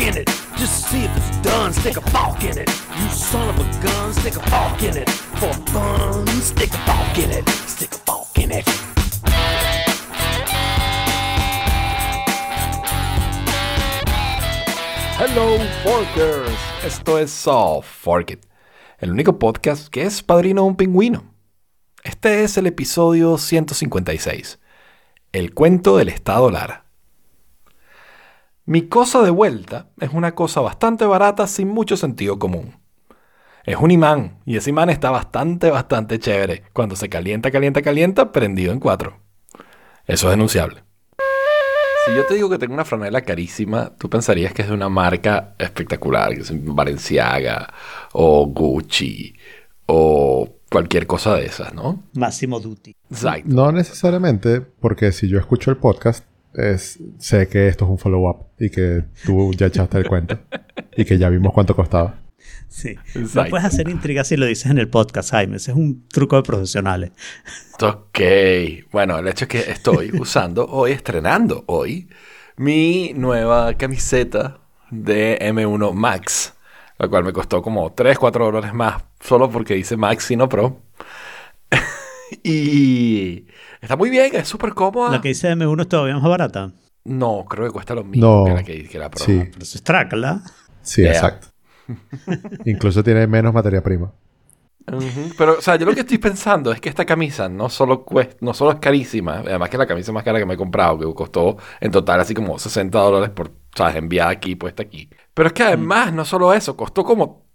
in it. Just see if it's done, stick a in it. You son of a gun, stick a in it. For fun, stick a in it. Stick a in it. Hello, Forkers. Esto es Soft Fork It, el único podcast que es padrino de un pingüino. Este es el episodio 156, El cuento del Estado Lara. Mi cosa de vuelta es una cosa bastante barata sin mucho sentido común. Es un imán, y ese imán está bastante, bastante chévere. Cuando se calienta, calienta, calienta, prendido en cuatro. Eso es denunciable. Si yo te digo que tengo una franela carísima, tú pensarías que es de una marca espectacular, que es Balenciaga o Gucci o cualquier cosa de esas, ¿no? Máximo Duty. Exacto. No necesariamente, porque si yo escucho el podcast, es, sé que esto es un follow-up y que tú ya echaste el cuento y que ya vimos cuánto costaba. Sí. Exacto. No puedes hacer intrigas si lo dices en el podcast, Jaime. Ese es un truco de profesionales. Ok. Bueno, el hecho es que estoy usando hoy, estrenando hoy, mi nueva camiseta de M1 Max, la cual me costó como 3, 4 dólares más, solo porque dice Max y no Pro. y está muy bien, es súper cómoda. La que dice M1 es todavía más barata. No, creo que cuesta lo mismo No. que la que, que la Pro. Sí, Pero eso es sí, Yeah. exacto. Incluso tiene menos materia prima. Pero, o sea, yo lo que estoy pensando es que esta camisa no solo, cuesta, no solo es carísima, además que es la camisa más cara que me he comprado, que costó en total así como 60 dólares por, ¿sabes? Enviada aquí, puesta aquí. Pero es que además, no solo eso, costó como,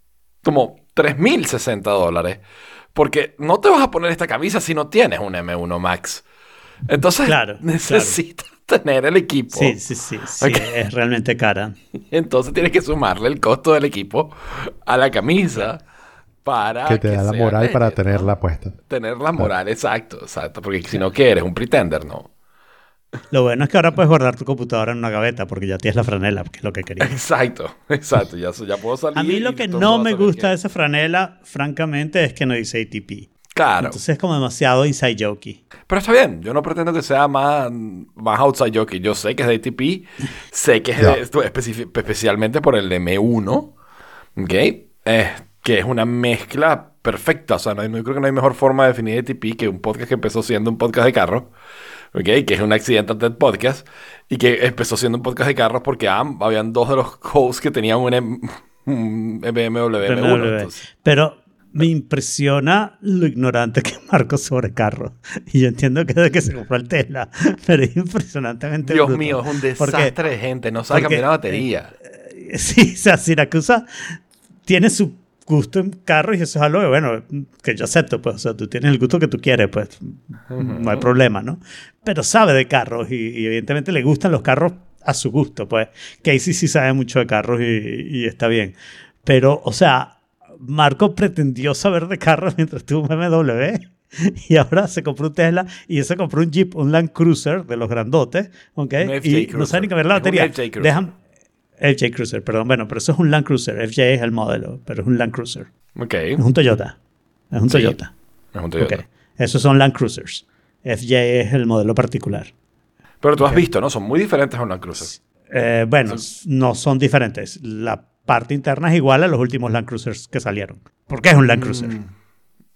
como 3.060 dólares. Porque no te vas a poner esta camisa si no tienes un M1 Max. Entonces, Claro, necesitas tener el equipo. Sí, sí, sí. sí. Es realmente cara. Entonces tienes que sumarle el costo del equipo a la camisa para que te da la moral para tenerla puesta. Tener la moral, exacto, exacto. Porque si no, ¿qué eres? Un pretender, ¿no? Lo bueno es que ahora puedes guardar tu computadora en una gaveta porque ya tienes la franela, que es lo que quería. Exacto, exacto. Ya, ya puedo salir. A mí lo que no me gusta de esa franela, francamente, es que no dice ATP. Claro. Entonces es como demasiado inside jokey. Pero está bien. Yo no pretendo que sea más, más outside jockey. Yo sé que es de ATP. sé que es de esto especi- especialmente por el M1. ¿Ok? Eh, que es una mezcla perfecta. O sea, no yo creo que no hay mejor forma de definir ATP que un podcast que empezó siendo un podcast de carros. ¿Ok? Que es un accidental podcast. Y que empezó siendo un podcast de carros porque ah, habían dos de los hosts que tenían un, M- un BMW M1. BMW. entonces. Pero me impresiona lo ignorante que Marco sobre carros. Y yo entiendo que desde que se compró el Tesla, pero es impresionantemente Dios bruto. mío, es un Porque- desastre de gente. No sabe porque- cambiar la batería. Sí, o sea, Siracusa tiene su gusto en carros y eso es algo que, bueno, que yo acepto, pues, o sea, tú tienes el gusto que tú quieres, pues, no hay problema, ¿no? Pero sabe de carros y, y evidentemente le gustan los carros a su gusto, pues, Casey sí sabe mucho de carros y, y está bien. Pero, o sea, Marco pretendió saber de carros mientras tuvo un BMW. Y ahora se compró un Tesla y se compró un Jeep, un Land Cruiser de los grandotes, ¿ok? Un y no sabe ni cambiar la batería. Dejan, FJ Cruiser, perdón. Bueno, pero eso es un Land Cruiser. FJ es el modelo, pero es un Land Cruiser. Ok. Es un Toyota. Es un Sí, Toyota. Es un Toyota. Ok. Esos son Land Cruisers. FJ es el modelo particular. Pero tú has visto, ¿no? Son muy diferentes a un Land Cruiser. Eh, bueno, no son diferentes. La parte interna es igual a los últimos Land Cruisers que salieron. ¿Por qué es un Land Cruiser?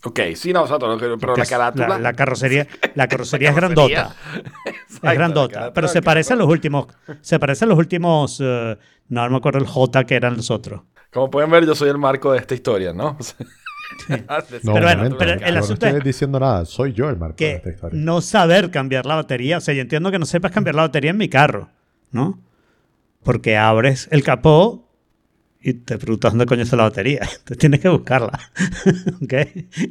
Ok, sí, no, o sea, pero Porque la carátula... La, la carrocería, la carrocería es carrocería. grandota. Es grandota. pero se del parece a carro. los últimos. Se parece a los últimos. eh, no, no me acuerdo el J que eran los otros. Como pueden ver, yo soy el marco de esta historia, ¿no? Sea, No, Pero bueno, momento, pero el yo no asunto estoy es diciendo nada. Soy yo el marco de esta que historia. no saber cambiar la batería. O sea, yo entiendo que no sepas cambiar la batería en mi carro, ¿no? Porque abres el capó y te preguntas dónde coño está la batería. Entonces tienes que buscarla. ¿Ok?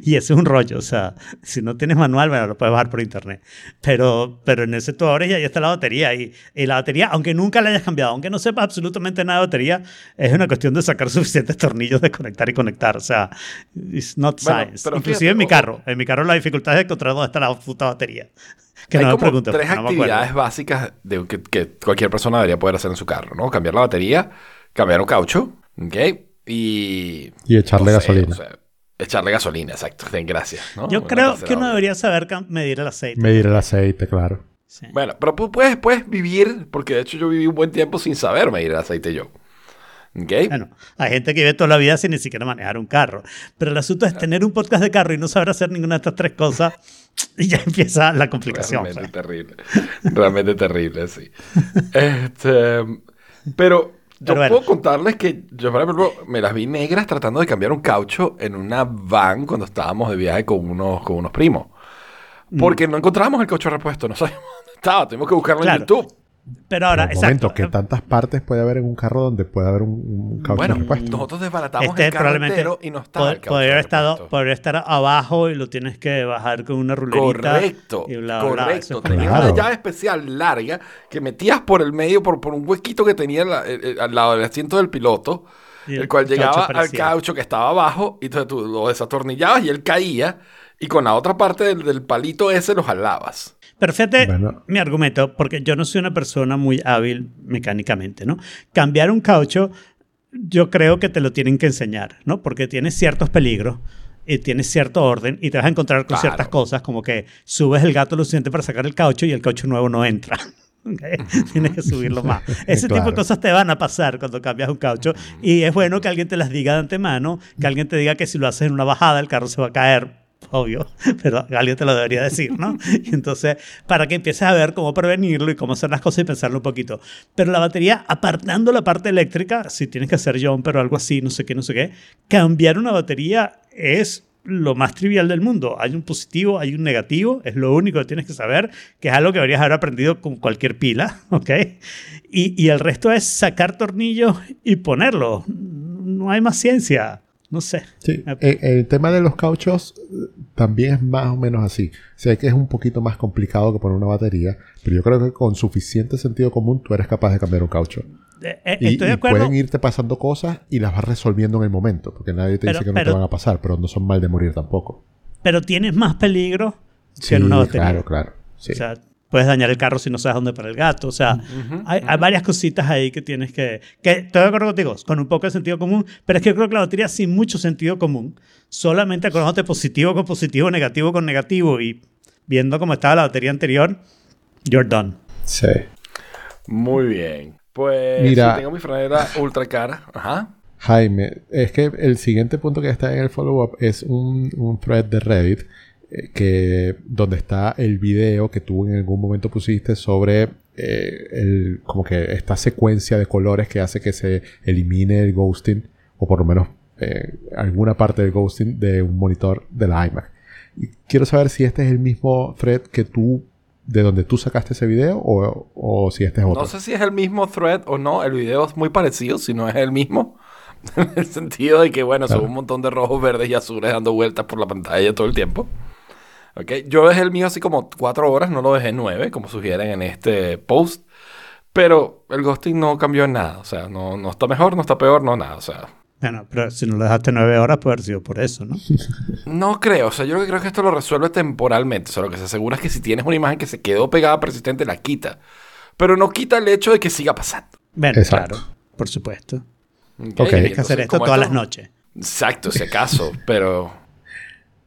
Y eso es un rollo. O sea, si no tienes manual, bueno, lo puedes bajar por internet. Pero, pero en ese tú abres y ahí está la batería. Y, y la batería, aunque nunca la hayas cambiado, aunque no sepas absolutamente nada de batería, es una cuestión de sacar suficientes tornillos de conectar y conectar. O sea, it's not Bueno, science. pero Inclusive fíjate, en mi carro. En mi carro la dificultad es encontrar dónde está la puta batería. Que Hay no me como preguntes. tres no me actividades básicas de que, que cualquier persona debería poder hacer en su carro, ¿no? Cambiar la batería, cambiar un caucho, ¿ok? Y... Y echarle no sé, gasolina. o sea, echarle gasolina, exacto. Den gracias, ¿no? Yo Una creo que uno debería saber medir el aceite. Medir el aceite, claro. Sí. Bueno, pero pu- puedes, puedes vivir, porque de hecho yo viví un buen tiempo sin saber medir el aceite yo. ¿Ok? Bueno, hay gente que vive toda la vida sin ni siquiera manejar un carro. Pero el asunto es tener un podcast de carro y no saber hacer ninguna de estas tres cosas y ya empieza la complicación. Realmente pues. terrible. Realmente terrible, sí. Este, pero yo bueno. puedo contarles que yo, por ejemplo, me las vi negras tratando de cambiar un caucho en una van cuando estábamos de viaje con unos, con unos primos. Mm. Porque no encontrábamos el caucho repuesto, no sabíamos dónde estaba, tuvimos que buscarlo Claro. en YouTube. Pero ahora, Pero momento. ¿qué tantas partes puede haber en un carro donde puede haber un, un caucho Bueno, repuesto? nosotros desbaratamos Este el carro probablemente entero y no estaba pod- el caucho podría haber estado, repuesto. podría estar abajo y lo tienes que bajar con una rulerita. Correcto, y bla, bla, bla. correcto. Eso es Tenía Claro. una llave especial larga que metías por el medio, por, por un huequito que tenía la- eh, eh, al lado del asiento del piloto, Y el, el cual llegaba al caucho que estaba abajo, y entonces tú lo desatornillabas y él caía, y con la otra parte del, del palito ese lo jalabas. Pero fíjate Bueno. mi argumento, porque yo no soy una persona muy hábil mecánicamente, ¿no? Cambiar un caucho, yo creo que te lo tienen que enseñar, ¿no? Porque tiene ciertos peligros y tiene cierto orden y te vas a encontrar con Claro. ciertas cosas, como que subes el gato lo suficiente para sacar el caucho y el caucho nuevo no entra. ¿ok? Tienes que subirlo más. Ese tipo de Claro. cosas te van a pasar cuando cambias un caucho y es bueno que alguien te las diga de antemano, que alguien te diga que si lo haces en una bajada el carro se va a caer obvio, pero alguien te lo debería decir, ¿no? Y entonces, para que empieces a ver cómo prevenirlo y cómo hacer las cosas y pensarlo un poquito. Pero la batería, apartando la parte eléctrica, si tienes que hacer jumper o algo así, no sé qué, no sé qué, cambiar una batería es lo más trivial del mundo. Hay un positivo, hay un negativo, es lo único que tienes que saber, que es algo que deberías haber aprendido con cualquier pila, ¿ok? Y, y el resto es sacar tornillos y ponerlos. No hay más ciencia. No sé. Sí, Eh, el tema de los cauchos también es más o menos así. Sé que es un poquito más complicado que poner una batería, pero yo creo que con suficiente sentido común tú eres capaz de cambiar un caucho. Eh, eh, Y, estoy de y acuerdo. pueden irte pasando cosas y las vas resolviendo en el momento, porque nadie te Pero- dice que no pero- te van a pasar, pero no son mal de morir tampoco. pero tienes más peligro que en una batería. claro, claro. Sí. O sea, puedes dañar el carro si no sabes dónde para el gato. O sea, hay, hay varias cositas ahí que tienes que... que Estoy de acuerdo contigo, con un poco de sentido común, pero es que yo creo que la batería sin mucho sentido común, solamente acordándote positivo con positivo, negativo con negativo y viendo cómo estaba la batería anterior, you're done. Sí. Muy bien. Pues Mira. sí, tengo mi franela ultra cara. Ajá. Jaime, es que el siguiente punto que está en el follow-up es un, un thread de Reddit que, donde está el video que tú en algún momento pusiste sobre eh, el, como que esta secuencia de colores que hace que se elimine el ghosting o por lo menos eh, alguna parte del ghosting de un monitor de la iMac. Y quiero saber si este es el mismo thread que tú, de donde tú sacaste ese video o, o si este es otro. No sé si es el mismo thread o no. El video es muy parecido, si no es el mismo. en el sentido de que, bueno, son Claro. un montón de rojos, verdes y azules dando vueltas por la pantalla todo el tiempo. Ok, Yo dejé el mío así como cuatro horas, no lo dejé nueve, como sugieren en este post. Pero el ghosting no cambió en nada. O sea, no, no está mejor, no está peor, no nada. O sea, Bueno, pero si no lo dejaste nueve horas, puede haber sido por eso, ¿no? no creo. O sea, yo creo que esto lo resuelve temporalmente. O sea, lo que se asegura es que si tienes una imagen que se quedó pegada persistente, la quita. Pero no quita el hecho de que siga pasando. Bueno, Exacto. claro, por supuesto. Ok, Ok. y Tienes que hacer entonces, esto todas esto- las noches. Exacto, si acaso, pero...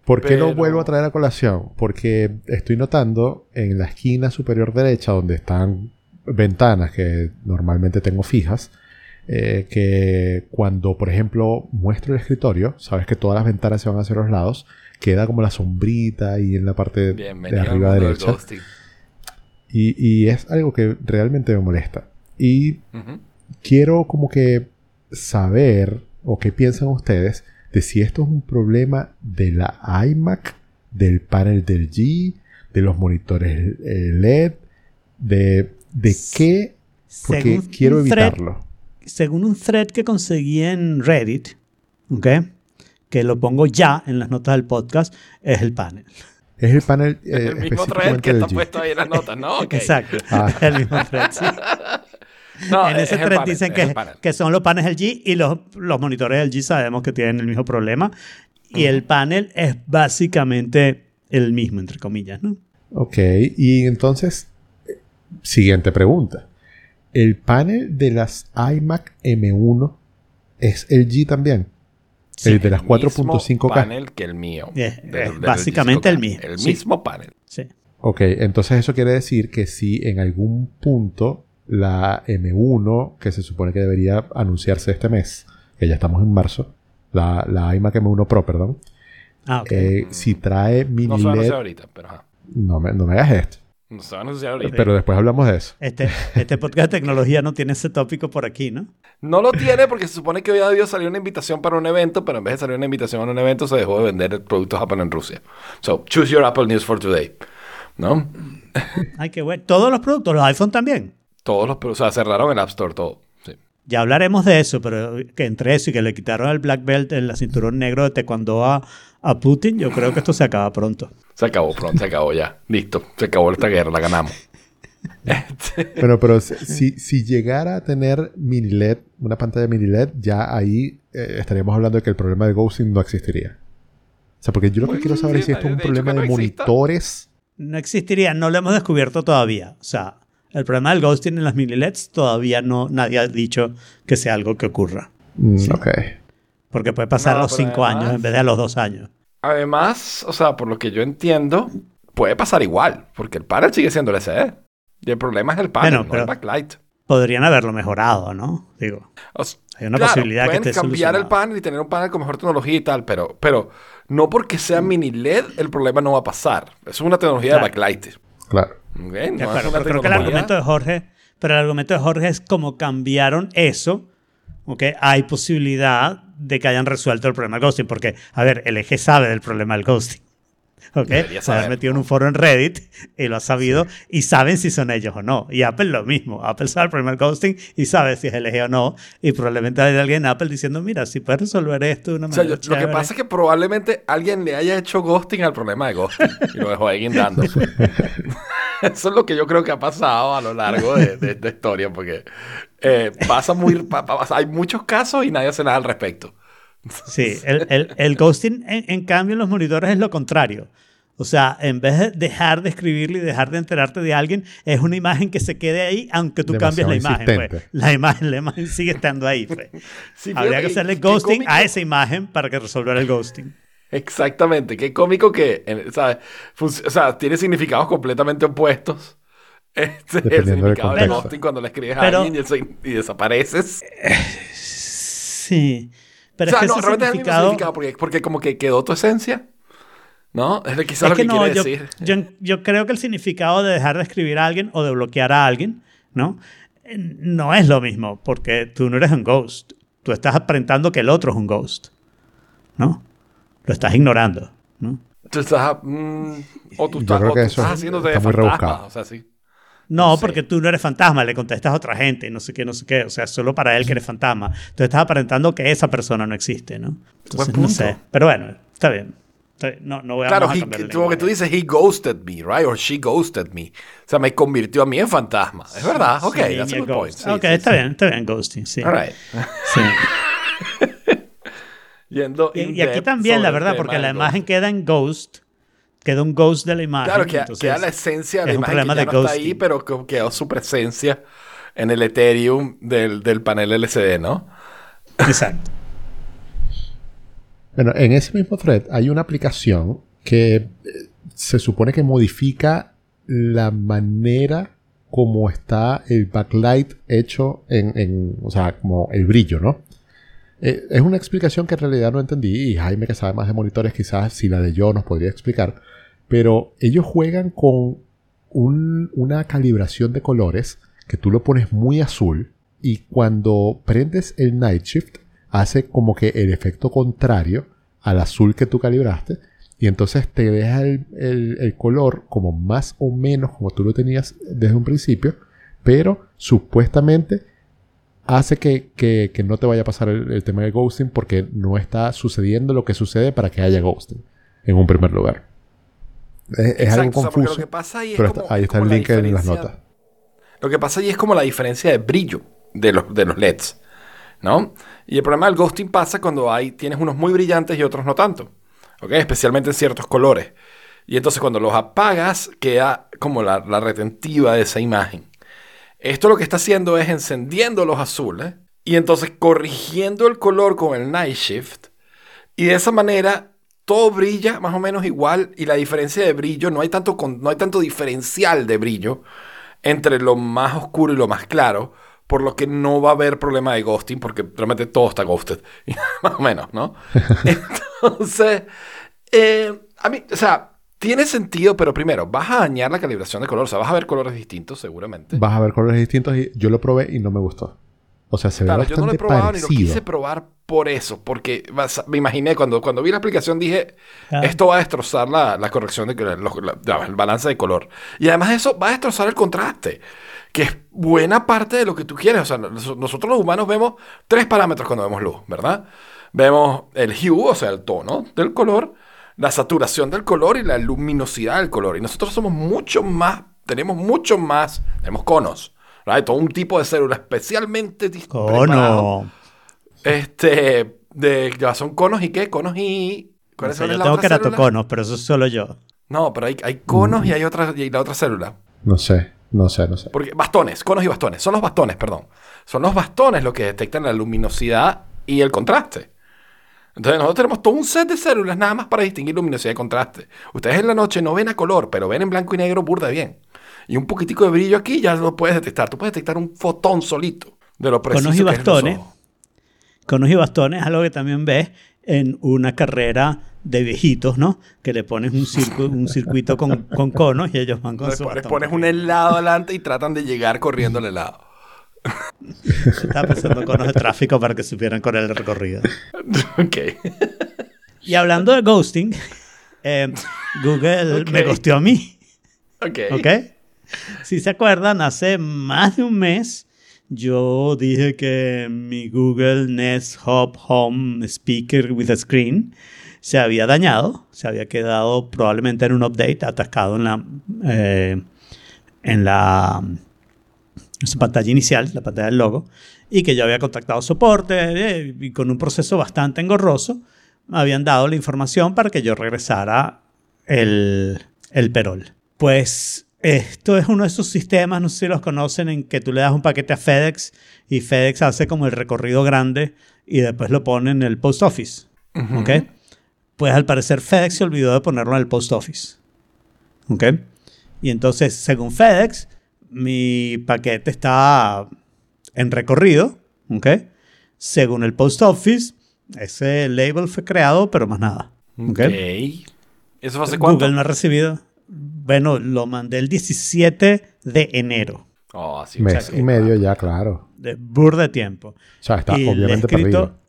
¿Por qué lo Pero- vuelvo a traer a colación? Porque estoy notando en la esquina superior derecha, donde están ventanas que normalmente tengo fijas, eh, que cuando, por ejemplo, muestro el escritorio, sabes que todas las ventanas se van hacia los lados, queda como la sombrita ahí en la parte de Bienvenido arriba derecha. Y, y es algo que realmente me molesta. Y quiero como que saber o qué piensan ustedes de si esto es un problema de la iMac, del panel del G, de los monitores eh, LED, de, de qué, porque Según quiero un thread- evitarlo. según un thread que conseguí en Reddit, ¿ok? Que lo pongo ya en las notas del podcast, es el panel. Es el panel eh, el mismo thread que está puesto ahí en las notas, ¿no? Ok. Exacto. Ah. El mismo thread, sí. No, en es ese el thread panel, dicen es el que, panel. que son los paneles LG y los, los monitores LG sabemos que tienen el mismo problema. Y el panel es básicamente el mismo, entre comillas, ¿no? Ok, y entonces, siguiente pregunta. ¿El panel de las iMac M1 es el G también? Sí, el de las mismo 4.5K. panel que el mío. Es- es del básicamente el 5K. mismo, El sí. mismo panel. Sí. Ok, entonces eso quiere decir que si en algún punto la M1, que se supone que debería anunciarse este mes, que ya estamos en marzo, la, la iMac M1 Pro, perdón, Ah, ok. eh, si trae mini No se va a LED, anunciar ahorita, pero ajá. no me, no me hagas esto. No se va a anunciar ahorita. Pero después hablamos de eso. Este, este podcast de tecnología no tiene ese tópico por aquí, ¿no? No lo tiene porque se supone que había debido salir una invitación para un evento, pero en vez de salir una invitación a un evento, se dejó de vender productos Apple en Rusia. So, choose your Apple news for today. ¿No? Ay, qué bueno. Todos los productos, los iPhone también. Todos los, o sea, cerraron el App Store, todo. Sí. Ya hablaremos de eso, pero que entre eso y que le quitaron el black belt, el cinturón negro de taekwondo a, a Putin, yo creo que esto se acaba pronto. Se acabó pronto, se acabó ya. Listo, se acabó esta guerra, la ganamos. Bueno, pero si, si llegara a tener mini LED, una pantalla mini LED, ya ahí eh, estaríamos hablando de que el problema de ghosting no existiría. O sea, porque yo lo que Pues, quiero saber es si esto es un problema de exista. monitores. No existiría, no lo hemos descubierto todavía. O sea, el problema del ghosting en las mini LEDs todavía no, nadie ha dicho que sea algo que ocurra. Mm, Ok. Porque puede pasar No, a los pero 5 además- años en vez de a los 2 años. Además, o sea, por lo que yo entiendo, puede pasar igual, porque el panel sigue siendo LCD. Y el problema es el panel, Bueno, no pero- el backlight. Podrían haberlo mejorado, ¿no? Digo. O s- Hay una posibilidad que pueden esté cambiar el panel y tener un panel con mejor tecnología y tal, pero, pero no porque sea mini LED, el problema no va a pasar. Es una tecnología Claro. de backlight. Claro. Pero creo que el argumento de Jorge, pero el argumento de Jorge es como cambiaron eso, ¿ok? Hay posibilidad de que hayan resuelto el problema del ghosting, porque, a ver, el eje sabe del problema del ghosting. ¿Ok? Debería Se han metido en un foro en Reddit y lo ha sabido y saben si son ellos o no. Y Apple lo mismo. Apple sabe el del ghosting y sabe si es eje o no. Y probablemente hay alguien en Apple diciendo, mira, si puedes resolver esto de una O sea, manera yo- lo que chévere". pasa es que probablemente alguien le haya hecho ghosting al problema de ghosting y lo dejó ahí guindando. Eso es lo que yo creo que ha pasado a lo largo de, de esta historia, porque eh, pasa muy, pa- pa- hay muchos casos y nadie hace nada al respecto. Sí, el, el- el ghosting, en, en cambio, en los monitores es lo contrario. O sea, en vez de dejar de escribirle y dejar de enterarte de alguien, es una imagen que se quede ahí, aunque tú cambies Demasiado la imagen. pues. La imagen. La imagen sigue estando ahí. pues. Sí, Habría que fíjate, hacerle ghosting a esa imagen para que resolviera el ghosting. Exactamente, qué cómico que, ¿sabes? O sea, tiene significados completamente opuestos. Este, el Dependiendo del significado de ghosting cuando le escribes Pero- a alguien y, el y desapareces. Sí. Pero o sea, es que no, ese realmente es el mismo significado... significado porque, porque como que quedó tu esencia. ¿No? Es quizás Es lo que que, no, quiere yo, decir. yo, yo creo que el significado de dejar de escribir a alguien o de bloquear a alguien, ¿no? Eh, No es lo mismo, porque tú no eres un ghost. Tú estás aparentando que el otro es un ghost, ¿no? Lo estás ignorando, ¿no? Tú estás. mm, o tú estás, o tú estás es- haciéndote está de muy fantasma. rebuscado. O sea, sí. No, No sé. porque tú no eres fantasma, le contestas a otra gente no sé qué, no sé qué. O sea, solo para él que eres fantasma. Tú estás aparentando que esa persona no existe, ¿no? Entonces, no punto. sé. Pero bueno, está bien. Está bien. No, no voy a Claro, a he- el como que tú dices, he ghosted me, right? Or she ghosted me. O sea, me convirtió a mí en fantasma. Es verdad, ok, Sí, that's a good point. Sí, ok, está bien, está bien, ghosting, sí. All right. sí. Yendo Y, y aquí también, la verdad, porque la imagen queda en ghost, queda un ghost de la imagen. Claro, queda, entonces queda la esencia de la imagen que problema ya de no está ahí, pero que- quedó su presencia en el Ethereum del, del panel LCD, ¿no? Exacto. Bueno, en ese mismo thread hay una aplicación que eh, se supone que modifica la manera como está el backlight hecho en, en- o sea, como el brillo, ¿no? Eh, es una explicación que en realidad no entendí y Jaime que sabe más de monitores quizás si la de yo nos podría explicar, pero ellos juegan con un- una calibración de colores que tú lo pones muy azul y cuando prendes el night shift hace como que el efecto contrario al azul que tú calibraste y entonces te deja el, color como más o menos como tú lo tenías desde un principio, pero supuestamente hace que no te vaya a pasar el, el tema del ghosting porque no está sucediendo lo que sucede para que haya ghosting en un primer lugar. Es, algo o sea, porque confuso, lo que pasa ahí es pero como- está- ahí es está el como la link en las notas. Lo que pasa ahí es como la diferencia de brillo de los, de los LEDs, ¿no? Y el problema del ghosting pasa cuando hay, tienes unos muy brillantes y otros no tanto, ¿ok? Especialmente en ciertos colores. Y entonces cuando los apagas queda como la, la retentiva de esa imagen. Esto lo que está haciendo es encendiendo los azules y entonces corrigiendo el color con el night shift. Y de esa manera todo brilla más o menos igual y la diferencia de brillo, no hay tanto, con- no hay tanto diferencial de brillo entre lo más oscuro y lo más claro, por lo que no va a haber problema de ghosting, porque realmente todo está ghosted, más o menos, ¿no? Entonces, eh, a mí, o sea, tiene sentido, pero primero, vas a dañar la calibración de color, o sea, vas a ver colores distintos seguramente. Vas a ver colores distintos y yo lo probé y no me gustó. O sea, se ve Claro, bastante yo no lo he probado parecido. ni lo quise probar por eso, porque vas- me imaginé cuando, cuando vi la aplicación dije, Ah. esto va a destrozar la, la corrección de la- la- el balance de color. Y además eso va a destrozar el contraste, que es buena parte de lo que tú quieres. O sea, nos- nosotros los humanos vemos tres parámetros cuando vemos luz, ¿verdad? Vemos el hue, o sea, el tono del color, la saturación del color y la luminosidad del color. Y nosotros somos mucho más, tenemos mucho más, tenemos conos. ¿Verdad? Todo un tipo de célula especialmente Cono. este, de, ya son conos y qué, conos y... No ¿Cuáles sé, yo las tengo queratoconos, pero eso es solo yo. No, pero hay, hay conos y hay otra, y la otra célula. No sé, no sé, no sé. Porque bastones, conos y bastones. Son los bastones, perdón. Son los bastones los que detectan la luminosidad y el contraste. Entonces nosotros tenemos todo un set de células nada más para distinguir luminosidad y contraste. Ustedes en la noche no ven a color, pero ven en blanco y negro burda bien. Y un poquitico de brillo aquí ya lo puedes detectar. Tú puedes detectar un fotón solito de lo preciso Conos y bastones. Conos y bastones es algo que también ves en una carrera de viejitos, ¿no? Que le pones un, circu- un circuito con, con conos y ellos van con Les su bastón. pones un helado adelante y tratan de llegar corriendo al helado. Estaba pensando en conos de tráfico para que supieran con el recorrido. ok. Y hablando de ghosting, eh, Google me ghosteó a mí. Ok. ¿Ok? Si se acuerdan, hace más de un mes yo dije que mi Google Nest Hub Home Speaker with a Screen se había dañado, se había quedado probablemente en un update atascado en la, eh, en la su pantalla inicial, la pantalla del logo, y que yo había contactado soporte eh, y con un proceso bastante engorroso me habían dado la información para que yo regresara el, el perol. Pues esto es uno de esos sistemas, no sé si los conocen, en que tú le das un paquete a FedEx y FedEx hace como el recorrido grande y después lo pone en el post office. ¿Ok? Pues al parecer FedEx se olvidó de ponerlo en el post office. ¿Ok? Y entonces, según FedEx, mi paquete está en recorrido. ¿Ok? Según el post office, ese label fue creado, pero más nada. ¿Ok? Ok. ¿Eso fue hace cuánto? Google no ha recibido. Bueno, lo mandé el 17 de enero. Oh, sí, Mes o sea y medio ya, claro. De burda de tiempo. O sea, está Y le he obviamente escrito, perdido.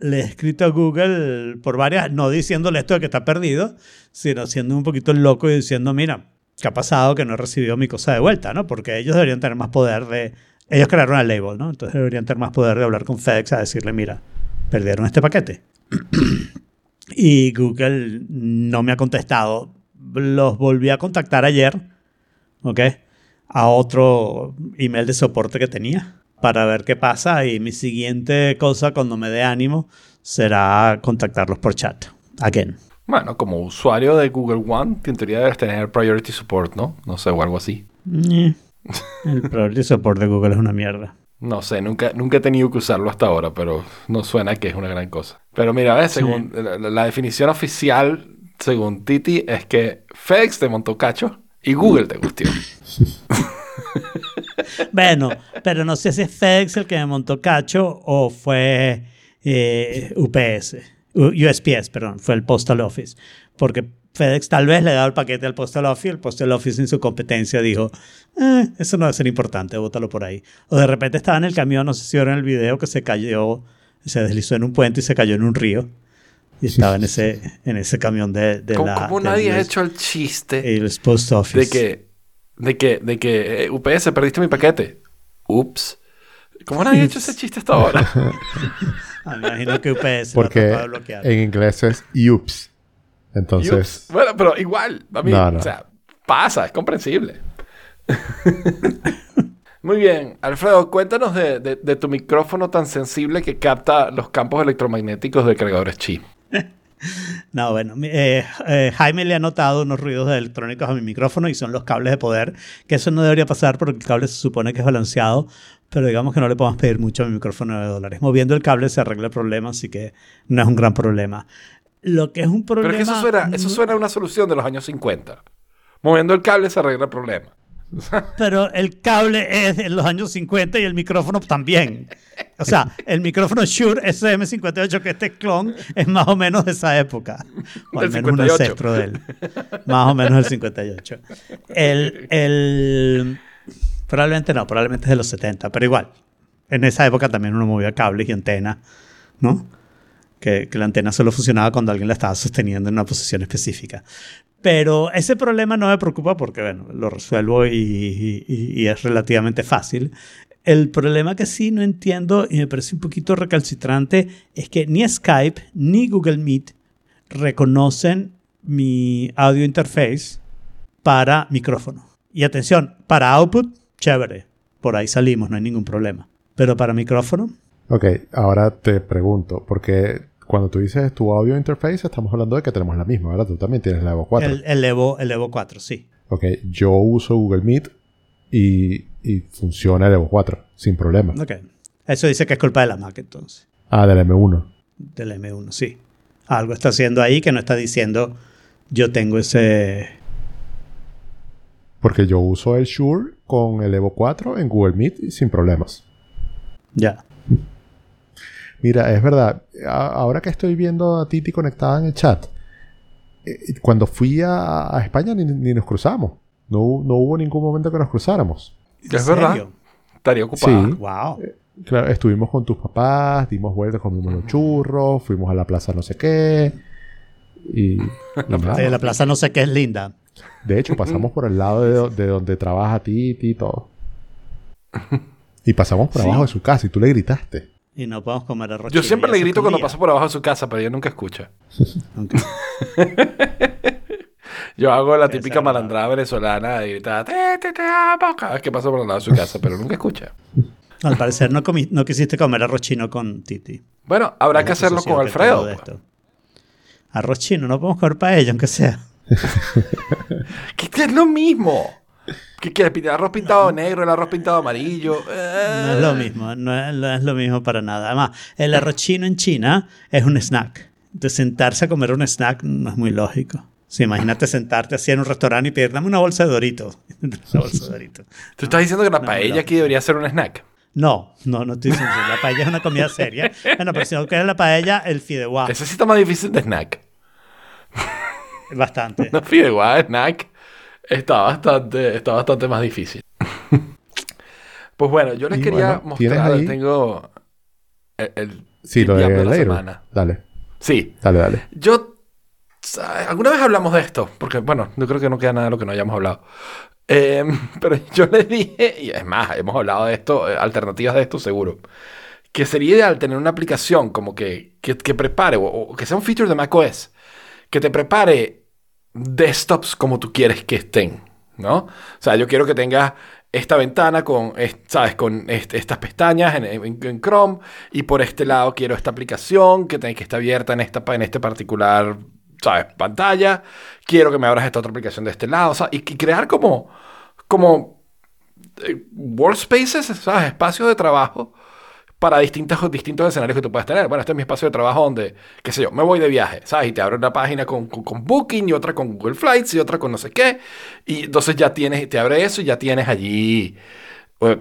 le he escrito a Google por varias, no diciéndole esto de que está perdido, sino siendo un poquito el loco y diciendo, mira, ¿qué ha pasado que no he recibido mi cosa de vuelta? ¿no? Porque ellos deberían tener más poder de... Ellos crearon el label, ¿no? Entonces deberían tener más poder de hablar con FedEx a decirle, mira, perdieron este paquete. y Google no me ha contestado. Los volví a contactar ayer, ¿ok? A otro email de soporte que tenía para ver qué pasa y mi siguiente cosa cuando me dé ánimo será contactarlos por chat. Again. Bueno, como usuario de Google One, en teoría debes tener Priority Support, ¿no? No sé, o algo así. Eh, El priority support de Google es una mierda. No sé, nunca, nunca he tenido que usarlo hasta ahora, pero no suena que es una gran cosa. Pero mira, ves, según la, la definición oficial, según Titi, es que FedEx te montó cacho y Google te gustió. Bueno, pero no sé si es FedEx el que me montó cacho o fue eh, UPS. USPS, perdón, fue el Postal Office. Porque FedEx tal vez le daba el paquete al Postal Office, el Postal Office en su competencia dijo, "Eh, eso no a ser importante, bótalo por ahí. O de repente estaba en el camión, no sé si vieron el video, que se cayó, se deslizó en un puente y se cayó en un río. Y estaba en ese, en ese camión de, de ¿Cómo, la... cómo nadie ha hecho el chiste el Post Office. de que, de que, de que eh, UPS perdiste mi paquete? Ups. ¿Cómo nadie ha hecho ese chiste hasta ahora? Ah, me imagino que UPS lo ha Porque bloquear. en inglés es UPS. Entonces, Ups. Bueno, pero igual, a mí, No, no. o sea, pasa, es comprensible. Muy bien, Alfredo, cuéntanos de, de- de tu micrófono tan sensible que capta los campos electromagnéticos de cargadores chi. No, bueno, eh, eh, Jaime le ha notado unos ruidos electrónicos a mi micrófono y son los cables de poder, que eso no debería pasar porque el cable se supone que es balanceado, pero digamos que no le podemos pedir mucho a mi micrófono de dólares. Moviendo el cable se arregla el problema, así que no es un gran problema. Lo que es un Pero problema... es que eso suena, eso suena a una solución de los años 50. Moviendo el cable se arregla el problema. Pero el cable es de los años 50 y el micrófono también. O sea, el micrófono Shure SM58, que este clon, es más o menos de esa época. O al menos un 58. ancestro de él. Más o menos del 58. El, el, probablemente no, probablemente es de los 70, pero igual. En esa época también uno movía cables y antenas, ¿no? Que, que la antena solo funcionaba cuando alguien la estaba sosteniendo en una posición específica. Pero ese problema no me preocupa porque, bueno, lo resuelvo y, es relativamente fácil. El problema que sí no entiendo y me parece un poquito recalcitrante es que ni Skype ni Google Meet reconocen mi audio interface para micrófono. Y atención, para output, chévere. Por ahí salimos, no hay ningún problema. Pero para micrófono, Ok, ahora te pregunto, porque cuando tú dices tu audio interface, estamos hablando de que tenemos la misma, ¿verdad? Tú también tienes la Evo 4. el, el Evo, el Evo 4, sí. Ok, yo uso Google Meet y, y funciona el Evo 4, sin problema. Ok. Eso dice que es culpa de la Mac entonces. Ah, del M1. Del M1, sí. Algo está haciendo ahí que no está diciendo yo tengo ese... Porque yo uso el Shure con el Evo 4 en Google Meet y sin problemas. Ya. Mira, es verdad, a- ahora que estoy viendo a Titi conectada en el chat, eh, cuando fui a, a España ni, ni nos cruzamos. No, no hubo ningún momento que nos cruzáramos. Es verdad. Estaría ocupado. Sí. Wow. Claro, estuvimos con tus papás, dimos vueltas, comimos los churros, fuimos a la plaza no sé qué. Y. Sí, la plaza no sé qué es linda. De hecho, pasamos por el lado de, do- de donde trabaja Titi y todo. Y pasamos por Sí. abajo de su casa y tú le gritaste. Y no podemos comer arroz. Yo siempre le grito cuando paso por abajo de su casa, pero ella nunca escucha. Yo hago la típica malandrada venezolana de gritar, te, te, te amo, cada vez que paso por el lado de su casa, pero nunca escucha. Al parecer no, comi- no quisiste comer arroz chino con Titi. Bueno, habrá Es que hacerlo con Alfredo. pues. esto. Arroz chino, no podemos comer paella, aunque sea. Que que es lo mismo. ¿Qué quieres? ¿El arroz pintado negro, el arroz pintado amarillo? Eh, No es lo mismo, no es, no es lo mismo para nada. Además, el arroz chino en China es un snack. De sentarse a comer un snack no es muy lógico. Sí, imagínate sentarte así en un restaurante y pedir, dame una bolsa de Doritos. una bolsa de Doritos. ¿Tú estás diciendo que la No, paella aquí debería ser un snack? No, no, no estoy diciendo eso. La paella es una comida seria. Bueno, pero si no quieres la paella, el fideuá. Ese sí está más difícil de snack. Bastante. No fideuá, snack. Está bastante, está bastante más difícil. pues bueno, yo les Y quería bueno, ¿tienes mostrar, ahí? tengo el, el Sí, lo de de la Later. semana. Dale, Sí, dale, dale. Yo. Alguna vez hablamos de esto, porque bueno, yo creo que no queda nada de lo que no hayamos hablado. Eh, pero yo les dije, y es más, hemos hablado de esto, eh, alternativas de esto seguro, que sería ideal tener una aplicación como que, que, que prepare, o, o que sea un feature de macOS, que te prepare desktops como tú quieres que estén, ¿no? O sea, yo quiero que tengas esta ventana con, es- ¿sabes? Con est- estas pestañas en, Chrome y por este lado quiero esta aplicación que, que está abierta en, esta, en este particular, ¿sabes? Pantalla. Quiero que me abras esta otra aplicación de este lado, sea, y, y crear como, como eh, workspaces, ¿sabes? Espacios de trabajo para distintos, distintos escenarios que tú puedes tener. Bueno, este es mi espacio de trabajo donde, qué sé yo, me voy de viaje, ¿sabes? Y te abro una página con, con, con Booking y otra con Google Flights y otra con no sé qué. Y entonces ya tienes, te abre eso y ya tienes allí,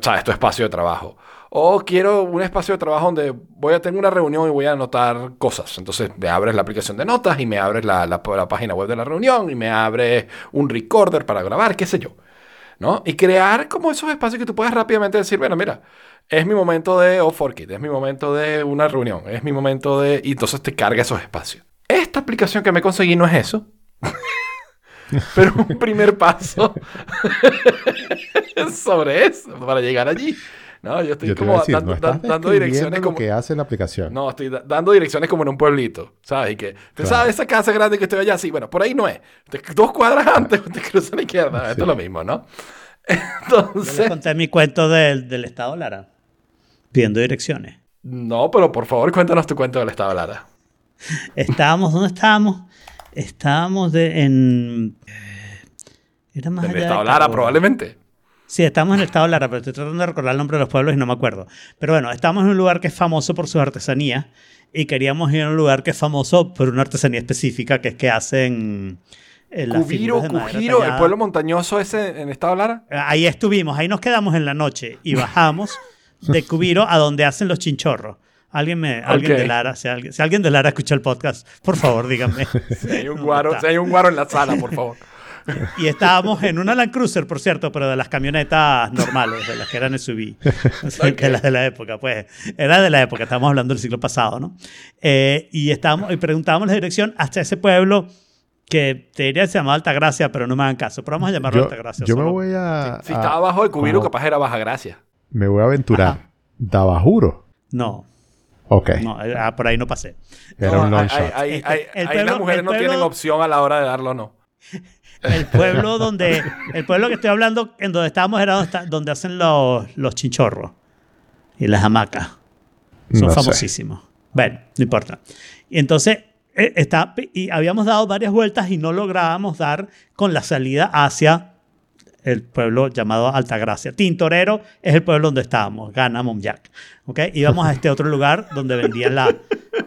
¿sabes? Tu espacio de trabajo. O quiero un espacio de trabajo donde voy a tener una reunión y voy a anotar cosas. Entonces me abres la aplicación de notas y me abres la, la, página web de la reunión y me abres un recorder para grabar, qué sé yo. ¿no? Y crear como esos espacios que tú puedes rápidamente decir, bueno, mira, es mi momento de off for kit, es mi momento de una reunión, es mi momento de... Y entonces te carga esos espacios. Esta aplicación que me conseguí no es eso. Pero un primer paso sobre eso, para llegar allí. No, yo estoy Yo como decir, dando, no dan- dando direcciones lo como... que hace la aplicación. No, estoy da- dando direcciones como en un pueblito, ¿sabes? Y que, ¿te Claro. sabes esa casa grande que estoy allá? Sí, bueno, por ahí no es. Te- dos cuadras antes te cruzas a la izquierda. Esto es lo mismo, ¿no? Yo les Entonces, conté mi cuento del, del Estado Lara. Pidiendo direcciones. no, pero por favor cuéntanos tu cuento del Estado Lara. Estábamos, ¿dónde estábamos? Estábamos de, en... Era más Del allá de Estado Lara, Cabo. probablemente. Sí, estamos en el estado Lara, pero estoy tratando de recordar el nombre de los pueblos y no me acuerdo. Pero bueno, estamos en un lugar que es famoso por sus artesanías y queríamos ir a un lugar que es famoso por una artesanía específica, que es que hacen Cubiro, Cujiro, el pueblo montañoso ese en estado Lara. Ahí estuvimos, ahí nos quedamos en la noche y bajamos de Cubiro a donde hacen los chinchorros. Alguien, me, alguien de Lara, si alguien, si alguien de Lara escucha el podcast, por favor, díganme. Si hay un ¿Dónde guaro, si hay un guaro en la sala, por favor. Y estábamos en una Land Cruiser, por cierto, pero de las camionetas normales, de las que eran SUV, de las de la época, pues. Era de la época, estábamos hablando del siglo pasado, ¿no? Eh, y, estábamos, y preguntábamos la dirección hasta ese pueblo que te diría que se llamaba Altagracia, pero no me hagan caso. Pero vamos a llamarlo Yo, Altagracia. yo me voy a. Si a- estaba abajo de Cubiro, como- capaz era Baja Gracia. Me voy a aventurar. Ajá. Dabajuro. No, Ok. no, eh, ah, por ahí no pasé. Era No, un long hay- shot. hay- Este, hay- el ahí las mujeres no tienen opción a la hora de darlo o no. El pueblo donde, el pueblo que estoy hablando, en donde estábamos, era donde, está- donde hacen los, los chinchorros y las hamacas. Son No sé. famosísimos. Bueno, no importa. Y entonces, está, y habíamos dado varias vueltas y no lográbamos dar con la salida hacia el pueblo llamado Altagracia. Tintorero es el pueblo donde estábamos, Gana Momjac. ¿ok? Íbamos a este otro lugar donde vendían la-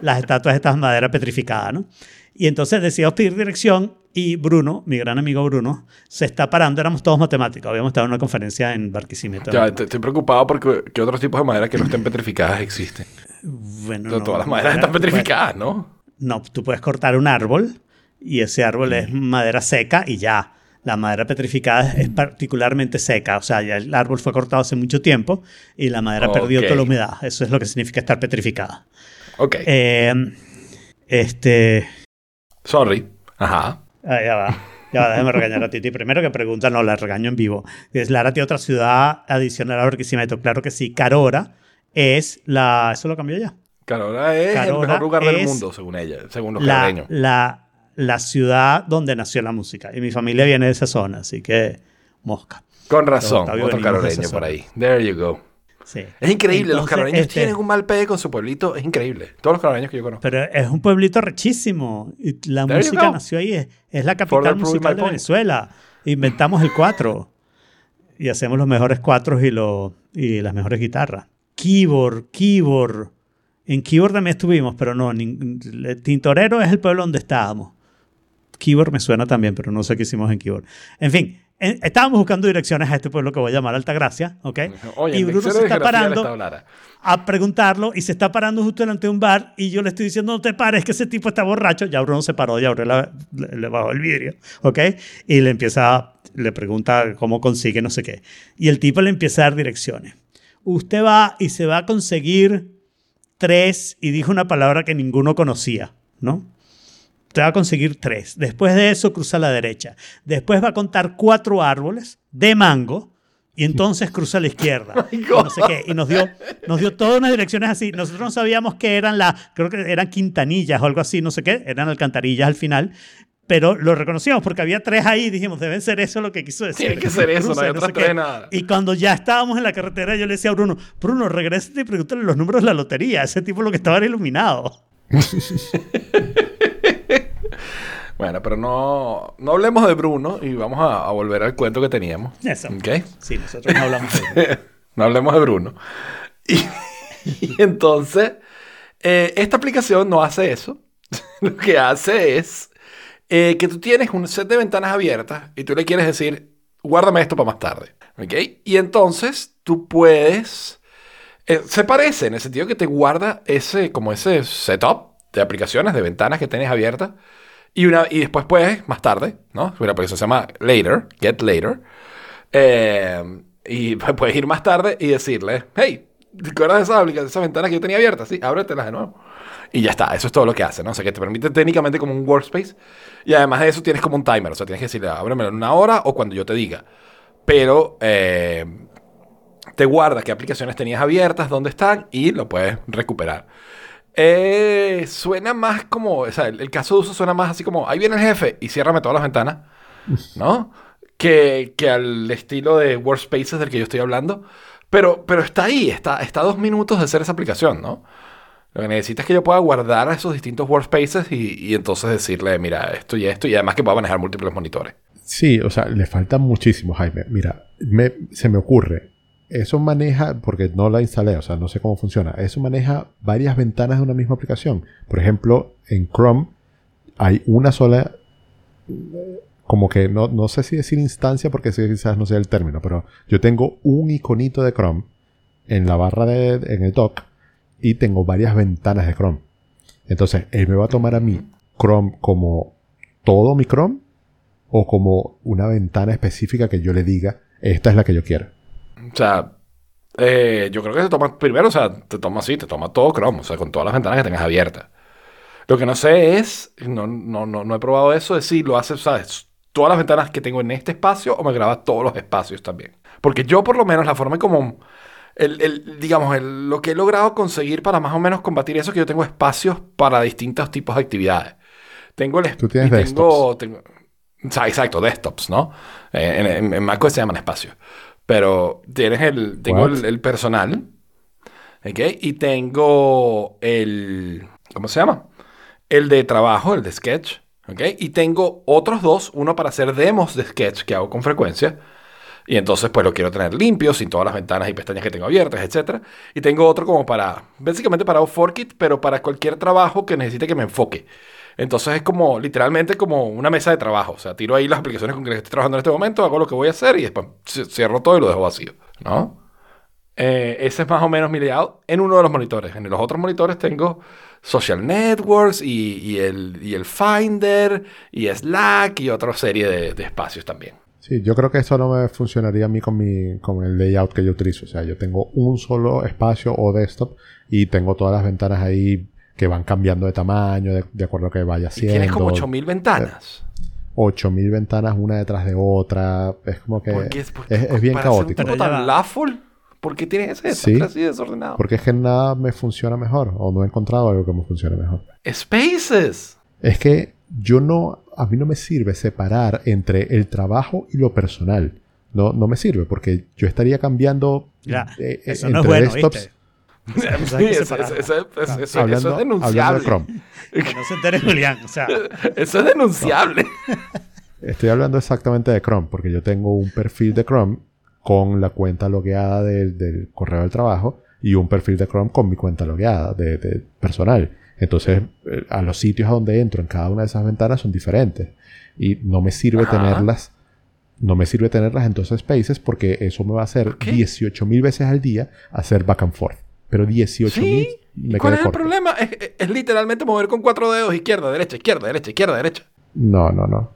las estatuas de estas maderas petrificadas. ¿no? Y entonces decidimos pedir dirección y Bruno, mi gran amigo Bruno, se está parando. Éramos todos matemáticos. Habíamos estado en una conferencia en Barquisimeto. Ya, estoy preocupado porque ¿qué otros tipos de madera que no estén petrificadas existen? Bueno, Todas no, las maderas están bueno, petrificadas, ¿no? No, tú puedes cortar un árbol y ese árbol es madera seca y ya. La madera petrificada es particularmente seca, o sea, ya el árbol fue cortado hace mucho tiempo y la madera perdió toda la humedad. Eso es lo que significa estar petrificada. Ok. Eh, este. Sorry. Ajá. ah, ya va. Ya va, déjame regañar a Titi. Primero que pregunta, no, la regaño en vivo. Es Lara tiene otra ciudad adicional a Barquisimeto. Claro que sí. Carora es la. ¿Eso lo cambió ya? Carora es el Carora mejor lugar del mundo, según ella, según los la, la, la ciudad donde nació la música. Y mi familia viene de esa zona, así que mosca. Con razón, otro caroreño por ahí. There you go. Sí. Es increíble, los Entonces, caroreños este, tienen un mal pegue con su pueblito, es increíble. Todos los caroreños que yo conozco. Pero es un pueblito rechísimo. Y la There música nació ahí. Es, es la capital musical de. Venezuela. Inventamos el cuatro. Y hacemos los mejores cuatros y, lo, y las mejores guitarras. Keyboard, keyboard. En keyboard también estuvimos, pero no. Tintorero es el pueblo donde estábamos. Keyboard me suena también, pero no sé qué hicimos en Keyboard. En fin, en- estábamos buscando direcciones a este pueblo que voy a llamar Altagracia, ¿ok? Oye, y Bruno se está parando a preguntarlo y se está parando justo delante de un bar y yo le estoy diciendo no te pares que ese tipo está borracho ya Bruno se paró ya Bruno le, le bajó el vidrio ¿ok? y le empieza le pregunta cómo consigue no sé qué y el tipo le empieza a dar direcciones usted va y se va a conseguir tres y dijo una palabra que ninguno conocía ¿no? Usted va a conseguir tres. Después de eso cruza a la derecha. Después va a contar cuatro árboles de mango y entonces cruza a la izquierda. y no sé qué. Y nos dio, nos dio todas unas direcciones así. Nosotros no sabíamos que eran las, creo que eran quintanillas o algo así, no sé qué. Eran alcantarillas al final. Pero lo reconocíamos porque había tres ahí y dijimos, deben ser eso lo que quiso decir. Tiene que ser eso, no hay sé otras tres nada. Y cuando ya estábamos en la carretera, yo le decía a Bruno, Bruno, regresa y pregúntale los números de la lotería. Ese tipo lo que estaba era iluminado. Bueno, pero no, no hablemos de Bruno y vamos a, a volver al cuento que teníamos. Eso. ¿Ok? Sí, nosotros no hablamos de eso. no hablemos de Bruno. Y, y entonces, eh, esta aplicación no hace eso. Lo que hace es eh, que tú tienes un set de ventanas abiertas y tú le quieres decir, guárdame esto para más tarde. ¿Ok? Y entonces tú puedes... eh, se parece en el sentido que te guarda ese, como ese setup de aplicaciones, de ventanas que tienes abiertas. Y, una, y después puedes, más tarde, ¿no? Una aplicación se llama Later, Get Later. Eh, y puedes ir más tarde y decirle, hey, ¿te acuerdas de esa, aplicación, esa ventana que yo tenía abierta? Sí, ábretelas de nuevo. Y ya está, eso es todo lo que hace, ¿no? O sea, que te permite técnicamente como un workspace. Y además de eso tienes como un timer, o sea, tienes que decirle, ábremelo en una hora o cuando yo te diga. Pero eh, te guarda qué aplicaciones tenías abiertas, dónde están y lo puedes recuperar. Eh, suena más como, o sea, el, el caso de uso suena más así como, ahí viene el jefe y ciérrame todas las ventanas, ¿no? Que, que al estilo de Workspaces del que yo estoy hablando. Pero, pero está ahí, está, está a dos minutos de hacer esa aplicación, ¿no? Lo que necesitas es que yo pueda guardar esos distintos Workspaces y, y entonces decirle, mira, esto y esto, y además que pueda manejar múltiples monitores. Sí, o sea, le falta muchísimo, Jaime. Mira, me- se me ocurre. Eso maneja, porque no la instalé, o sea, no sé cómo funciona. Eso maneja varias ventanas de una misma aplicación. Por ejemplo, en Chrome hay una sola. como que no, no sé si decir instancia porque quizás no sea el término, pero yo tengo un iconito de Chrome en la barra de, en el dock y tengo varias ventanas de Chrome. Entonces, él me va a tomar a mí Chrome como todo mi Chrome o como una ventana específica que yo le diga, esta es la que yo quiero. O sea, eh, yo creo que se toma primero, o sea, te toma así, te toma todo Chrome, o sea, con todas las ventanas que tengas abiertas. Lo que no sé es, no, no, no, no he probado eso, es si lo hace, ¿sabes? Todas las ventanas que tengo en este espacio o me graba todos los espacios también. Porque yo, por lo menos, la forma como, el, el, digamos, el- lo que he logrado conseguir para más o menos combatir eso, es que yo tengo espacios para distintos tipos de actividades. Tengo el Tú tienes y tengo, exacto, desktops, ¿no? Eh, en, en, en macOS se llaman espacios. Pero tienes el, tengo el, el personal, ¿ok? Y tengo el, ¿cómo se llama? El de trabajo, el de sketch, ¿ok? Y tengo otros dos, uno para hacer demos de sketch que hago con frecuencia. Y entonces pues lo quiero tener limpio, sin todas las ventanas y pestañas que tengo abiertas, etc. Y tengo otro como para, básicamente para Forkit, pero para cualquier trabajo que necesite que me enfoque. Entonces es como, literalmente como una mesa de trabajo. O sea, tiro ahí las aplicaciones con que estoy trabajando en este momento, hago lo que voy a hacer y después ci- cierro todo y lo dejo vacío, ¿no? Eh, ese es más o menos mi layout en uno de los monitores. En los otros monitores tengo Social Networks y, el, y el Finder y Slack y otra serie de espacios también. Sí, yo creo que eso no me funcionaría a mí con, mi, con el layout que yo utilizo. O sea, yo tengo un solo espacio o desktop y tengo todas las ventanas ahí que van cambiando de tamaño, de, de acuerdo a lo que vaya Y haciendo. tienes como 8000 ventanas. 8000 ventanas una detrás de otra. Es como que ¿Por qué es, por qué- es bien un caótico. tipo ya tan va. laughful? ¿Por qué tienes ese Sí. así desordenado? Porque es que nada me funciona mejor o no he encontrado algo que me funcione mejor. Spaces. Es que yo no, a mí no me sirve separar entre el trabajo y lo personal. No, no me sirve porque yo estaría cambiando Ya, eh, eh, eso no es bueno, eso, es denunciable. de Chrome. Que no se entere Julián. O sea, Eso es denunciable. Estoy hablando exactamente de Chrome porque yo tengo un perfil de Chrome con la cuenta logueada del, del correo del trabajo y un perfil de Chrome con mi cuenta logueada de, de personal. Entonces, eh, a los sitios a donde entro en cada una de esas ventanas son diferentes. Y no me sirve Ajá. tenerlas. No me sirve tenerlas en dos spaces porque eso me va a hacer qué? 18 mil veces al día hacer back and forth. Pero 18 mil ¿Sí? me ¿Cuál es el corto. problema? Es, es- es literalmente mover con cuatro dedos izquierda, derecha, izquierda, derecha, izquierda, derecha. No, no, no.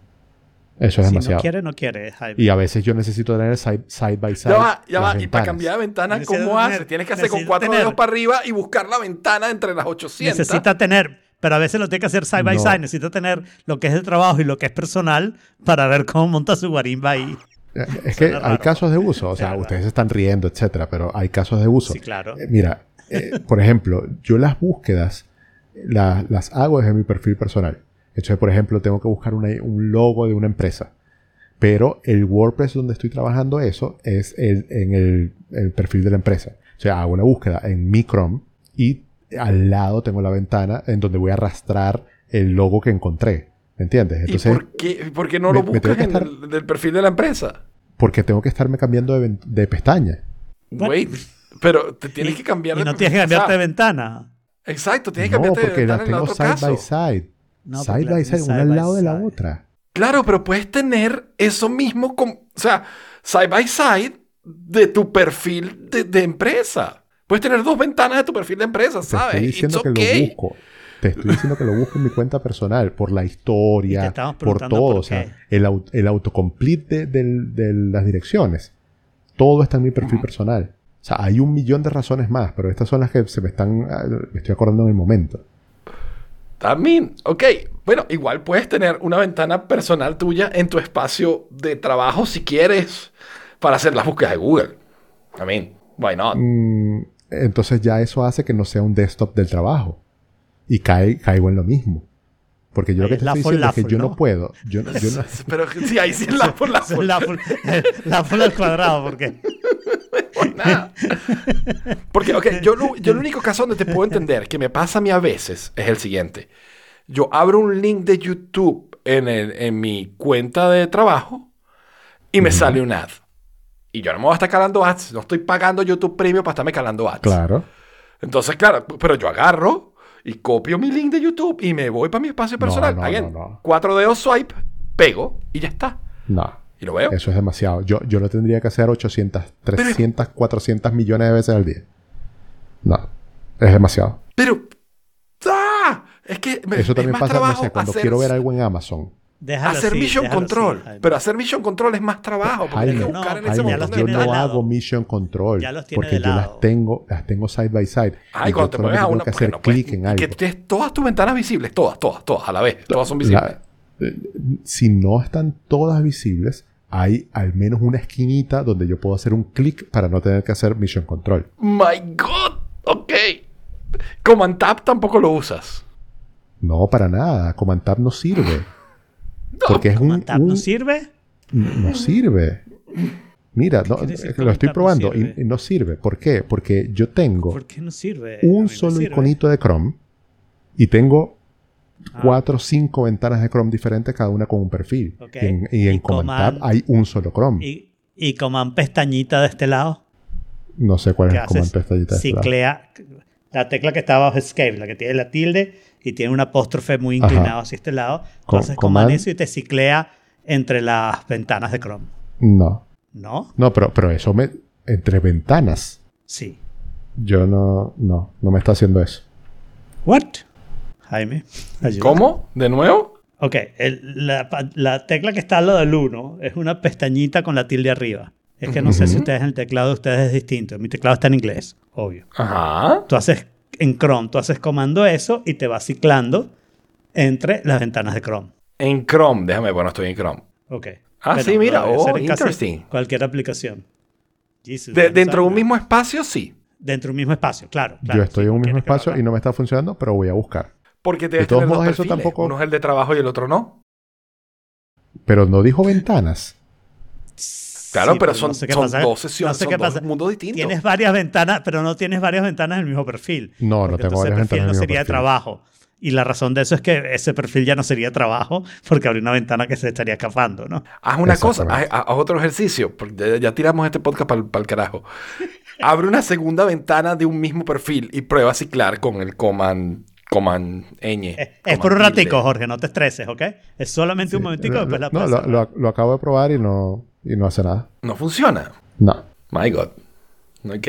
Eso es si demasiado. no quiere, no quiere. Jaime. Y a veces yo necesito tener side, side by side. Ya va, ya va. Y para cambiar de ventana, ¿cómo tener- haces? Tienes que hacer con cuatro tener- dedos para arriba y buscar la ventana entre las 800. Necesita tener, pero a veces lo tiene que hacer side by No. side. Necesita tener lo que es de trabajo y lo que es personal para ver cómo monta su guarimba ahí. Eh, Es que hay casos de uso, o sea, ustedes se están riendo, etcétera, pero hay casos de uso. Sí, claro. Eh, mira, eh, por ejemplo, yo las búsquedas la- las hago desde mi perfil personal. Entonces, por ejemplo, tengo que buscar una- un logo de una empresa. Pero el WordPress donde estoy trabajando eso es el- en el, el perfil de la empresa. O sea, hago una búsqueda en mi Chrome y al lado tengo la ventana en donde voy a arrastrar el logo que encontré. ¿Me entiendes? ¿Y Entonces, por qué, por qué no me- lo me tengo buscas en estar- el del perfil de la empresa? porque tengo que estarme cambiando de, de pestaña. Wait, pero te tienes Y- que cambiar y de no tienes que cambiarte de ventana. Exacto, tienes que No, cambiarte de porque ventana las en el tengo otro side caso. by side. No, side by side, una side al by lado de la side. otra. Claro, pero puedes tener eso mismo con, o sea, side by side de tu perfil de, de empresa. Puedes tener dos ventanas de tu perfil de empresa, Te ¿sabes? estoy diciendo It's que lo busco. Te estoy diciendo que lo busco en mi cuenta personal por la te historia, por todo. por o sea, el, el autocomplete de, de las direcciones. Todo está en mi perfil personal. O sea, hay un millón de razones más, pero estas son las que se me están. ah, Me estoy acordando en el momento. También, ok. Bueno, igual puedes tener una ventana personal tuya en tu espacio de trabajo si quieres para hacer las búsquedas de Google. I mean, why not? Mm, entonces ya eso hace que no sea un desktop del trabajo. Y cae, caigo en lo mismo. Porque yo Ahí lo que te estoy Lafol, diciendo es que yo no, ¿no? puedo. Yo, no- yo no- Pero sí, ahí sí es la por la es la, full- la full al cuadrado, porque por nada. Porque, ok, yo, lo- yo el único caso donde te puedo entender que me pasa a mí a veces es el siguiente. Yo abro un link de YouTube en, el- en mi cuenta de trabajo y me sale un ad. Y yo no me voy a estar calando ads. No estoy pagando YouTube Premium para estarme calando ads. claro. Entonces, claro, pero yo agarro y copio mi link de YouTube y me voy para mi espacio personal. no, Again, no, no. Cuatro dedos swipe pego y ya está. No. Y lo veo. Eso es demasiado. Yo, yo lo tendría que hacer 800, 300, 400 millones de veces al día. No. Es demasiado. Pero. ¡Ah! Es que me, Eso es también más pasa, no sé, cuando hacer- quiero ver algo en Amazon. Déjalo hacer así, Mission Control. así, Jaime. pero hacer Mission Control es más trabajo. Porque tienes que Jaime, buscar en no, ese Jaime, de yo no hago Mission Control. Ya los tiene porque de yo lado. las tengo, las tengo side by side. Ay, y cuando yo te mueves a tengo una. que hacer no puedes- clic en algo. que tienes todas tus ventanas visibles. Todas, todas, todas a la vez. Todas son visibles. La- eh, si no están todas visibles, hay al menos una esquinita donde yo puedo hacer un clic para no tener que hacer Mission Control. My God. Ok. Command Tab tampoco lo usas. No, para nada. Command Tab no sirve. Porque es un, no sirve? no sirve. Mira, no, lo estoy no probando sirve? y, y no sirve. ¿Por qué? Porque yo tengo ¿Por qué no sirve? A mí un solo sirve. iconito de Chrome y tengo Ah. cuatro o cinco ventanas de Chrome diferentes, cada una con un perfil. Y en, y en Y Command Command- Tab hay un solo Chrome. Y, y Command pestañita de este lado. no sé cuál es ¿Qué el Command haces? pestañita. de este lado. Ciclea la tecla que está abajo es Escape, la que tiene la tilde y tiene un apóstrofe muy Ajá. inclinado hacia este lado. Entonces, command command- eso y te ciclea entre las ventanas de Chrome. No. ¿No? No, pero, pero eso me. Entre ventanas. Sí. Yo no. No, no me está haciendo eso. ¿What? Jaime. ayuda. ¿Cómo? ¿De nuevo? Ok, el- la, tecla que está al lado del 1 es una pestañita con la tilde arriba. Es que no sé si ustedes en el teclado de ustedes es distinto. Mi teclado está en inglés, obvio. Ajá. Tú haces en Chrome, tú haces comando eso y te va ciclando entre las ventanas de Chrome. En Chrome. Déjame, bueno, estoy en Chrome. Ok. Ah, sí, mira, oh, interesting. Cualquier aplicación. Jesus, De- no dentro de un mismo espacio, sí. Dentro de un mismo espacio, claro. claro, yo estoy sí, en un mismo espacio y no me está funcionando, pero voy a buscar. Porque debes todos tener dos modos, eso tampoco- Uno es el de trabajo y el otro no. Pero no dijo ventanas. Claro, Sí, pero son, no sé qué son pasa. dos sesiones, No sé son dos mundos distintos. Tienes varias ventanas, pero no tienes varias ventanas en el mismo perfil. No, no tengo varias ventanas en no sería de trabajo. Y la razón de eso es que ese perfil ya no sería trabajo porque habría una ventana que se estaría escapando, ¿no? Haz una cosa, haz, otro ejercicio, porque ya, ya tiramos este podcast para el carajo. Abre una segunda ventana de un mismo perfil y prueba a ciclar con el command, command ñ. Es, por un tilde. ratico, Jorge, no te estreses, ¿ok? Es solamente un momentico, no, después la no, lo, lo- lo acabo de probar y no, y no hace nada. No funciona. No. My God. Ok.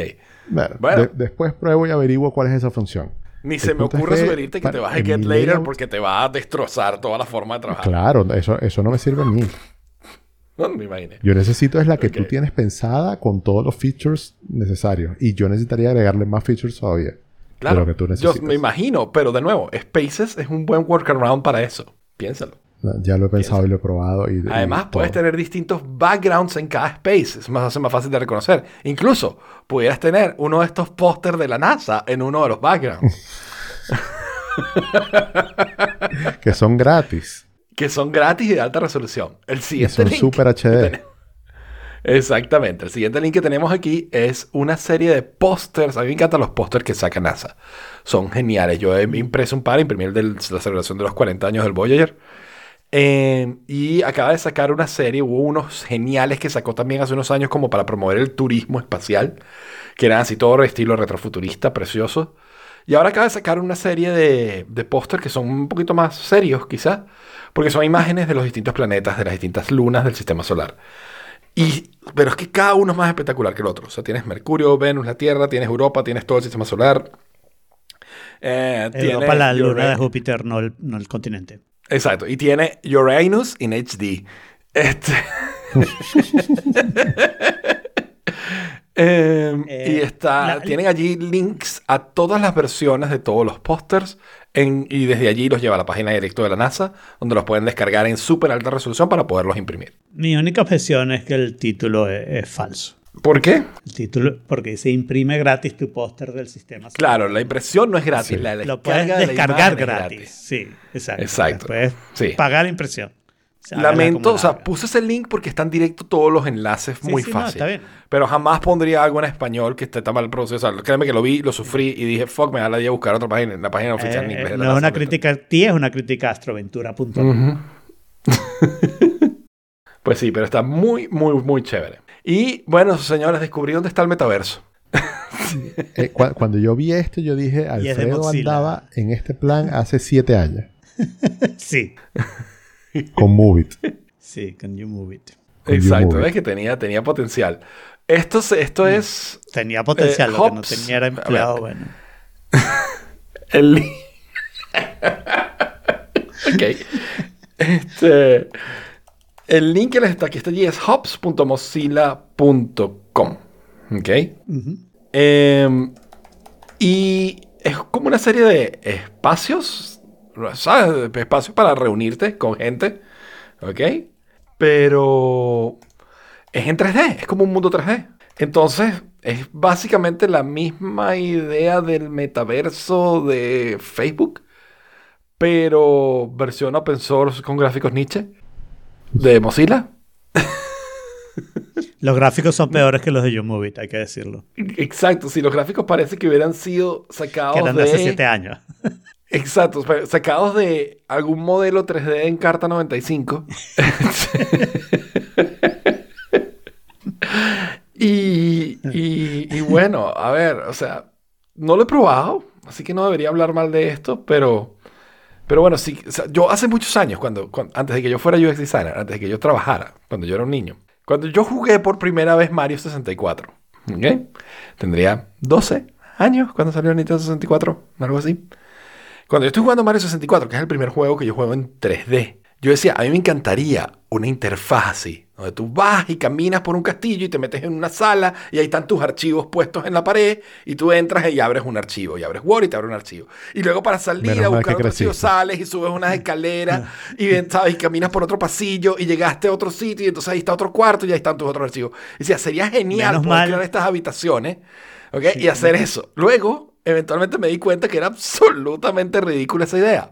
Bueno, Bueno. de- después pruebo y averiguo cuál es esa función. Ni El se me es ocurre que sugerirte que te bajes en Get Later layout- porque te va a destrozar toda la forma de trabajar. Claro, eso, eso no me sirve a mí. No me imaginé. Yo necesito es la que tú tienes pensada con todos los features necesarios. Y yo necesitaría agregarle más features todavía. Claro, de lo que tú yo necesitas. me imagino, pero de nuevo, Spaces es un buen workaround para eso. Piénsalo. Ya lo he pensado y lo he probado. Y, y Además, puedes tener distintos backgrounds en cada space. Es más, hace más fácil de reconocer. Incluso, pudieras tener uno de estos pósters de la NASA en uno de los backgrounds, Que son gratis. que son gratis y de alta resolución. El Y siguiente son link super HD. Exactamente. El siguiente link que tenemos aquí es una serie de pósters. A mí me encantan los pósters que saca NASA. Son geniales. Yo he impreso un par, imprimí el de la celebración de los 40 años del Voyager. Eh, y acaba de sacar una serie, hubo unos geniales que sacó también hace unos años como para promover el turismo espacial, que eran así todo estilo retrofuturista, precioso. Y ahora acaba de sacar una serie de, de que son un poquito más serios quizás, porque son imágenes de los distintos planetas, de las distintas lunas del sistema solar. Y, pero es que cada uno es más espectacular que el otro. O sea, tienes Mercurio, Venus, la Tierra, tienes Europa, tienes todo el sistema solar. Eh, Europa, la luna de Júpiter, no el, no el continente. Exacto. Y tiene Uranus in HD. Este. Em, Eh, y está, la- tienen allí links a todas las versiones de todos los pósters en- y desde allí los lleva a la página directo de la NASA, donde los pueden descargar en súper alta resolución para poderlos imprimir. Mi única objeción es que el título es, es falso. ¿Por qué? El título, porque se imprime gratis tu póster del sistema. solar. Claro, la impresión no es gratis, Sí. la Lo puedes descarga de la descargar gratis. Sí, exacto. Exacto. Puedes Sí. pagar la impresión. Se Lamento, o sea, puse ese link porque están directo todos los enlaces Sí, muy sí, no, fácil. está bien. Pero jamás pondría algo en español que esté tan mal procesado. Créeme que lo vi, lo sufrí y dije, fuck, me da la idea de buscar otra página, la página oficial en Eh, inglés. eh, no es una crítica a ti, es una crítica a astroventura.com. Pues sí, pero está muy, muy, muy chévere. Y bueno, señores, descubrí dónde está el metaverso. Eh, cu- cuando yo vi esto, yo dije, Alfredo andaba en este plan hace siete años. Sí. Con Movit. Sí, can you move it? Con Exacto, ves que tenía, tenía potencial. Esto, esto es Tenía potencial, Eh, lo que no tenía era empleado, bueno. el link. ok. Este, el link que les está aquí está allí es hops.mozilla.com. Ok. Em, y es como una serie de espacios, ¿sabes? Espacios para reunirte con gente, ¿ok? Pero es en 3D, es como un mundo 3D. Entonces, es básicamente la misma idea del metaverso de Facebook, pero versión open source con gráficos Nietzsche de Mozilla. Los gráficos son peores que los de YouMovie, hay que decirlo. Exacto, si los gráficos parece que hubieran sido sacados Que eran de de... hace 7 años. Exacto, sacados de algún modelo 3D en Carta 95. y, y, y bueno, a ver, o sea, no lo he probado, así que no debería hablar mal de esto, pero, pero bueno, sí, yo hace muchos años, cuando, antes de que yo fuera UX designer, antes de que yo trabajara, cuando yo era un niño, cuando yo jugué por primera vez Mario 64, ¿ok? Tendría 12 años cuando salió Nintendo 64, algo así. Cuando yo estoy jugando Mario 64, que es el primer juego que yo juego en 3D, yo decía, a mí me encantaría una interfaz así, donde tú vas y caminas por un castillo y te metes en una sala y ahí están tus archivos puestos en la pared y tú entras y abres un archivo y abres Word y te abre un archivo. Y luego para salir Menos a buscar otro archivo sales y subes unas escaleras y, ¿sabes? y caminas por otro pasillo y llegaste a otro sitio y entonces ahí está otro cuarto y ahí están tus otros archivos. Y decía, sería genial Menos poder mal. crear estas habitaciones ¿ok? y hacer eso. Luego, eventualmente me di cuenta que era absolutamente ridícula esa idea.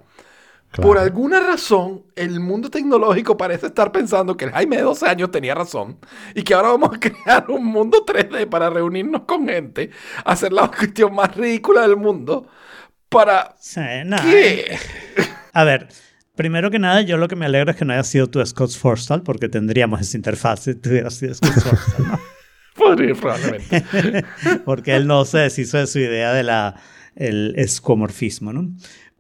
Claro. Por alguna razón, el mundo tecnológico parece estar pensando que el Jaime de 12 años tenía razón y que ahora vamos a crear un mundo 3D para reunirnos con gente, hacer la cuestión más ridícula del mundo para... Sí, nada. ¿Qué? A ver, primero que nada, yo lo que me alegro es que no haya sido tu Scott Forstall, porque tendríamos esa interfaz si tuviera sido Scott Forstall, ¿no? Podría, probablemente. porque él no se deshizo de su idea de la el escomorfismo, ¿no?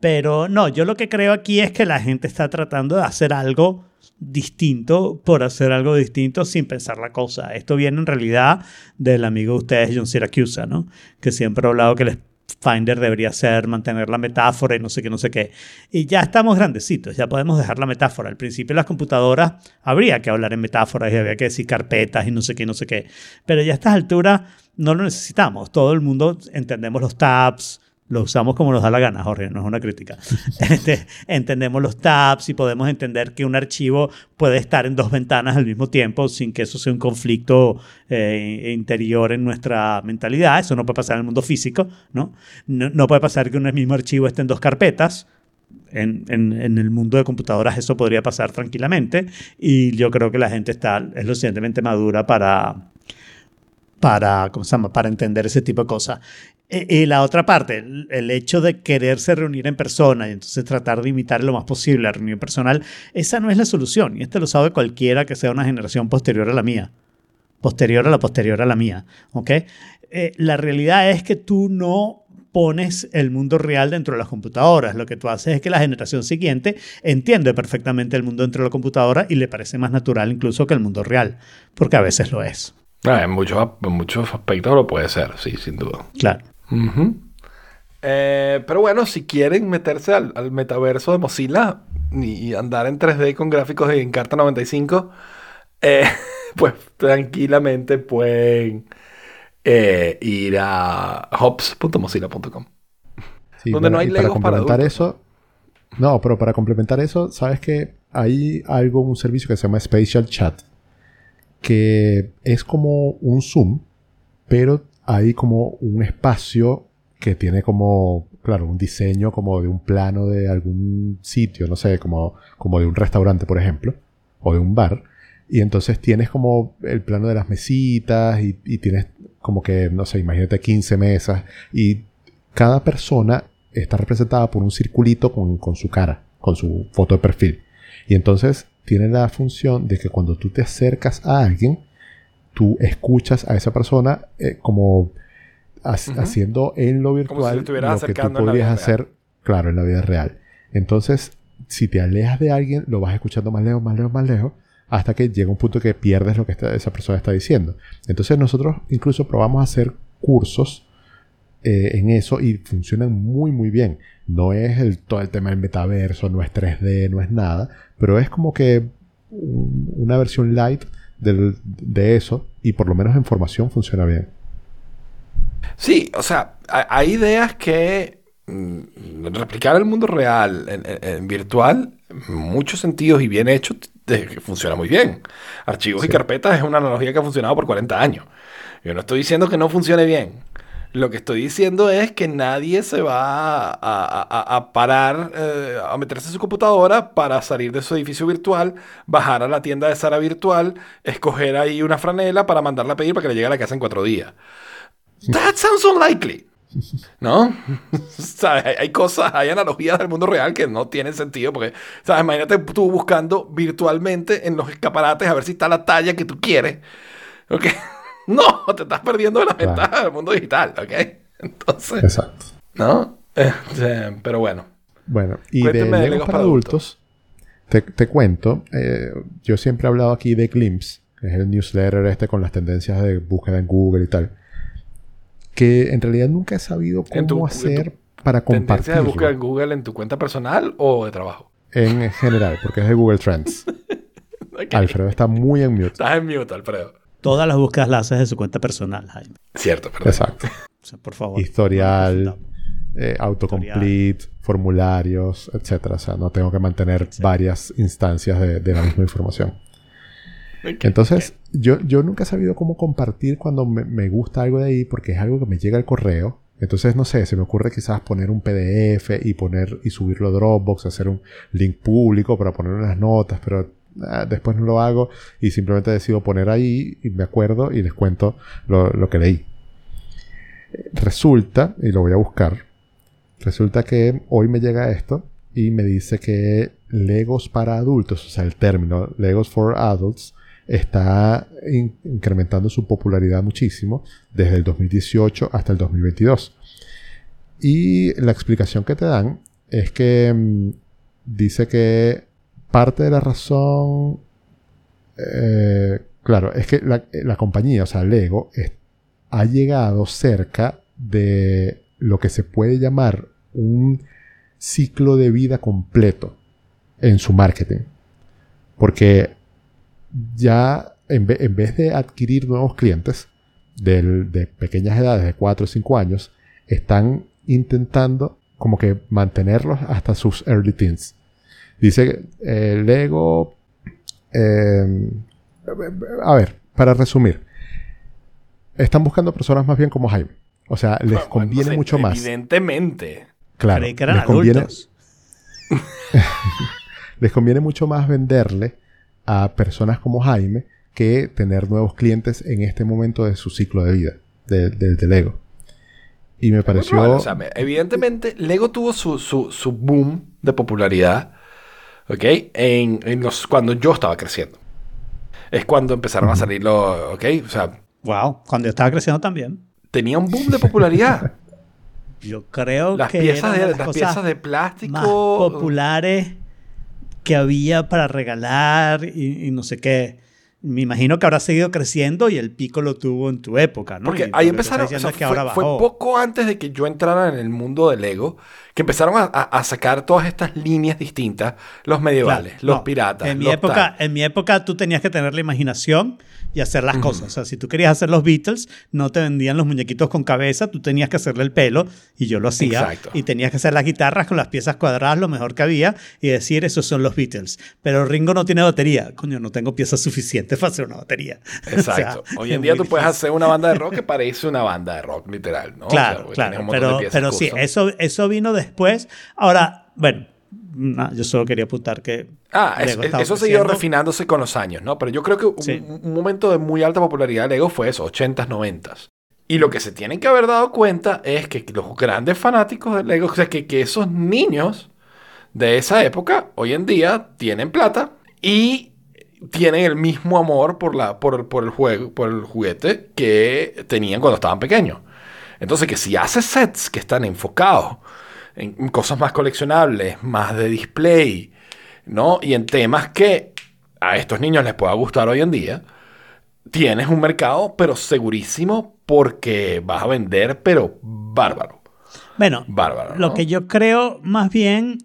Pero no, yo lo que creo aquí es que la gente está tratando de hacer algo distinto por hacer algo distinto sin pensar la cosa. Esto viene en realidad del amigo de ustedes, John Siracusa, ¿no? Que siempre ha hablado que el Finder debería ser mantener la metáfora y no sé qué, no sé qué. Y ya estamos grandecitos, ya podemos dejar la metáfora. Al principio las computadoras habría que hablar en metáforas y había que decir carpetas y no sé qué, no sé qué. Pero ya a estas alturas no lo necesitamos. Todo el mundo entendemos los tabs, lo usamos como nos da la gana, Jorge, no es una crítica. Este, entendemos los tabs y podemos entender que un archivo puede estar en dos ventanas al mismo tiempo sin que eso sea un conflicto eh, interior en nuestra mentalidad. Eso no puede pasar en el mundo físico, ¿no? No, no puede pasar que un mismo archivo esté en dos carpetas. En, en, en, el mundo de computadoras eso podría pasar tranquilamente y yo creo que la gente está, es lo suficientemente madura para, para, ¿cómo se llama? para entender ese tipo de cosas. Y, y la otra parte, el, el, hecho de quererse reunir en persona y entonces tratar de imitar lo más posible la reunión personal, esa no es la solución. Y esto lo sabe cualquiera que sea una generación posterior a la mía. Posterior a la posterior a la mía. ¿Ok? Eh, la realidad es que tú no pones el mundo real dentro de las computadoras. Lo que tú haces es que la generación siguiente entiende perfectamente el mundo dentro de la computadora y le parece más natural incluso que el mundo real. Porque a veces lo es. Ah, en, muchos, en muchos aspectos lo puede ser, sí, sin duda. Claro. Uh -huh. eh, pero bueno, si quieren meterse al, al metaverso de Mozilla y, y, andar en 3D con gráficos de Encarta 95, eh, pues tranquilamente pueden eh, ir a hops.mozilla.com. Sí, donde bueno, no hay legos para complementar eso, no, pero para complementar eso, sabes que hay algo, un servicio que se llama Spatial Chat, que es como un Zoom, pero hay como un espacio que tiene como, claro, un diseño como de un plano de algún sitio, no sé, como, como de un restaurante, por ejemplo, o de un bar. Y entonces tienes como el plano de las mesitas y, tienes como que, no sé, imagínate 15 mesas y cada persona está representada por un circulito con, con su cara, con su foto de perfil. Y entonces tiene la función de que cuando tú te acercas a alguien, tú escuchas a esa persona eh, como ha uh -huh. haciendo en lo virtual si lo que tú podrías hacer, claro, en la vida real. Entonces, si te alejas de alguien, lo vas escuchando más lejos, más lejos, más lejos, hasta que llega un punto que pierdes lo que esta- esa persona está diciendo. Entonces nosotros incluso probamos a hacer cursos eh, en eso y funcionan muy muy bien. No es el, todo el tema del metaverso, no es 3D, no es nada, pero es como que un- una versión light del- de eso y por lo menos en formación funciona bien. Sí, o sea, hay, ideas que mm, replicar el mundo real en, virtual, en muchos sentidos y bien hecho, funciona muy bien. Archivos y carpetas es una analogía que ha funcionado por 40 años. Yo no estoy diciendo que no funcione bien. Lo que estoy diciendo es que nadie se va a, a- parar, eh, a meterse en su computadora para salir de su edificio virtual, bajar a la tienda de Sara virtual, escoger ahí una franela para mandarla a pedir para que le llegue a la casa en cuatro días. That sounds unlikely. ¿No? ¿Sabes? Hay, hay cosas, hay analogías del mundo real que no tienen sentido porque, ¿sabes? Imagínate tú buscando virtualmente en los escaparates a ver si está la talla que tú quieres. ¿Ok? No, te estás perdiendo de la Claro. ventaja del mundo digital, ¿ok? Entonces, Exacto. ¿no? Este, pero bueno. Bueno, y de de Legos para adultos, te, te cuento, eh, yo siempre he hablado aquí de Glimpse, que es el newsletter este con las tendencias de búsqueda en Google y tal, que en realidad nunca he sabido cómo tu- hacer para ¿Tendencia de búsqueda en Google en tu cuenta personal o de trabajo? en general, porque es de Google Trends. Ok. Alfredo está muy en mute. Estás en mute, Alfredo. Todas las búsquedas las haces de su cuenta personal, Jaime. Cierto, perdón. Exacto. O sea, por favor. Historial, No, eh, autocomplete, formularios, etcétera. O sea, no tengo que mantener varias instancias de, de la misma información. Entonces, yo, yo nunca he sabido cómo compartir cuando me, me gusta algo de ahí porque es algo que me llega al correo. Entonces, no sé, se me ocurre quizás poner un PDF y poner y subirlo a Dropbox, hacer un link público para poner unas notas, pero ah, después no lo hago y simplemente decido poner ahí y me acuerdo y les cuento lo, que leí. Resulta, y lo voy a buscar, resulta que hoy me llega esto y me dice que Legos para adultos, o sea, el término Legos for Adults, está in- incrementando su popularidad muchísimo desde el 2018 hasta el 2022. Y la explicación que te dan es que mm, dice que parte de la razón, eh, claro, es que la, la compañía, o sea, Lego, ha llegado cerca de lo que se puede llamar un ciclo de vida completo en su marketing. Porque ya en, en vez de adquirir nuevos clientes de pequeñas edades, de 4 o 5 años, están intentando como que mantenerlos hasta sus early teens. Dice eh, Lego... eh, a ver, para resumir. Están buscando personas más bien como Jaime. O sea, les Bueno, conviene mucho más. Evidentemente. Claro, Creí que eran les conviene, les conviene mucho más venderle a personas como Jaime que tener nuevos clientes en este momento de su ciclo de vida, de- del del Lego. Y me pareció... probable, o sea, me- evidentemente, Lego tuvo su, su, su boom de popularidad, ¿ok? En, en los, cuando yo estaba creciendo. Es cuando empezaron a salir los, ¿ok? O sea, Wow, cuando yo estaba creciendo también. tenía un boom de popularidad. Yo creo las que piezas, de, las las piezas de más plástico. populares que había para regalar y, y no sé qué. Me imagino que habrá seguido creciendo y el pico lo tuvo en tu época, ¿no? Porque Y ahí estás empezaron, o sea, que fue, poco antes de que yo entrara en el mundo de Lego, que empezaron a, a- a sacar todas estas líneas distintas, los medievales, Claro, los no. piratas. En mi, los época, tal. en mi época tú tenías que tener la imaginación y hacer las cosas. O sea, si tú querías hacer los Beatles, no te vendían los muñequitos con cabeza, tú tenías que hacerle el pelo y yo lo hacía. Exacto. Y tenías que hacer las guitarras con las piezas cuadradas lo mejor que había y decir, esos son los Beatles. Pero Ringo no tiene batería. Coño, no tengo piezas suficientes para hacer una batería. O sea, Exacto. Hoy en día tú puedes difícil. hacer una banda de rock que parece una banda de rock, literal, ¿no? O sea, Claro, claro. Pero, pero sí, eso, eso vino después. Ahora, bueno, no, yo solo quería apuntar que. Ah, es- eso ha seguido creciendo. refinándose con los años, ¿no? Pero yo creo que un, Sí. un momento de muy alta popularidad de Lego fue eso, 80s, 90s. Y lo que se tienen que haber dado cuenta es que los grandes fanáticos de Lego, o sea, que, que esos niños de esa época, hoy en día, tienen plata y tienen el mismo amor por, la, por, el- por el juego, por el juguete que tenían cuando estaban pequeños. Entonces, que si haces sets que están enfocados en cosas más coleccionables, más de display, ¿no? Y en temas que a estos niños les pueda gustar hoy en día, tienes un mercado, pero segurísimo, porque vas a vender, pero bárbaro. Bueno, Bárbaro, lo que yo creo más bien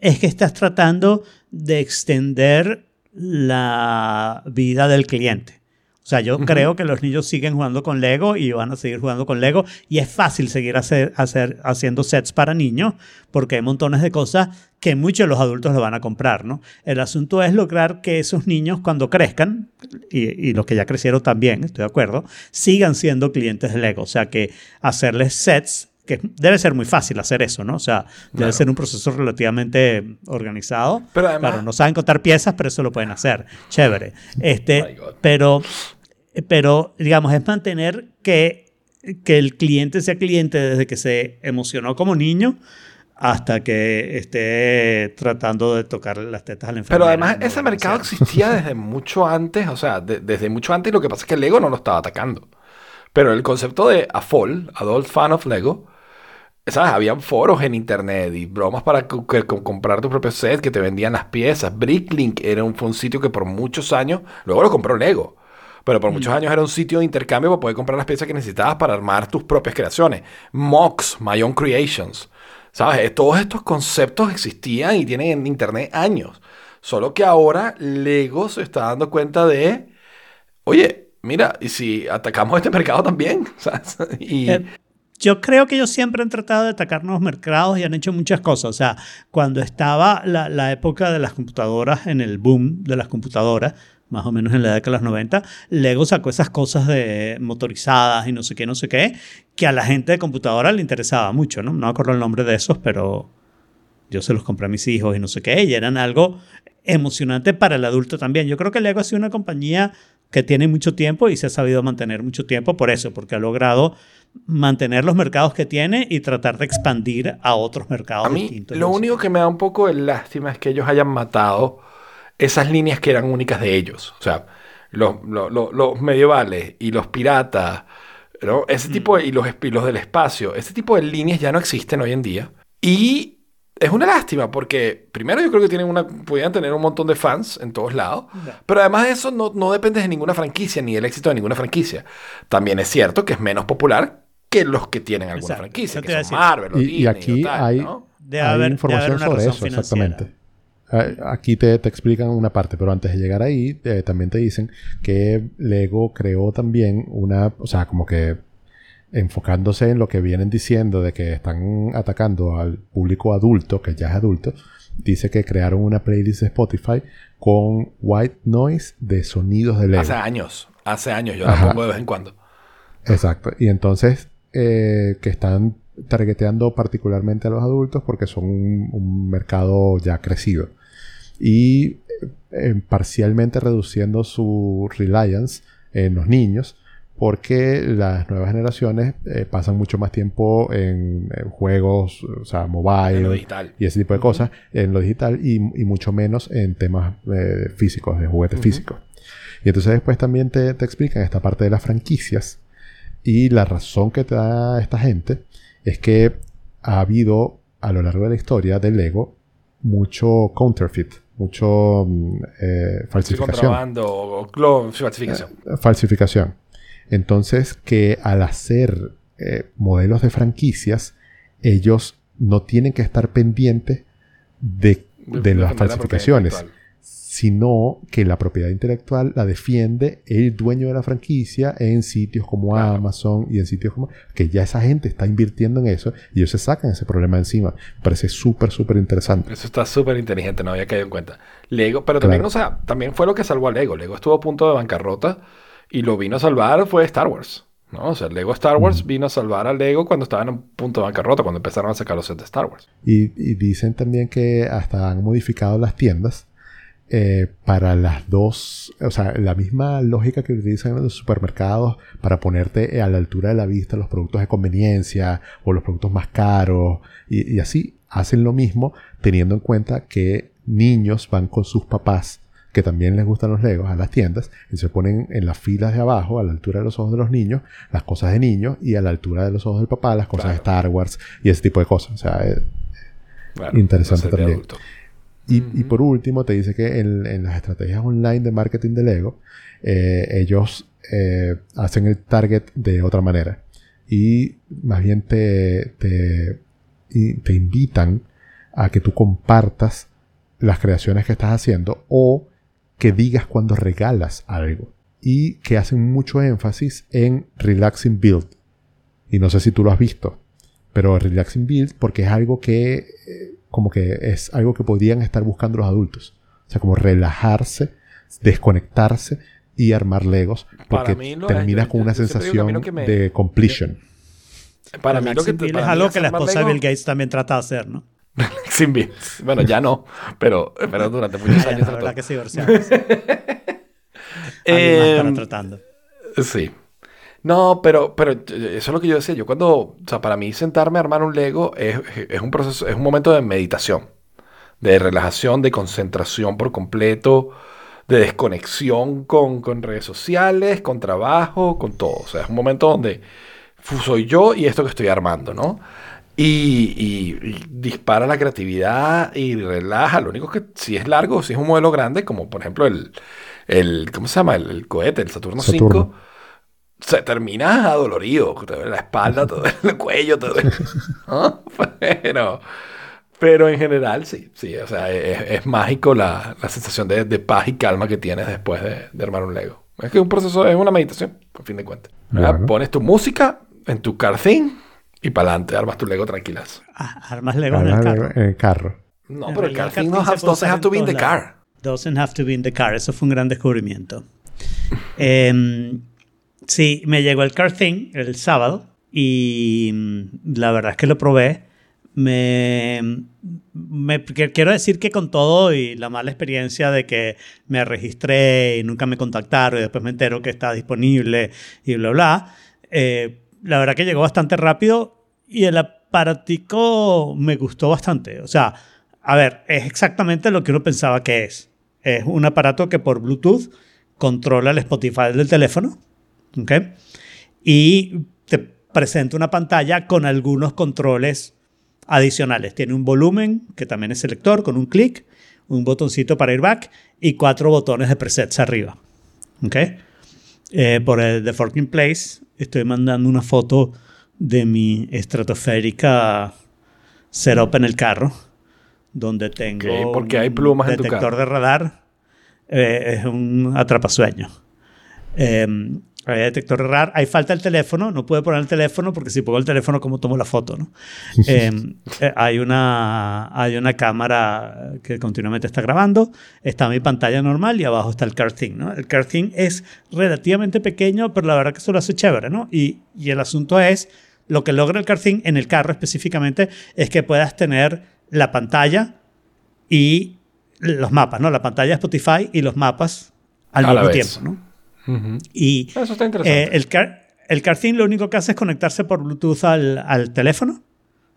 es que estás tratando de extender la vida del cliente. O sea, yo creo que los niños siguen jugando con Lego y van a seguir jugando con Lego. Y es fácil seguir hacer, hacer, haciendo sets para niños porque hay montones de cosas que muchos de los adultos lo van a comprar, ¿no? El asunto es lograr que esos niños cuando crezcan, y, y los que ya crecieron también, estoy de acuerdo, sigan siendo clientes de Lego. O sea, que hacerles sets que debe ser muy fácil hacer eso, ¿no? O sea, debe Claro. ser un proceso relativamente organizado. Pero además- claro, no saben contar piezas, pero eso lo pueden hacer. Chévere. Este, God. pero, pero, digamos, es mantener que, que el cliente sea cliente desde que se emocionó como niño hasta que esté tratando de tocar las tetas al enfermero. Pero además ese mercado existía desde mucho antes, o sea, de- desde mucho antes y lo que pasa es que Lego no lo estaba atacando. Pero el concepto de AFOL, Adult Fan of Lego, ¿sabes? Habían foros en internet y bromas para co- que- co- comprar tu propio set que te vendían las piezas. Bricklink era un, fue un sitio que por muchos años, luego lo compró Lego, pero por muchos años era un sitio de intercambio para poder comprar las piezas que necesitabas para armar tus propias creaciones. Mox, My Own Creations. ¿Sabes? Eh, Todos estos conceptos existían y tienen en internet años. Solo que ahora Lego se está dando cuenta de, oye, mira, ¿y si atacamos este mercado también? ¿Sabes? Y, Eh, yo creo que ellos siempre han tratado de atacar nuevos mercados y han hecho muchas cosas. O sea, cuando estaba la, la época de las computadoras, en el boom de las computadoras, más o menos en la década de los 90, Lego sacó esas cosas de motorizadas y no sé qué, no sé qué, que a la gente de computadora le interesaba mucho, ¿no? No me acuerdo el nombre de esos, pero yo se los compré a mis hijos y no sé qué, y eran algo emocionante para el adulto también. Yo creo que Lego ha sido una compañía que tiene mucho tiempo y se ha sabido mantener mucho tiempo por eso, porque ha logrado mantener los mercados que tiene y tratar de expandir a otros mercados a mí distintos. lo único que me da un poco de lástima es que ellos hayan matado esas líneas que eran únicas de ellos. O sea, los, los- los- los medievales y los piratas, ¿no? Ese tipo de- y los, y los del espacio, ese tipo de líneas ya no existen hoy en día. Y es una lástima porque primero yo creo que tienen una, podían tener un montón de fans en todos lados, pero además de eso no, no depende de ninguna franquicia ni del éxito de ninguna franquicia. También es cierto que es menos popular que los que tienen alguna Exacto, franquicia, que son decir. Marvel o Y, y Disney o aquí tal, hay, hay haber- información haber una sobre razón eso, financiera. exactamente. Ah, Aquí te, te explican una parte, pero antes de llegar ahí, eh, también te dicen que Lego creó también una, o sea, como que enfocándose en lo que vienen diciendo de que están atacando al público adulto, que ya es adulto, dice que crearon una playlist de Spotify con white noise de sonidos de Lego. Hace años, hace años, yo Ajá. la pongo de vez en cuando. Exacto. Y entonces, eh, que están targeteando particularmente a los adultos porque son un, un mercado ya crecido. Y eh, parcialmente reduciendo su reliance en los niños porque las nuevas generaciones eh, pasan mucho más tiempo en, en juegos, o sea, mobile En lo digital. y ese tipo de cosas en lo digital y, y mucho menos en temas eh, físicos, de juguetes físicos. Y entonces después también te, te explican esta parte de las franquicias y la razón que te da esta gente es que ha habido a lo largo de la historia del Lego mucho counterfeit, mucho mm, eh, falsificación contrabando o falsificación. falsificación. Entonces, que al hacer eh, modelos de franquicias, ellos no tienen que estar pendientes de, de las falsificaciones. Sino que la propiedad intelectual la defiende el dueño de la franquicia en sitios como Claro. Amazon y en sitios como... que ya esa gente está invirtiendo en eso y ellos se sacan ese problema encima. Me parece súper, súper interesante. Eso está súper inteligente, no había caído en cuenta. Lego, pero también, Claro. o sea, también fue lo que salvó a Lego. Lego estuvo a punto de bancarrota y lo vino a salvar fue Star Wars. ¿no? O sea, Lego Star Wars vino a salvar a Lego cuando estaban en punto de bancarrota, cuando empezaron a sacar los sets de Star Wars. Y, y dicen también que hasta han modificado las tiendas eh, para las dos, o sea, la misma lógica que utilizan en los supermercados para ponerte a la altura de la vista los productos de conveniencia o los productos más caros y, y así hacen lo mismo teniendo en cuenta que niños van con sus papás que también les gustan los legos a las tiendas y se ponen en las filas de abajo a la altura de los ojos de los niños las cosas de niños y a la altura de los ojos del papá las cosas de. Star Wars y ese tipo de cosas o sea Bueno, Interesante también. adulto. Y, y por último, te dice que en, en las estrategias online de marketing de Lego, eh, ellos eh, hacen el target de otra manera. Y más bien te, te, te invitan a que tú compartas las creaciones que estás haciendo o que digas cuando regalas algo. Y que hacen mucho énfasis en Relaxing Build. Y no sé si tú lo has visto, pero Relaxing Build porque es algo que eh, como que es algo que podrían estar buscando los adultos. O sea, como relajarse, desconectarse y armar Legos porque terminas con yo- una yo sensación lo que me- de completion. Para mí lo que es algo que la esposa de Bill Gates también trata de hacer, ¿no? Sin bits. Bueno, ya no, pero, pero durante muchos años la verdad que sí, estará Em, tratando. Sí. No, pero, pero eso es lo que yo decía. Yo cuando, o sea, para mí sentarme a armar un Lego es, es un proceso, es un momento de meditación, de relajación, de concentración por completo, de desconexión con, con redes sociales, con trabajo, con todo. O sea, es un momento donde soy yo y esto que estoy armando, ¿no? Y, y- dispara la creatividad y relaja. Lo único que si es largo, si es un modelo grande, como por ejemplo el, el ¿cómo se llama? El, el cohete, el Saturno, Saturno. 5, se termina adolorido, te duele la espalda, te duele el cuello, te duele- ¿no? Pero, pero en general sí, sí, o sea, es, es mágico la, la sensación de, de paz y calma que tienes después de, de armar un Lego. Es que es un proceso, es una meditación, a fin de cuentas. Bueno. Pones tu música en tu car thing y para adelante, armas tu Lego tranquilas. Ah, armas Lego en el carro. en el carro. No, En pero el car thing no has, doesn't have en to be in the car. Doesn't have to be in the car. Eso fue un gran descubrimiento. Em, sí, me llegó el Car Thing el sábado y mm, la verdad es que lo probé. Me, me- quiero decir que con todo y la mala experiencia de que me registré y nunca me contactaron y después me entero que está disponible y bla bla, eh, la verdad que llegó bastante rápido y el aparatico me gustó bastante. O sea, a ver, es exactamente lo que uno pensaba que es. Es un aparato que por Bluetooth controla el Spotify del teléfono. ¿Ok? Y te presenta una pantalla con algunos controles adicionales. Tiene un volumen, que también es selector, con un clic, un botoncito para ir back y cuatro botones de presets arriba. ¿ok? Eh, por el de Forking Place estoy mandando una foto de mi estratosférica setup en el carro, donde tengo porque un hay plumas en tu detector carro. de radar. Eh, es un atrapasueño. Eh, hay detector de radar. Ahí falta el teléfono. No puedo poner el teléfono porque si pongo el teléfono, ¿cómo tomo la foto? no? Eh, eh, hay, una, hay una cámara que continuamente está grabando. Está mi pantalla normal y abajo está el car thing, ¿no? El car thing es relativamente pequeño, pero la verdad que eso lo hace chévere, ¿no? Y, y el asunto es, lo que logra el car thing en el carro específicamente es que puedas tener la pantalla y los mapas, ¿no? La pantalla de Spotify y los mapas al mismo tiempo, ¿no? Y Eso está interesante. eh, el, car, el CarThing lo único que hace es conectarse por Bluetooth al, al teléfono.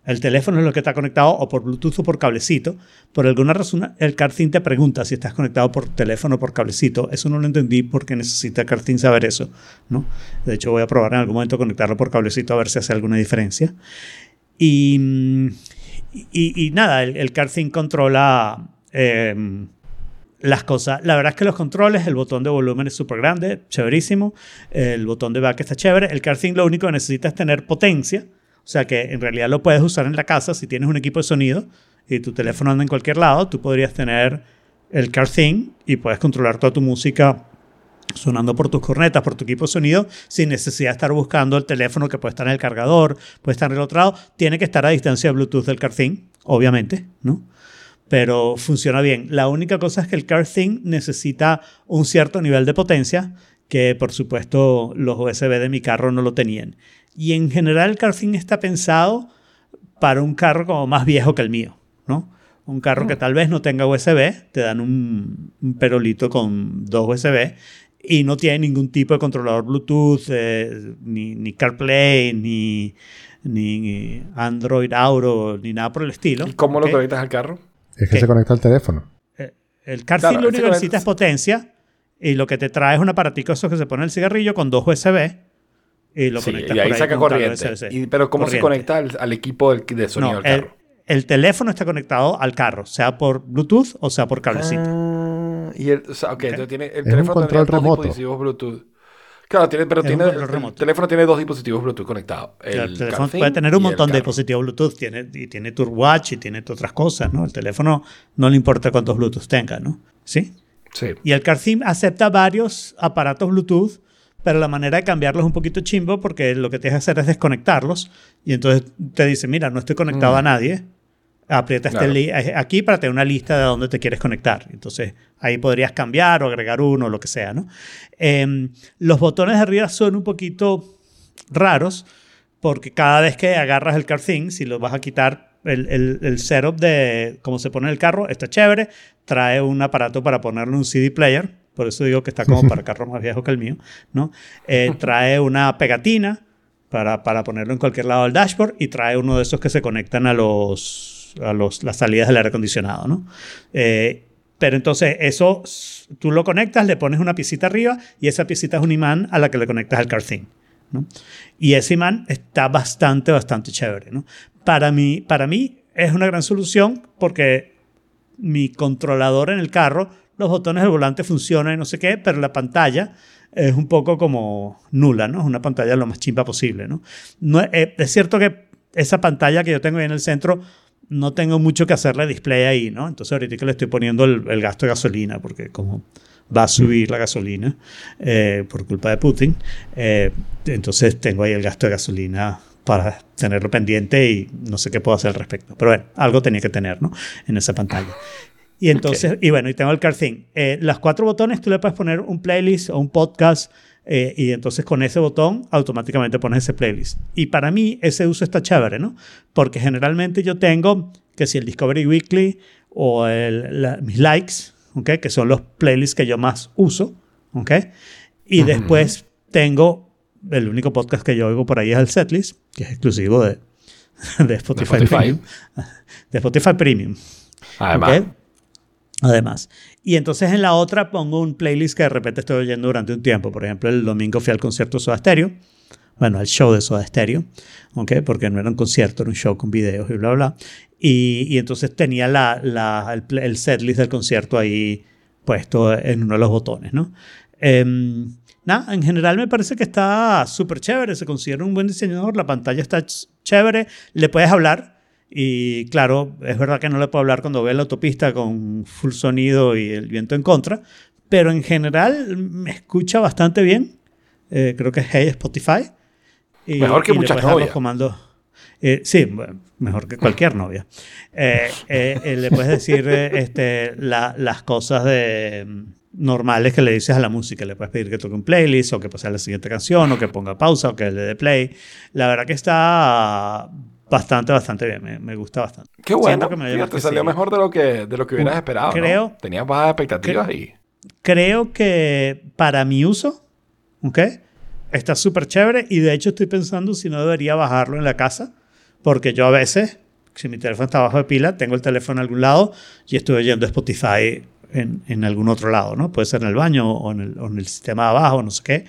El teléfono es lo que está conectado o por Bluetooth o por cablecito. Por alguna razón, el CarThing te pregunta si estás conectado por teléfono o por cablecito. Eso no lo entendí porque necesita CarThing saber eso. ¿no? De hecho, voy a probar en algún momento conectarlo por cablecito a ver si hace alguna diferencia. Y, mm, y, y nada, el, el CarThing controla em, las cosas. La verdad es que los controles, el botón de volumen es súper grande, chéverísimo. El botón de back está chévere. El CarThing lo único que necesita es tener potencia. O sea que en realidad lo puedes usar en la casa si tienes un equipo de sonido y tu teléfono anda en cualquier lado. Tú podrías tener el CarThing y puedes controlar toda tu música sonando por tus cornetas, por tu equipo de sonido, sin necesidad de estar buscando el teléfono que puede estar en el cargador, puede estar en el otro lado. Tiene que estar a distancia de Bluetooth del CarThing, obviamente, ¿no? Pero funciona bien. La única cosa es que el CarThing necesita un cierto nivel de potencia que, por supuesto, los USB de mi carro no lo tenían. Y en general el CarThing está pensado para un carro como más viejo que el mío, ¿no? Un carro que tal vez no tenga USB, te dan un, un perolito con dos USB y no tiene ningún tipo de controlador Bluetooth, eh, ni, ni CarPlay, ni, ni Android Auto, ni nada por el estilo. ¿Y cómo lo conectas al carro? Es que ¿Qué? se conecta al teléfono. Eh, El CarThing Claro, lo único que ese necesita es potencia y lo que te trae es un aparatico eso que se pone en el cigarrillo con dos USB y lo Sí, conectas y ahí por saca un corriente. Y- pero ¿cómo se conecta al, al equipo del, de sonido No, del el, carro? el teléfono está conectado al carro, sea por Bluetooth o sea por cablecito. Ah, y el, o sea, ok, entonces tiene, el un teléfono control tendría dos remoto. dispositivos Bluetooth. Claro, tiene, pero tiene, el teléfono tiene dos dispositivos Bluetooth conectados. Sea, el, teléfono puede tener un el montón de dispositivos Bluetooth, tiene, y tiene tu watch y tiene otras cosas, ¿no? El teléfono no le importa cuántos Bluetooth tenga, ¿no? ¿Sí? Sí. Y el CarSIM acepta varios aparatos Bluetooth, pero la manera de cambiarlos es un poquito chimbo porque lo que tienes que hacer es desconectarlos y entonces te dice, mira, no estoy conectado a nadie. Aprieta este Claro. li- aquí para tener una lista de dónde te quieres conectar. Entonces ahí podrías cambiar o agregar uno o lo que sea, ¿no? Em, los botones de arriba son un poquito raros porque cada vez que agarras el CarThing, si lo vas a quitar, el, el, el setup de cómo se pone el carro está chévere. Trae un aparato para ponerle un CD player, por eso digo que está como para carros más viejos que el mío, ¿no? Eh, trae una pegatina para, para ponerlo en cualquier lado del dashboard y trae uno de esos que se conectan a los, a los las salidas del aire acondicionado, ¿no? Eh, pero entonces eso tú lo conectas, le pones una piecita arriba y esa piecita es un imán a la que le conectas al CarThing. ¿no? Y ese imán está bastante, bastante chévere. ¿no? Para, mí, para mí es una gran solución porque mi controlador en el carro, los botones del volante funcionan y no sé qué, pero la pantalla es un poco como nula, ¿no? Es una pantalla lo más chimpa posible, ¿no? no eh, es cierto que esa pantalla que yo tengo ahí en el centro no tengo mucho que hacerle display ahí, ¿no? Entonces ahorita que le estoy poniendo el, el gasto de gasolina, porque como va a subir la gasolina eh, por culpa de Putin, eh, entonces tengo ahí el gasto de gasolina para tenerlo pendiente y no sé qué puedo hacer al respecto. Pero bueno, algo tenía que tener, ¿no? En esa pantalla. Y entonces, y bueno, y tengo el CarThing. Eh, las cuatro botones tú le puedes poner un playlist o un podcast eh, y entonces con ese botón automáticamente pones ese playlist. Y para mí ese uso está chévere, ¿no? Porque generalmente yo tengo que si el Discovery Weekly o el- la- mis likes, ¿ok? Que son los playlists que yo más uso, ¿ok? Y después tengo el único podcast que yo oigo por ahí es el Setlist, que es exclusivo de, de Spotify, Spotify. Premium. De Spotify Premium. Además. Además. Y entonces en la otra pongo un playlist que de repente estoy oyendo durante un tiempo. Por ejemplo, el domingo fui al concierto de Soda Stereo. Bueno, al show de Soda Stereo. ¿ok? Porque no era un concierto, era un show con videos y bla, bla. Y, y entonces tenía la, la- el, el setlist del concierto ahí puesto en uno de los botones, ¿no? Em, nada, en general me parece que está súper chévere. Se considera un buen diseñador. La pantalla está ch- chévere. Le puedes hablar. Y claro, es verdad que no le puedo hablar cuando ve la autopista con full sonido y el viento en contra, pero en general me escucha bastante bien. Eh, creo que es Hey Spotify. Y- Mejor que y muchas novias. comandos. Eh, sí, bueno, mejor que cualquier novia. Eh, eh, eh, le puedes decir eh, este, la- las cosas de, mm, normales que le dices a la música. Le puedes pedir que toque un playlist o que pase a la siguiente canción o que ponga pausa o que le dé play. La verdad que está bastante, bastante bien. Me, me gusta bastante. qué bueno. Que me Fíjate, que salió sí. mejor de lo que, de lo que hubieras esperado. ¿no? Creo- Tenías bajas expectativas y. creo que para mi uso, ¿ok? Está súper chévere y de hecho estoy pensando si no debería bajarlo en la casa, porque yo a veces, si mi teléfono está bajo de pila, tengo el teléfono en algún lado y estoy oyendo Spotify en, en algún otro lado, ¿no? Puede ser en el baño o en el, o en el sistema de abajo, no sé qué.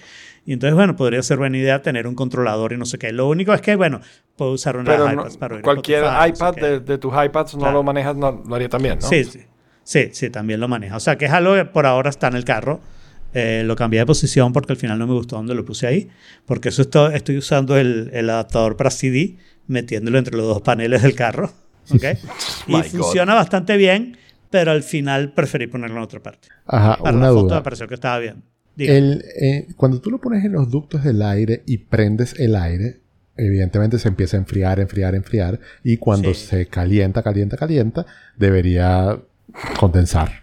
Y entonces, bueno, podría ser buena idea tener un controlador y no sé qué. Lo único es que, bueno, puedo usar una Pero no- iPads para oír cualquier Spotify, no sé iPad de, de tus iPads no Claro. lo manejas, no, lo haría también, ¿no? Sí, sí. Sí, sí, también lo maneja. O sea, que es algo que por ahora está en el carro. Eh, lo cambié de posición porque al final no me gustó donde lo puse ahí. Porque eso estoy, estoy usando el, el adaptador para CD, metiéndolo entre los dos paneles del carro. ¿ok? y God. funciona bastante bien, pero al final preferí ponerlo en otra parte. Ajá, Para una la foto duda. me pareció que estaba bien. El, eh, cuando tú lo pones en los ductos del aire y prendes el aire, evidentemente se empieza a enfriar, enfriar, enfriar. Y cuando Sí. se calienta, calienta, calienta, debería condensar.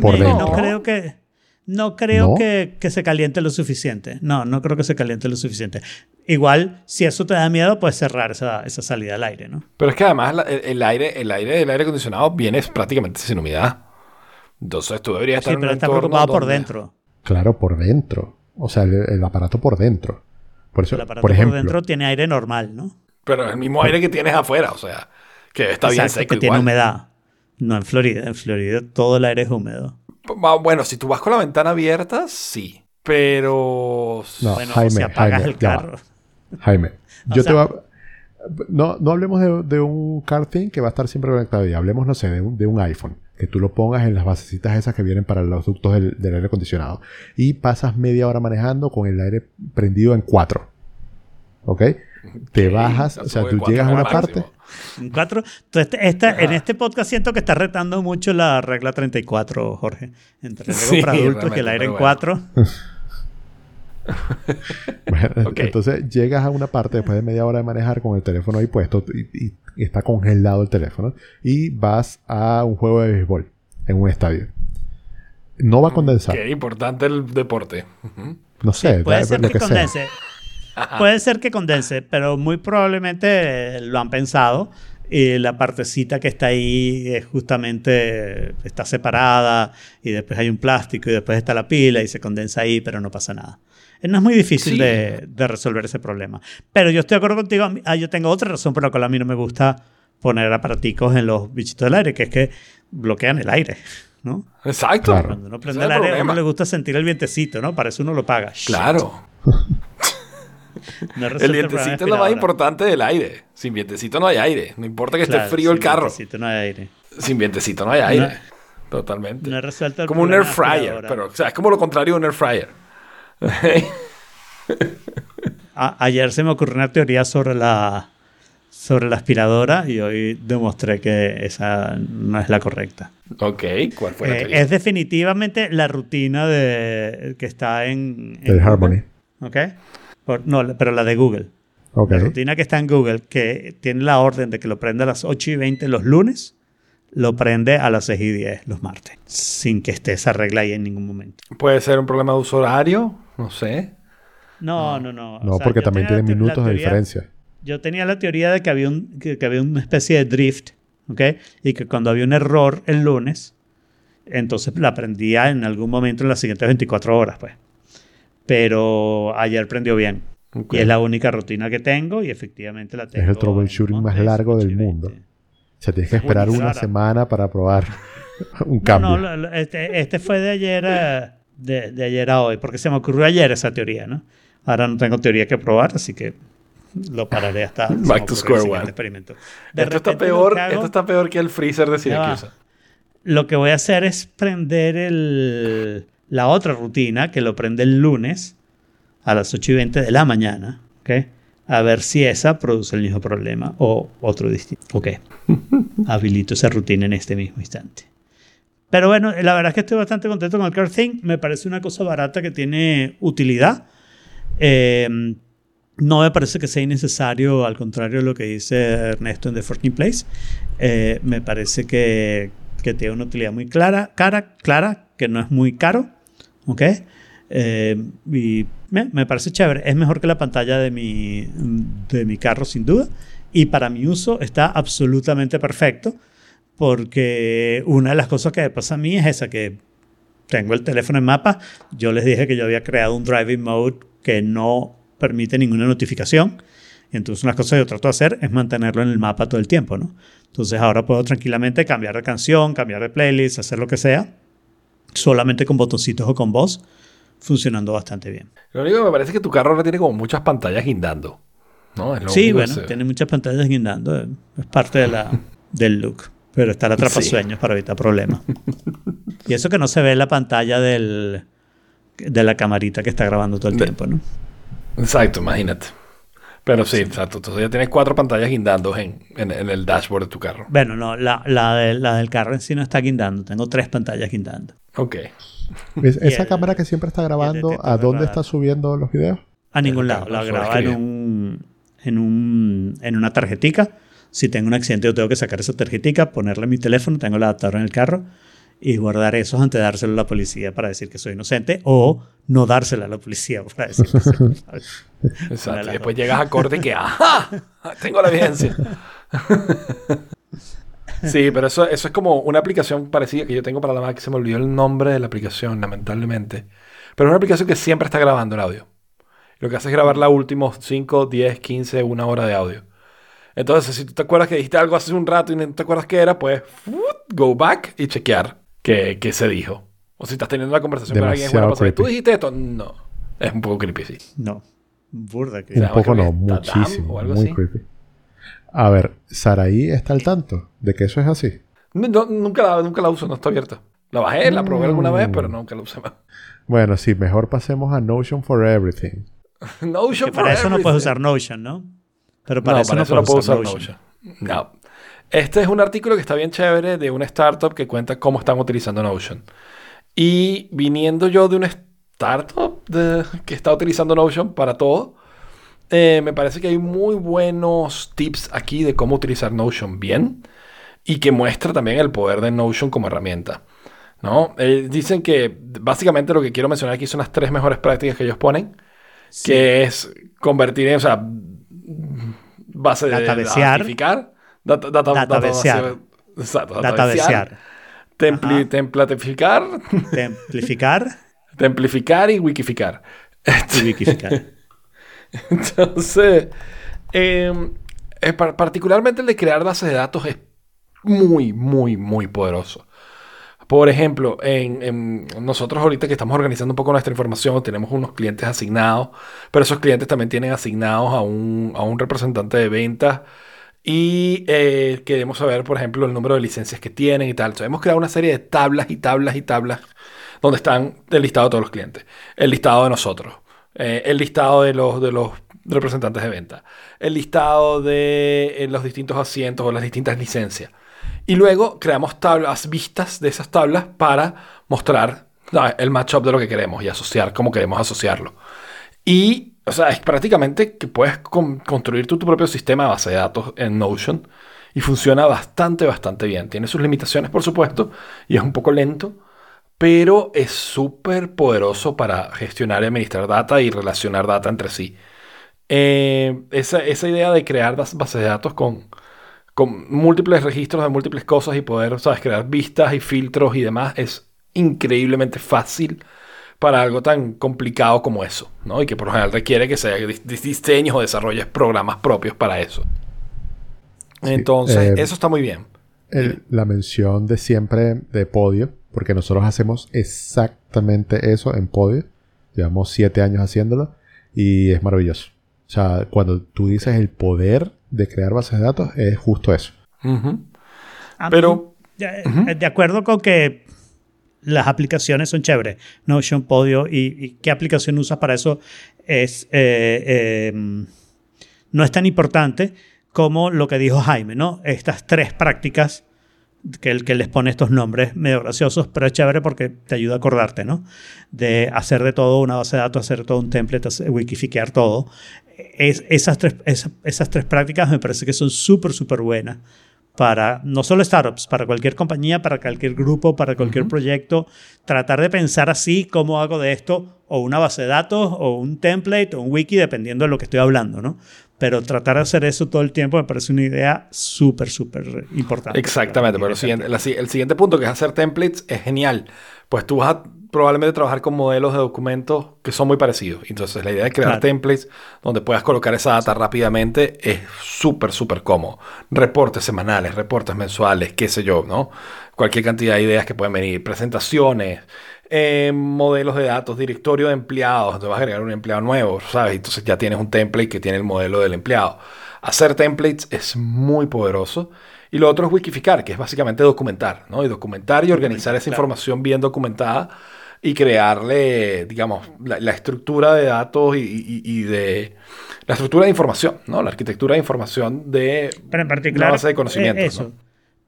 por Eh, dentro. No creo que. No creo ¿No? Que, que se caliente lo suficiente. No, no creo que se caliente lo suficiente. Igual, si eso te da miedo, puedes cerrar esa, esa salida al aire, ¿no? Pero es que además la- el, el aire, el aire del aire acondicionado viene prácticamente sin humedad. Entonces tú deberías estar Sí, en pero un está preocupado por dentro. Claro, por dentro. O sea, el, el aparato por dentro. Por eso, El aparato por por, ejemplo, dentro tiene aire normal, ¿no? Pero el mismo aire que tienes afuera, o sea, que está bien seco que tiene igual. humedad. No en Florida. En Florida todo el aire es húmedo. Bueno, si tú vas con la ventana abierta, sí. Pero... No, bueno, Jaime, si apagas Jaime, el ya carro. Jaime, O yo sea- te voy a... No, no hablemos de, de un car thing que va a estar siempre conectado y hablemos, no sé, de un, de un iPhone. Que tú lo pongas en las basecitas esas que vienen para los ductos del, del aire acondicionado. Y pasas media hora manejando con el aire prendido en 4. ¿Ok? Te bajas, o sea, tú llegas a una parte. En Cuatro. Entonces, esta- en este podcast siento que está retando mucho la regla 34, Jorge. Entre el Sí, para adultos y el aire en pero bueno. 4. Bueno, Ok. Entonces llegas a una parte después de media hora de manejar con el teléfono ahí puesto y, y- y está congelado el teléfono y vas a un juego de béisbol en un estadio. No va a condensar. Qué importante el deporte. No sé, Puede da- ser lo que que sea. condense. Puede ser que condense, pero muy probablemente lo han pensado. Y la partecita que está ahí es justamente está separada y después hay un plástico y después está la pila y se condensa ahí, pero no pasa nada. No es muy difícil Sí. de, de resolver ese problema. Pero yo estoy de acuerdo contigo. ah, yo tengo otra razón por la cual a mí no me gusta poner aparaticos en los bichitos del aire, que es que bloquean el aire, ¿no? Exacto. Claro. Cuando uno prende es el el aire, a uno le gusta sentir el vientecito, ¿no? Para eso uno lo paga. Claro. No El vientecito es lo más importante del aire. Sin vientecito no hay aire. No importa que Claro, esté frío el sin carro. vientecito no hay aire. Sin vientecito no hay aire. Totalmente. No he resuelto el como un air fryer. Pero, o sea, es como lo contrario de un air fryer. A- ayer se me ocurrió una teoría sobre la, sobre la aspiradora y hoy demostré que esa no es la correcta. ok. ¿Cuál fue la Eh, teoría? es definitivamente la rutina de, que está en, en Harmony. ¿Ok? Por- no, pero la de Google. Ok. La rutina que está en Google, que tiene la orden de que lo prende a las 8 y 20 los lunes, lo prende a las 6 y 10 los martes, sin que esté esa regla ahí en ningún momento. Puede ser un problema de uso horario. No sé. No, no, no. No, O sea, porque yo también tenía tiene minutos de teoría- diferencia. Yo tenía la teoría de que había, un, que, que había una especie de drift, ¿ok? Y que cuando había un error el lunes, entonces la prendía en algún momento en las siguientes 24 horas, pues. Pero ayer prendió bien. Ok. Y es la única rutina que tengo y efectivamente la tengo. el troubleshooting más largo del 8 y mundo. 20. O sea, tienes que esperar una semana para probar un No, cambio. no, lo- lo- este, este fue de ayer, eh, de, de ayer a hoy, porque se me ocurrió ayer esa teoría, ¿no? Ahora no tengo teoría que probar, así que lo pararé hasta Back to square one. experimento. De Esto está, repente peor, hago- esto está peor que el freezer de. Siracusa. Lo que voy a hacer es prender el, la otra rutina, que lo prende el lunes a las 8 y 20 de la mañana, ¿ok? A ver si esa produce el mismo problema o otro distinto. Ok. Habilito esa rutina en este mismo instante. Pero bueno, la verdad es que estoy bastante contento con el Car Thing. Me parece una cosa barata que tiene utilidad. Eh, no me parece que sea innecesario, al contrario de lo que dice Ernesto en The 14 Place. Eh, me parece que, que tiene una utilidad muy clara, cara, clara, que no es muy caro. ¿Ok? Eh, y me, me parece chévere. Es mejor que la pantalla de mi, de mi carro, sin duda. Y para mi uso está absolutamente perfecto. Porque una de las cosas que me pasa a mí es esa, que tengo el teléfono en mapa. Yo les dije que yo había creado un driving mode que no permite ninguna notificación. Y entonces una cosa que yo trato de hacer es mantenerlo en el mapa todo el tiempo, ¿no? Entonces ahora puedo tranquilamente cambiar de canción, cambiar de playlist, hacer lo que sea, solamente con botoncitos o con voz, funcionando bastante bien. Lo único que me parece es que tu carro ahora tiene como muchas pantallas guindando. ¿no? Sí, bueno, tiene muchas pantallas guindando, eh, es parte de la, del look. Pero está la atrapasueños para evitar problemas. y eso que no se ve en la pantalla del, de la camarita que está grabando todo el De- tiempo, ¿no? Exacto, imagínate. Pero sí, exacto. Entonces ya tienes cuatro pantallas guindando en, en- en el dashboard de tu carro. Bueno, no, la, la, de- la del carro en sí no está guindando. Tengo tres pantallas guindando. Ok. Esa el- cámara que siempre está grabando, ¿a de dónde está subiendo los videos? A ningún El lado. La graba en un, en un en una tarjetica. Si tengo un accidente, yo tengo que sacar esa tarjetica, ponerla en mi teléfono, tengo el adaptador en el carro y guardar esos antes de dárselo a la policía para decir que soy inocente o no dársela a la policía para decir que soy culpable. Exacto. Y después llegas a corte y que ¡ajá! Tengo la evidencia. sí, pero eso, eso es como una aplicación parecida que yo tengo para la Mac. Se me olvidó el nombre de la aplicación, lamentablemente. Pero es una aplicación que siempre está grabando el audio. Lo que hace es grabar los últimos 5, 10, 15, una hora de audio. Entonces, si tú te acuerdas que dijiste algo hace un rato y no te acuerdas qué era, pues go back y chequear qué, qué se dijo. O si estás teniendo una conversación con alguien, Demasiado bueno, ¿tú creepy. dijiste esto? No. Es un poco creepy, sí. No, burda que sea, Un poco no, muchísimo. o algo Muy así. creepy. A ver, Saraí está al tanto de que eso es así. No, no, nunca, la, nunca la uso, no está abierta. La bajé, la probé alguna vez, pero nunca la usé más. Bueno, sí, mejor pasemos a Notion for Everything. Notion Que para for eso no puedes everything. usar Notion, ¿no? Pero para no, eso para no eso no puedo usar, Notion. Notion. No. Este es un artículo que está bien chévere de una startup que cuenta cómo están utilizando Notion. Y viniendo yo de una startup de- que está utilizando Notion para todo, eh, me parece que hay muy buenos tips aquí de cómo utilizar Notion bien y que muestra también el poder de Notion como herramienta. ¿no? Eh, dicen que básicamente lo que quiero mencionar aquí son las tres mejores prácticas que ellos ponen, que es convertir en, o sea, base de dataficar, data, data, databasear, exacto, templi- templatificar, templificar. Templificar y wikificar. y wikificar. Entonces, eh, par- particularmente el de crear bases de datos es muy, muy, muy poderoso. Por ejemplo, en, nosotros ahorita que estamos organizando un poco nuestra información, tenemos unos clientes asignados, pero esos clientes también tienen asignados a un, a un representante de ventas y eh, queremos saber, por ejemplo, el número de licencias que tienen y tal. Hemos creado una serie de tablas y tablas y tablas donde están el listado de todos los clientes, el listado de nosotros, eh, el listado de los, de los representantes de venta, el listado de eh, los distintos asientos o las distintas licencias. Y luego creamos tablas, vistas de esas tablas para mostrar el matchup de lo que queremos y asociar cómo queremos asociarlo. Y, o sea, es prácticamente que puedes con- construir tú tu propio sistema de base de datos en Notion y funciona bastante, bastante bien. Tiene sus limitaciones, por supuesto, y es un poco lento, pero es súper poderoso para gestionar y administrar data y relacionar data entre sí. Eh, esa, esa idea de crear bas- bases de datos con, con múltiples registros de múltiples cosas y poder, ¿sabes? Crear vistas y filtros y demás es increíblemente fácil para algo tan complicado como eso, ¿no? Y que por lo general requiere que se dis- dis- diseñes o desarrolles programas propios para eso. Entonces, eh, eso está muy bien. El- la mención de siempre de Podio, porque nosotros hacemos exactamente eso en Podio. Llevamos siete años haciéndolo y es maravilloso. O sea, cuando tú dices el poder de crear bases de datos, es justo eso. Pero- mí, de, de acuerdo con que las aplicaciones son chéveres, Notion, Podio, y, y qué aplicación usas para eso es eh, eh, no es tan importante como lo que dijo Jaime, ¿no? Estas tres prácticas que el que les pone estos nombres medio graciosos, pero es chévere porque te ayuda a acordarte, ¿no? De hacer de todo una base de datos, hacer todo un template, hacer- wikificar todo. Es, esas, tres, esas, esas tres prácticas me parece que son súper, súper buenas para no solo startups, para cualquier compañía, para cualquier grupo, para cualquier proyecto. Tratar de pensar así, cómo hago de esto o una base de datos o un template o un wiki, dependiendo de lo que estoy hablando, ¿no? Pero tratar de hacer eso todo el tiempo me parece una idea súper, súper importante. Exactamente, pero el siguiente, la el siguiente punto que es hacer templates es genial. Pues tú vas a probablemente trabajar con modelos de documentos que son muy parecidos. Entonces la idea de crear Claro. templates donde puedas colocar esa data rápidamente es súper, súper cómodo. Reportes semanales, reportes mensuales, qué sé yo, ¿no? Cualquier cantidad de ideas que pueden venir. Presentaciones, eh, modelos de datos, directorio de empleados, donde vas a agregar un empleado nuevo, ¿sabes? Entonces ya tienes un template que tiene el modelo del empleado. Hacer templates es muy poderoso. Y lo otro es wikificar, que es básicamente documentar, ¿no? Y documentar y organizar esa información bien documentada y crearle, digamos, la, la estructura de datos y, y- y de... La estructura de información, ¿no? La arquitectura de información de Pero en particular, una base de conocimientos, eh, eso. ¿no?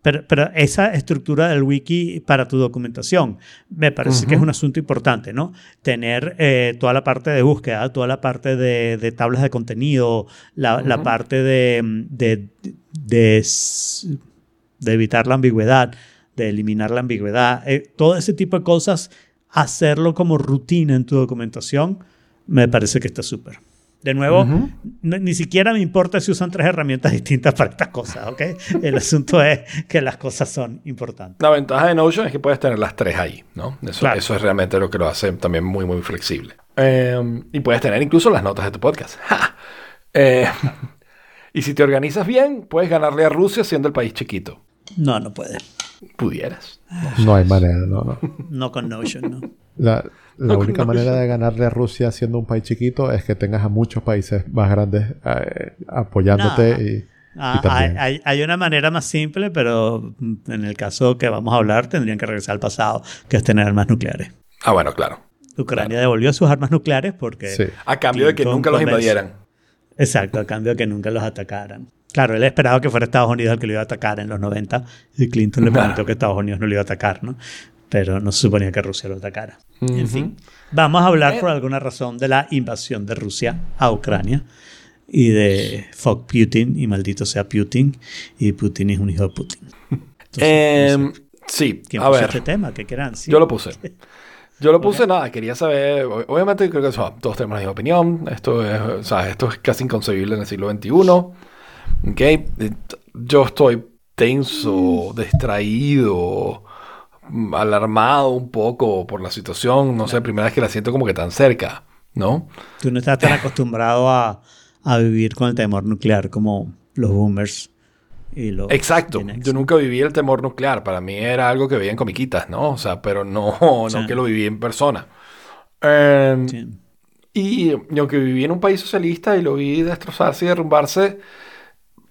Pero, pero esa estructura del wiki para tu documentación me parece que es un asunto importante, ¿no? Tener eh, toda la parte de búsqueda, toda la parte de, de tablas de contenido, la, parte de evitar la ambigüedad, de eliminar la ambigüedad, eh, todo ese tipo de cosas, hacerlo como rutina en tu documentación, me parece que está súper. De nuevo, no- ni siquiera me importa si usan tres herramientas distintas para estas cosas, ¿ok? El asunto es que las cosas son importantes. La ventaja de Notion es que puedes tener las tres ahí, ¿no? Eso, Claro. eso es realmente lo que lo hace también muy, muy flexible. Eh, y puedes tener incluso las notas de tu podcast. ¡Ja! Eh, y si te organizas bien, puedes ganarle a Rusia siendo el país chiquito. No, no puede. Pudieras. No hay manera, no, no. No con Notion, ¿no? La, la No, única manera de ganarle a Rusia siendo un país chiquito es que tengas a muchos países más grandes eh, apoyándote No. y Ah, hay, hay- hay una manera más simple, pero en el caso que vamos a hablar tendrían que regresar al pasado, que es tener armas nucleares. Ah, bueno, claro. Ucrania devolvió sus armas nucleares porque... Sí. A cambio de que nunca los invadieran. Exacto, a cambio de que nunca los atacaran. Claro, él esperaba que fuera Estados Unidos el que lo iba a atacar en los 90 y Clinton le Nah. prometió que Estados Unidos no lo iba a atacar, ¿no? Pero no se suponía que Rusia lo atacara. En Ujú. fin, vamos a hablar Eh. por alguna razón de la invasión de Rusia a Ucrania y de fuck Putin y maldito sea Putin y Putin es un hijo de Putin. Entonces, Em, no sé, sí, ¿Quién a puso ver. este tema? ¿Qué quieran? Sí. Yo lo puse. Yo lo puse, nada, quería saber. Obviamente, creo que o sea, todos tenemos la misma opinión. Esto es, o sea, esto es casi inconcebible en el siglo XXI. ¿Ok? Eh, Yo estoy tenso, distraído, alarmado un poco por la situación. No sé, primera vez que la siento como que tan cerca, ¿no? Tú no estás tan acostumbrado a, a vivir con el temor nuclear como los boomers y los Exacto. Yo nunca viví el temor nuclear. Para mí era algo que veía en comiquitas, ¿no? O sea, pero no, no Sí. que lo viví en persona. Em, Sí. Y, y aunque viví en un país socialista y lo vi destrozarse y derrumbarse,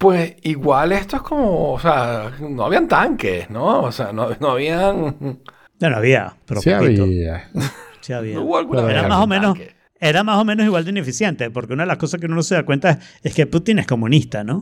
pues igual esto es como, o sea, no habían tanques, ¿no? O sea, no, no habían... Ya no había, pero Sí poquito. había. Sí había. No Pero era más o menos tanque. era más o menos igual de ineficiente porque una de las cosas que uno no se da cuenta es, es que Putin es comunista no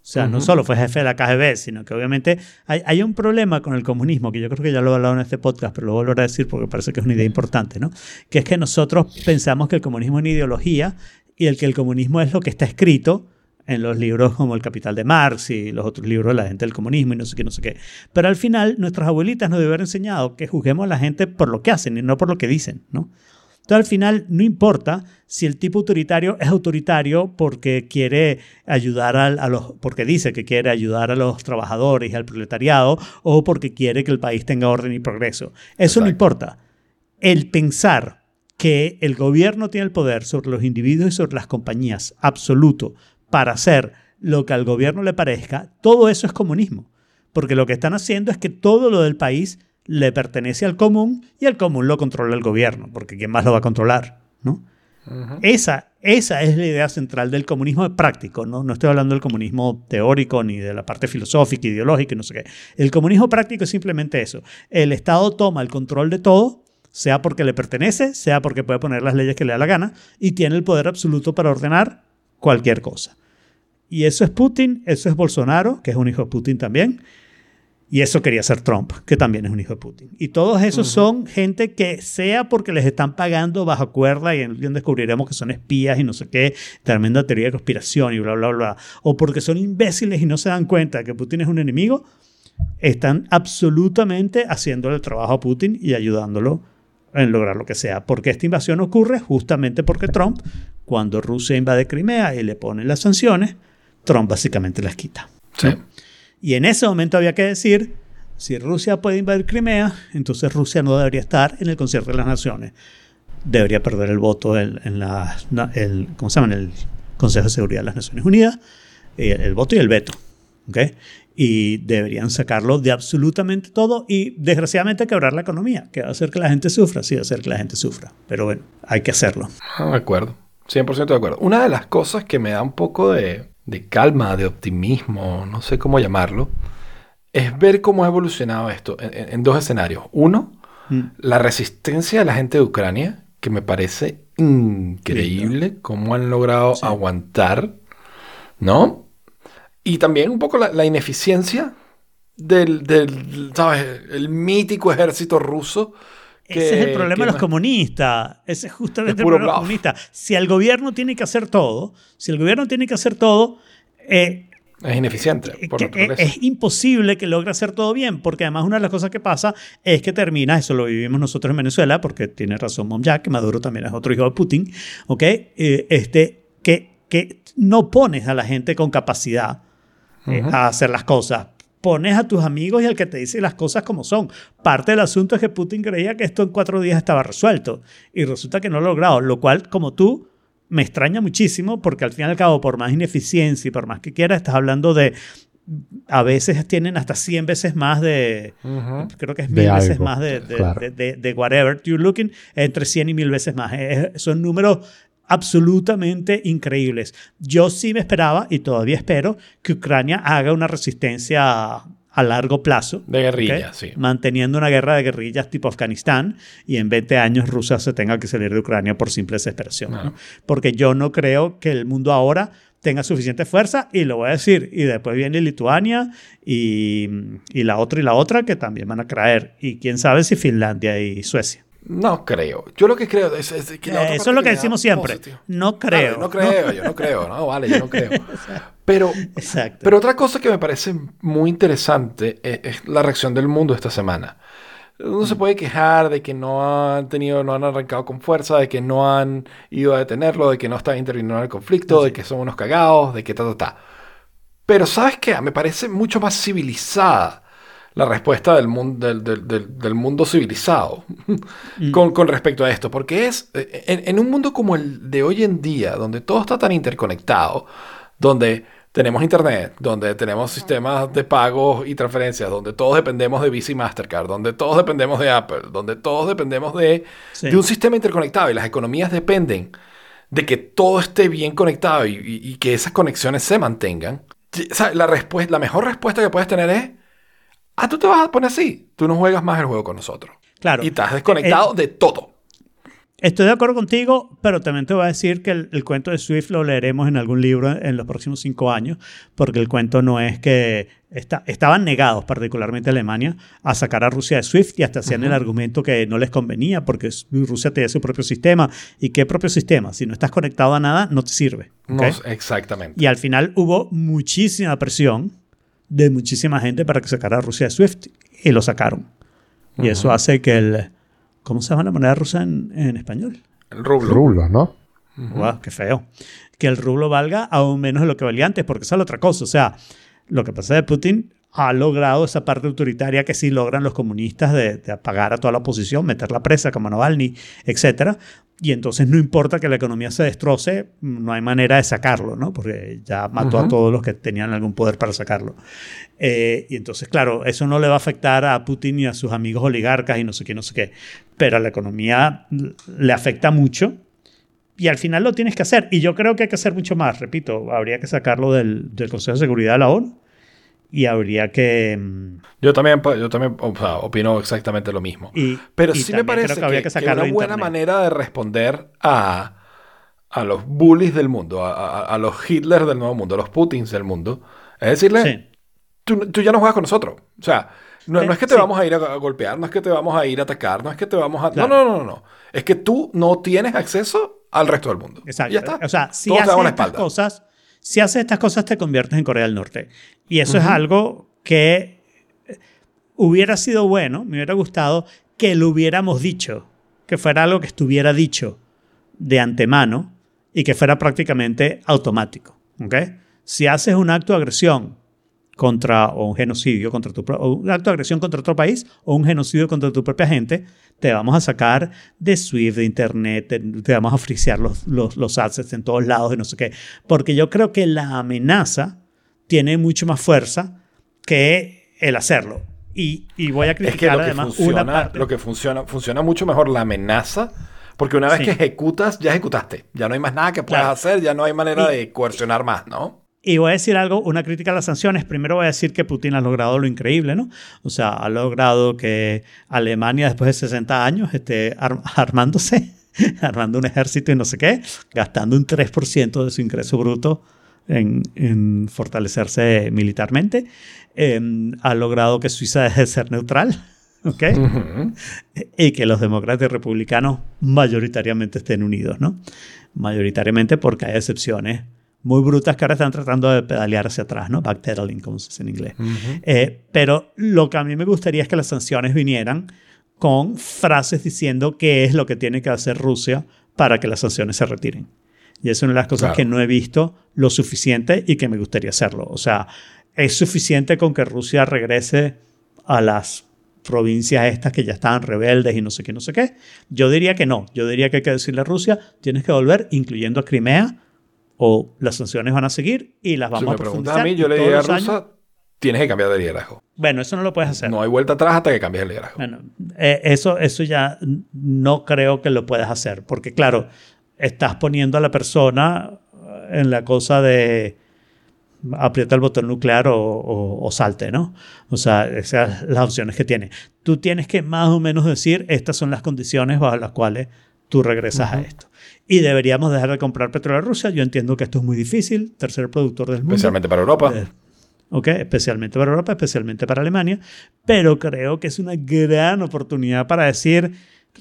o sea no Ujú. solo fue jefe de la KGB sino que obviamente hay, hay un problema con el comunismo que yo creo que ya lo he hablado en este podcast pero lo voy a volver a decir porque parece que es una idea importante no que es que nosotros pensamos que el comunismo es una ideología y el que el comunismo es lo que está escrito en los libros como El Capital de Marx y los otros libros de la gente del comunismo y no sé qué, no sé qué. Pero al final, nuestras abuelitas nos deben haber enseñado que juzguemos a la gente por lo que hacen y no por lo que dicen, ¿no? Entonces, al final, no importa si el tipo autoritario es autoritario porque quiere ayudar al- a, los, porque dice que quiere ayudar a los trabajadores y al proletariado, o porque quiere que el país tenga orden y progreso. Eso no Exacto. importa. El pensar que el gobierno tiene el poder sobre los individuos y sobre las compañías absoluto para hacer lo que al gobierno le parezca, todo eso es comunismo. Porque lo que están haciendo es que todo lo del país le pertenece al común y el común lo controla el gobierno, porque ¿quién más lo va a controlar? ¿no? esa, esa es la idea central del comunismo práctico, ¿no? no estoy hablando del comunismo teórico ni de la parte filosófica, ideológica no sé qué. El comunismo práctico es simplemente eso. El Estado toma el control de todo, sea porque le pertenece, sea porque puede poner las leyes que le da la gana, y tiene el poder absoluto para ordenar cualquier cosa. Y eso es Putin, eso es Bolsonaro, que es un hijo de Putin también, y eso quería ser Trump, que también es un hijo de Putin. Y todos esos son gente que sea porque les están pagando bajo cuerda y en descubriremos que son espías y no sé qué, tremenda teoría de conspiración y bla, bla, bla, o porque son imbéciles y no se dan cuenta que Putin es un enemigo, están absolutamente haciéndole el trabajo a Putin y ayudándolo en lograr lo que sea. Porque esta invasión ocurre justamente porque Trump, cuando Rusia invade Crimea y le pone las sanciones, Trump básicamente las quita. Sí. Y en ese momento había que decir, si Rusia puede invadir Crimea, entonces Rusia no debería estar en el concierto de las naciones. Debería perder el voto en, en la, na- el, ¿cómo se llama? En el Consejo de Seguridad de las Naciones Unidas, eh, el voto y el veto. ¿ok? Y deberían sacarlo de absolutamente todo y desgraciadamente quebrar la economía, que va a hacer que la gente sufra, sí, va a hacer que la gente sufra. Pero bueno, hay que hacerlo. Ah, de acuerdo. 100% de acuerdo. Una de las cosas que me da un poco de, de calma, de optimismo, no sé cómo llamarlo, es ver cómo ha evolucionado esto en, dos escenarios. Uno, Mm. la resistencia de la gente de Ucrania, que me parece increíble cómo han logrado Sí. aguantar, ¿no? Y también un poco la, la ineficiencia del, del, ¿sabes? El mítico ejército ruso. Ese es el que- problema que de los comunistas. Ese es justamente Es el problema de los comunistas. Si el gobierno tiene que hacer todo, si el gobierno tiene que hacer todo, eh, Es ineficiente por que- naturaleza. es imposible que logre hacer todo bien, porque además una de las cosas que pasa es que termina, eso lo vivimos nosotros en Venezuela, porque tiene razón Mom Jack, que Maduro también es otro hijo de Putin, ¿ok? Eh, este, que, que no pones a la gente con capacidad eh, a hacer las cosas. Pones a tus amigos y al que te dice las cosas como son. Parte del asunto es que Putin creía que esto en cuatro días estaba resuelto y resulta que no lo ha logrado, lo cual, como tú, me extraña muchísimo porque al fin y al cabo, por más ineficiencia y por más que quieras, estás hablando de. A veces tienen hasta 100 veces más de. Ujú. Creo que es mil veces algo, más de, de, claro. de- de- whatever you're looking, entre 100 y mil veces más. Eh, son números absolutamente increíbles. Yo sí me esperaba y todavía espero que Ucrania haga una resistencia a largo plazo. De guerrilla, ¿ok? sí. Manteniendo una guerra de guerrillas tipo Afganistán y en 20 años Rusia se tenga que salir de Ucrania por simple desesperación. ¿no? Claro. Porque yo no creo que el mundo ahora tenga suficiente fuerza y lo voy a decir. Y después viene Lituania y, y la otra y la otra que también van a caer. Y quién sabe si Finlandia y Suecia. No creo. Yo lo que creo es, es que Eh, Eso es lo que decimos siempre. positivo. No Claro, creo. no creo, yo no creo. No, vale, yo no creo. Pero, Exacto. pero otra cosa que me parece muy interesante es, es la reacción del mundo esta semana. Uno Mm. se puede quejar de que no han tenido, no han arrancado con fuerza, de que no han ido a detenerlo, de que no están interviniendo en el conflicto, de que son unos cagados, de que ta, ta, ta. Pero ¿sabes qué? Me parece mucho más civilizada la respuesta del mundo, del, del- mundo civilizado con, con respecto a esto. Porque es, eh, en, en un mundo como el de hoy en día, donde todo está tan interconectado, donde tenemos internet, donde tenemos sistemas de pagos y transferencias, donde todos dependemos de Visa y Mastercard, donde todos dependemos de Apple, donde todos dependemos de, Sí. de un sistema interconectado y las economías dependen de que todo esté bien conectado y, y- y que esas conexiones se mantengan. La, respuesta, la mejor respuesta que puedes tener es, ah, tú te vas a poner así, tú no juegas más el juego con nosotros. Claro. Y estás desconectado de todo. Estoy de acuerdo contigo, pero también te voy a decir que el, el cuento de Swift lo leeremos en algún libro en los próximos cinco años, porque el cuento no es que está- estaban negados, particularmente Alemania, a sacar a Rusia de Swift y hasta hacían el argumento que no les convenía porque Rusia tenía su propio sistema. ¿Y qué propio sistema? Si no estás conectado a nada, no te sirve. ¿ok? No, exactamente. Y al final hubo muchísima presión de muchísima gente para que sacara a Rusia de Swift y lo sacaron. Y eso hace que el... ¿Cómo se llama la moneda rusa en, en español? El rublo. Rublos, ¿no? Guau, qué feo. Que el rublo valga aún menos de lo que valía antes, porque esa es la otra cosa. O sea, lo que pasa es que Putin ha logrado esa parte autoritaria que sí logran los comunistas de, de apagar a toda la oposición, meterla presa como Navalny, etc. Y entonces no importa que la economía se destroce, no hay manera de sacarlo, ¿no? Porque ya mató a todos los que tenían algún poder para sacarlo. Eh, y entonces, claro, eso no le va a afectar a Putin y a sus amigos oligarcas y no sé qué, no sé qué. Pero a la economía le afecta mucho y al final lo tienes que hacer. Y yo creo que hay que hacer mucho más. Repito, habría que sacarlo del, del Consejo de Seguridad de la ONU y habría que... mm, Yo también, pa- yo también o sea, opino exactamente lo mismo. Y, Pero y sí me parece que, que que que una buena Internet. manera de responder a, a los bullies del mundo, a, a- a los Hitler del nuevo mundo, a los Putins del mundo, es decirle, Sí. tú, tú ya no juegas con nosotros. O sea, no, Eh, no es que te sí. vamos a ir a, golpear, no es que te vamos a ir a atacar, no es que te vamos a... Claro. No, no, no, no. Es que tú no tienes acceso al resto del mundo. Exacto. Y ya está. O sea, si Todos haces estas cosas, si haces estas cosas te conviertes en Corea del Norte. Y eso es algo que eh, hubiera sido bueno, me hubiera gustado que lo hubiéramos dicho, que fuera algo que estuviera dicho de antemano y que fuera prácticamente automático. ¿ok? Si haces un acto de agresión contra o un genocidio contra tu o un acto de agresión contra otro país o un genocidio contra tu propia gente, te vamos a sacar de Swift, de Internet, te, te vamos a frisear los, los, los assets en todos lados y no sé qué. Porque yo creo que la amenaza tiene mucho más fuerza que el hacerlo. Y, y voy a Es que criticar lo que además funciona, una parte. lo que funciona, funciona mucho mejor la amenaza, porque una vez Sí. que ejecutas, ya ejecutaste. Ya no hay más nada que puedas Claro. hacer, ya no hay manera Y- de coercionar más, ¿no? Y voy a decir algo, una crítica a las sanciones. Primero voy a decir que Putin ha logrado lo increíble, ¿no? O sea, ha logrado que Alemania después de 60 años esté ar- armándose, armando un ejército y no sé qué, gastando un 3% de su ingreso bruto en, en fortalecerse militarmente. Eh, ha logrado que Suiza deje de ser neutral, ¿ok? Ujú. y que los demócratas y republicanos mayoritariamente estén unidos, ¿no? Mayoritariamente porque hay excepciones muy brutas que ahora están tratando de pedalear hacia atrás, ¿no? Backpedaling, como se dice en inglés. Eh, pero lo que a mí me gustaría es que las sanciones vinieran con frases diciendo qué es lo que tiene que hacer Rusia para que las sanciones se retiren. Y es una de las cosas Claro. que no he visto lo suficiente y que me gustaría hacerlo. O sea, es suficiente con que Rusia regrese a las provincias estas que ya estaban rebeldes y no sé qué, no sé qué. Yo diría que no. Yo diría que hay que decirle a Rusia, tienes que volver, incluyendo a Crimea, o las sanciones van a seguir y las vamos Si me a profundizar. a mí, yo le diría a años- Rusia, tienes que cambiar de liderazgo. Bueno, eso no lo puedes hacer. No hay vuelta atrás hasta que cambies el liderazgo. Bueno, eh, eso, eso ya no creo que lo puedas hacer, porque claro, estás poniendo a la persona en la cosa de aprieta el botón nuclear o, o- o salte, ¿no? O sea, esas son las opciones que tiene. Tú tienes que más o menos decir, estas son las condiciones bajo las cuales tú regresas a esto. Y deberíamos dejar de comprar petróleo a Rusia. Yo entiendo que esto es muy difícil, tercer productor del mundo. Especialmente para Europa. Eh, ¿ok? Especialmente para Europa, especialmente para Alemania, pero creo que es una gran oportunidad para decir,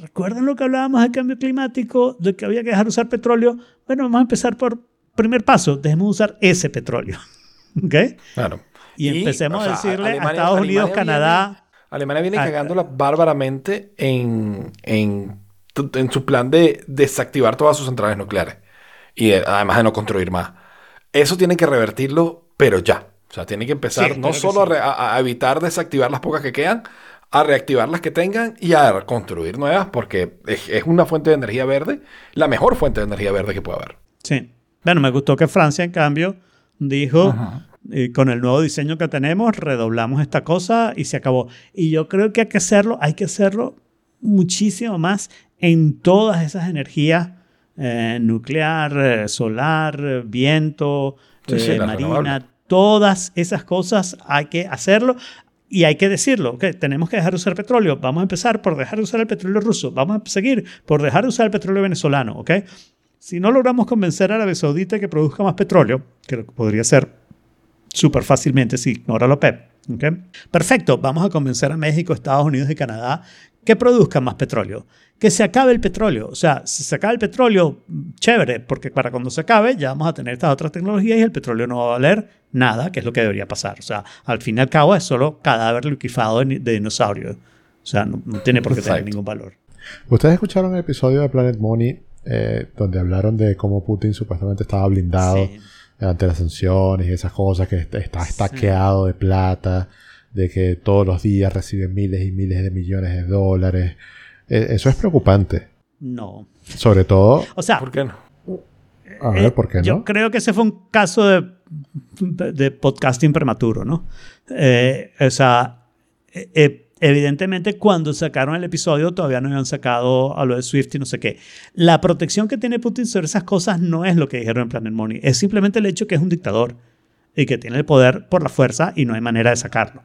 ¿recuerdan lo que hablábamos del cambio climático, de que había que dejar de usar petróleo? Bueno, vamos a empezar por primer paso, dejemos de usar ese petróleo, ¿ok? Claro. Y, empecemos o sea, a decirle Alemania- a Estados Unidos, Alemania Canadá, viene- Alemania viene Ah, cagándola bárbaramente en, en, en su plan de desactivar todas sus centrales nucleares. Y eh, además de no construir más. Eso tiene que revertirlo, pero ya. O sea, tiene que empezar Sí, no solo a, sí. a- a evitar desactivar las pocas que quedan, a reactivar las que tengan y a construir nuevas, porque es, es una fuente de energía verde, la mejor fuente de energía verde que puede haber. Sí. Bueno, me gustó que Francia, en cambio, dijo, eh, con el nuevo diseño que tenemos, redoblamos esta cosa y se acabó. Y yo creo que hay que hacerlo, hay que hacerlo muchísimo más en todas esas energías, eh, nuclear, eh, solar, eh, viento, Sí, sí, eh, marina, todas esas cosas hay que hacerlo. Y hay que decirlo, ok, tenemos que dejar de usar petróleo. Vamos a empezar por dejar de usar el petróleo ruso. Vamos a seguir por dejar de usar el petróleo venezolano, ¿ok? Si no logramos convencer a Arabia Saudita que produzca más petróleo, que lo que podría ser súper fácilmente si ignora la OPEP, ¿ok? Perfecto, vamos a convencer a México, Estados Unidos y Canadá que produzcan más petróleo. Que se acabe el petróleo. O sea, si se acaba el petróleo, chévere, porque para cuando se acabe ya vamos a tener estas otras tecnologías y el petróleo no va a valer nada, que es lo que debería pasar. O sea, al fin y al cabo es solo cadáver liquefado de, dinosaurio. O sea, no, no tiene por qué tener ningún valor. Ustedes escucharon el episodio de Planet Money eh, donde hablaron de cómo Putin supuestamente estaba blindado Sí. ante las sanciones y esas cosas, que est- está estaqueado de plata, de que todos los días recibe miles y miles de millones de dólares. Eh, eso es preocupante. No. Sobre todo, O sea, ¿Por qué no? a ver, ¿por qué Eh, Yo no? creo que ese fue un caso de, de podcasting prematuro, ¿no? Eh, o sea, eh, eh, evidentemente cuando sacaron el episodio todavía no habían sacado a lo de Swift y no sé qué. La protección que tiene Putin sobre esas cosas no es lo que dijeron en Planet Money, es simplemente el hecho que es un dictador y que tiene el poder por la fuerza y no hay manera de sacarlo.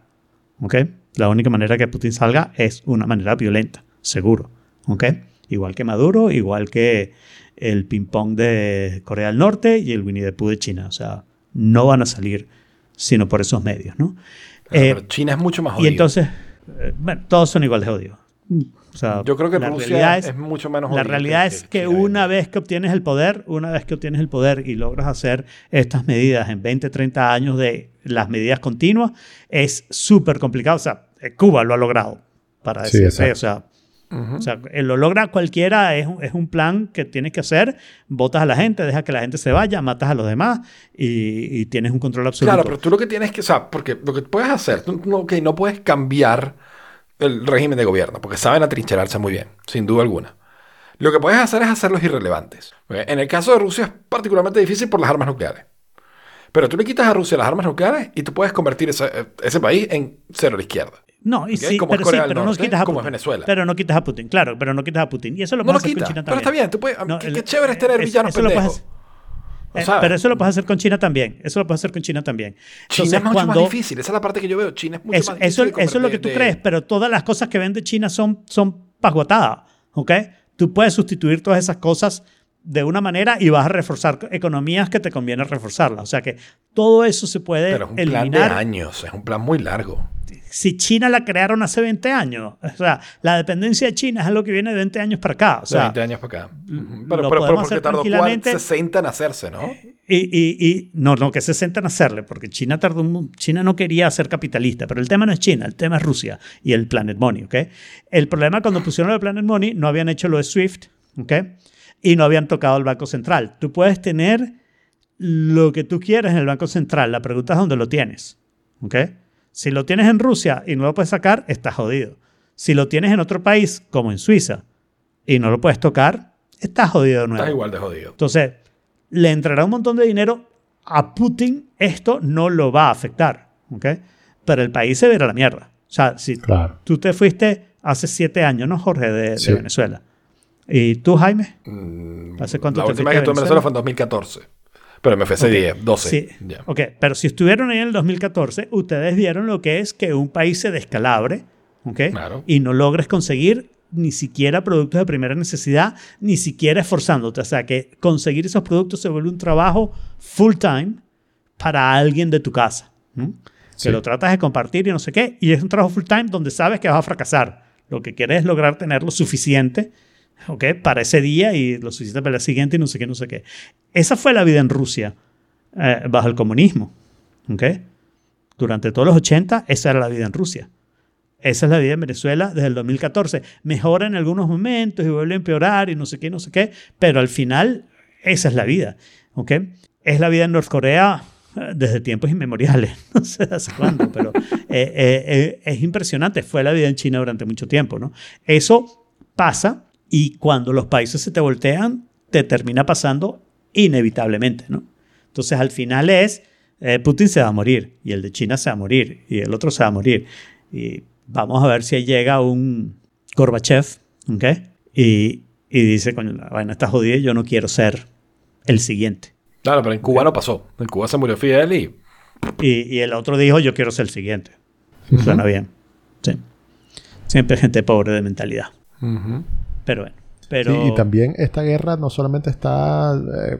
¿Ok? La única manera que Putin salga es una manera violenta, seguro. ¿Ok? Igual que Maduro, igual que el ping-pong de Corea del Norte y el Winnie the Pooh de China. O sea, no van a salir sino por esos medios, ¿no? Eh, Pero China es mucho más y jodido. entonces, eh, bueno, todos son igual de jodidos. O sea, Yo creo que la Rusia realidad es, mucho menos la realidad es que China. una vez que obtienes el poder, una vez que obtienes el poder y logras hacer estas medidas en 20, 30 años de las medidas continuas, es súper complicado. O sea, eh, Cuba lo ha logrado, para Sí, decirte. exacto. o sea, o sea, eh, lo logra cualquiera, es, un- es un plan que tienes que hacer, votas a la gente, dejas que la gente se vaya, matas a los demás y, y tienes un control absoluto. Claro, pero tú lo que tienes que, o sea, porque lo que puedes hacer, tú no, ok, no puedes cambiar el régimen de gobierno, porque saben atrincherarse muy bien, sin duda alguna. Lo que puedes hacer es hacerlos irrelevantes. ¿ok? En el caso de Rusia es particularmente difícil por las armas nucleares. Pero tú le quitas a Rusia las armas nucleares y tú puedes convertir ese, ese país en cero a la izquierda. No, y ¿ok? sí, Como pero, sí, Corea pero no quitas a como Putin. es Venezuela. Pero no quitas a Putin, claro, pero no quitas a Putin. Y eso lo No lo puedes hacer quita, con China pero también. está bien. Tú puedes, No, qué, el- qué chévere es tener villanos pendejos. Eh, pero eso lo puedes hacer con China también. Eso lo puedes hacer con China también. China es mucho cuando- más difícil. Esa es la parte que yo veo. China es mucho Eso, más difícil. eso, es lo que tú de- crees, pero todas las cosas que vende China son, son pasguatadas, ¿ok? Tú puedes sustituir todas esas cosas de una manera y vas a reforzar economías que te conviene reforzarlas. O sea que todo eso se puede Pero es un plan de eliminar. años. Es un plan muy largo. Si China la crearon hace 20 años, o sea, la dependencia de China es algo que viene de 20 años para acá. O de sea, 20 años para acá. Pero, pero, pero porque tardó cuál- tranquilamente. 60 en hacerse, ¿no? Y, y, y no, no, que se sentan a hacerle, porque China tardó China no quería ser capitalista, pero el tema no es China, el tema es Rusia y el Planet Money, ¿ok? El problema cuando pusieron de Planet Money, no habían hecho lo de SWIFT, ¿ok? Y no habían tocado el Banco Central. Tú puedes tener lo que tú quieres en el Banco Central, la pregunta es dónde lo tienes, ¿ok? Si lo tienes en Rusia y no lo puedes sacar, estás jodido. Si lo tienes en otro país, como en Suiza, y no lo puedes tocar, estás jodido de nuevo. Estás igual de jodido. Entonces, le entrará un montón de dinero. A Putin esto no lo va a afectar, ¿ok? Pero el país se verá la mierda. O sea, si Claro. tú te fuiste hace siete años, ¿no, Jorge, de, de Sí. Venezuela? ¿Y tú, Jaime? Mm, ¿Hace cuánto La te última fuiste que estuve en Venezuela? Fue en 2014. Pero me fui hace 10, 12. Sí. Ya. Ok, pero si estuvieron ahí en el 2014, ustedes vieron lo que es que un país se descalabre, ¿ok? Claro. Y no logres conseguir ni siquiera productos de primera necesidad, ni siquiera esforzándote. O sea, que conseguir esos productos se vuelve un trabajo full time para alguien de tu casa. ¿no? Sí. Que lo tratas de compartir y no sé qué. Y es un trabajo full time donde sabes que vas a fracasar. Lo que quieres es lograr tener lo suficiente ¿ok? para ese día y lo suficiente para el siguiente y no sé qué, no sé qué. Esa fue la vida en Rusia eh, bajo el comunismo. ¿ok? Durante todos los 80, esa era la vida en Rusia. Esa es la vida en Venezuela desde el 2014. Mejora en algunos momentos y vuelve a empeorar y no sé qué, no sé qué, pero al final esa es la vida. ¿ok? Es la vida en Norcorea eh, desde tiempos inmemoriales. No sé hace cuándo, pero eh, eh, eh, es impresionante. Fue la vida en China durante mucho tiempo. ¿no? Eso pasa y cuando los países se te voltean, te termina pasando inevitablemente. ¿no? Entonces al final es, eh, Putin se va a morir y el de China se va a morir y el otro se va a morir. Y vamos a ver si llega un Gorbachev, ¿ok? Y, y dice, coño, vaina está jodida y yo no quiero ser el siguiente. Claro, pero en Cuba no pasó. En Cuba se murió Fidel y Y, y el otro dijo, yo quiero ser el siguiente. Suena bien. Sí. Siempre gente pobre de mentalidad. Pero bueno. Pero, Sí, y también esta guerra no solamente está eh,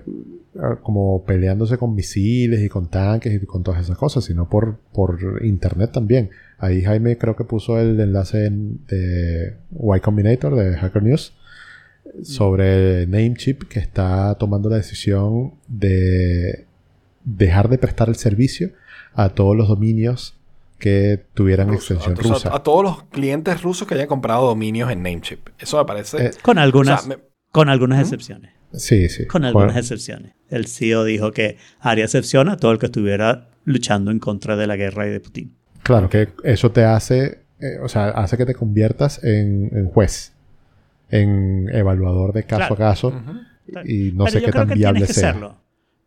como peleándose con misiles y con tanques y con todas esas cosas, sino por, por internet también. Ahí Jaime creo que puso el enlace en- de Y Combinator de Hacker News sobre Namecheap que está tomando la decisión de dejar de prestar el servicio a todos los dominios que tuvieran ruso. extensión rusa. a todos los clientes rusos que hayan comprado dominios en Namecheap. Eso me parece. Eh, con algunas, o sea, me- con algunas excepciones. Sí, sí. Con algunas Bueno, excepciones. El CEO dijo que haría excepción a todo el que estuviera luchando en contra de la guerra y de Putin. Claro, que eso te hace, eh, o sea, hace que te conviertas en, en juez, en evaluador de caso Claro. a caso, y no Pero sé yo qué creo tan que viable tienes que sea. serlo.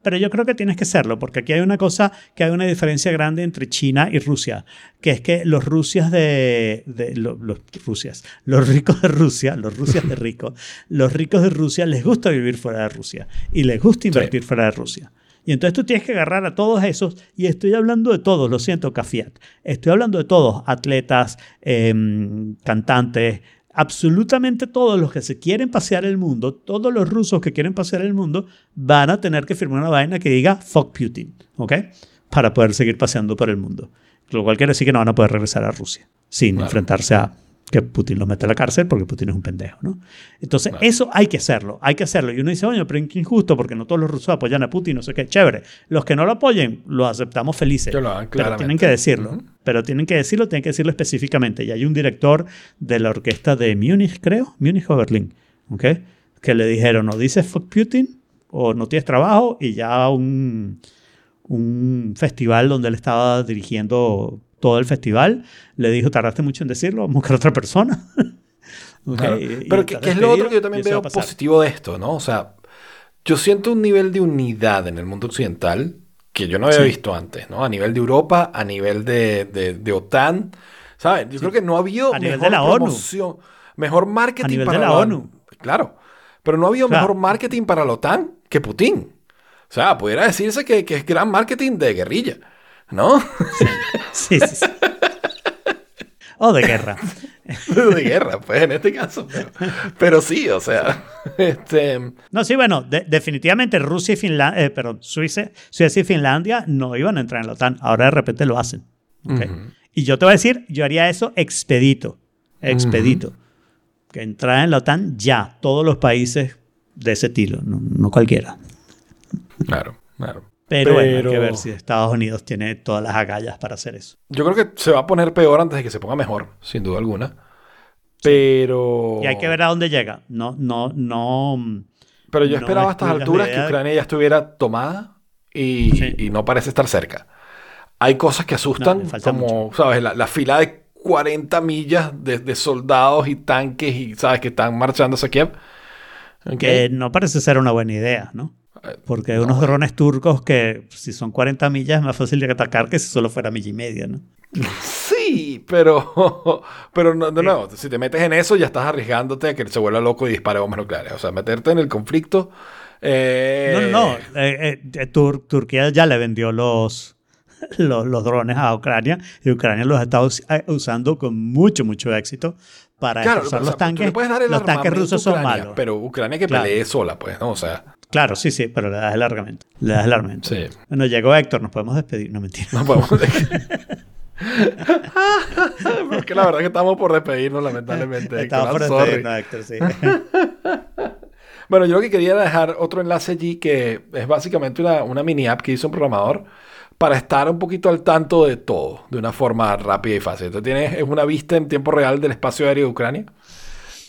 Pero yo creo que tienes que serlo, porque aquí hay una cosa, que hay una diferencia grande entre China y Rusia, que es que los rusias de, de- lo- los rusias, los ricos de Rusia, los rusias de ricos, los ricos de Rusia les gusta vivir fuera de Rusia y les gusta invertir fuera de Rusia. Y entonces tú tienes que agarrar a todos esos, y estoy hablando de todos, lo siento, Cafiat, estoy hablando de todos, atletas, em, cantantes, absolutamente todos los que se quieren pasear el mundo, todos los rusos que quieren pasear el mundo, van a tener que firmar una vaina que diga fuck Putin, ¿ok? Para poder seguir paseando por el mundo. Lo cual quiere decir que no van a poder regresar a Rusia sin Claro. enfrentarse a que Putin los mete a la cárcel porque Putin es un pendejo, ¿no? Entonces, Claro. eso hay que hacerlo, hay que hacerlo. Y uno dice, oye, pero qué injusto porque no todos los rusos apoyan a Putin, no sé qué, chévere. Los que no lo apoyen, lo aceptamos felices. Que lo hagan, pero tienen que decirlo. Pero tienen que decirlo, tienen que decirlo específicamente. Y hay un director de la orquesta de Múnich, creo, Múnich o Berlín, ¿ok? Que le dijeron, o dices fuck Putin o no tienes trabajo y ya un, un festival donde él estaba dirigiendo todo el festival, le dijo, tardaste mucho en decirlo, vamos a buscar otra persona. Ok, Claro. y- Pero que es lo otro que yo también veo a positivo de esto, ¿no? O sea, yo siento un nivel de unidad en el mundo occidental que yo no había Sí. visto antes, ¿no? A nivel de Europa, a nivel de, de- de OTAN, ¿sabes? Yo creo que no ha habido A nivel mejor de la ONU. promoción, mejor marketing A nivel para de la la ONU. Claro, pero no ha habido Claro. mejor marketing para la OTAN que Putin. O sea, pudiera decirse que, que es gran marketing de guerrilla, ¿no? Sí, sí, sí. O de guerra. de guerra, pues en este caso. Pero, pero sí, o sea, este... No, sí, bueno, de- definitivamente Rusia y Finlandia, perdón, Suiza, Suecia y Finlandia no iban a entrar en la OTAN. Ahora de repente lo hacen. Y yo te voy a decir, yo haría eso expedito. Expedito. Que entrar en la OTAN ya, todos los países de ese estilo, no, no cualquiera. Claro, claro. Pero, bueno, hay que ver si Estados Unidos tiene todas las agallas para hacer eso. Yo creo que se va a poner peor antes de que se ponga mejor, sin duda alguna. Pero. Y hay que ver a dónde llega. No, no, no. Pero yo no esperaba a estas alturas que Ucrania ya estuviera tomada y, Sí. y no parece estar cerca. Hay cosas que asustan, No, como, ¿sabes? La, la fila de 40 millas de, de soldados y tanques y, ¿sabes? Que están marchando hacia Kiev. Ok. Que no parece ser una buena idea, ¿no? Eh, Porque hay unos drones turcos que si son 40 millas es más fácil de atacar que si solo fuera milla y media, ¿no? Sí, pero, pero no, de nuevo, si te metes en eso ya estás arriesgándote a que se vuelva loco y dispare bombas nucleares. O sea, meterte en el conflicto... eh, No, no, no. Eh, eh, Tur- Turquía ya le vendió los, los, los drones a Ucrania y Ucrania los está us- eh, usando con mucho, mucho éxito para Claro, o sea, los tanques. los tanques rusos son malos. Pero Ucrania que Claro. pelee sola, pues, ¿no? O sea, Claro, sí, sí, pero le das el armamento. Le das el armamento. sí. Bueno, llegó Héctor, nos podemos despedir. No, mentira. No podemos. Porque la verdad que estamos por despedirnos, lamentablemente. Estaba por despedirnos, Héctor, sí. Bueno, yo lo que quería dejar otro enlace allí que es básicamente una, una mini app que hizo un programador para estar un poquito al tanto de todo de una forma rápida y fácil. Entonces tienes es una vista en tiempo real del espacio aéreo de Ucrania.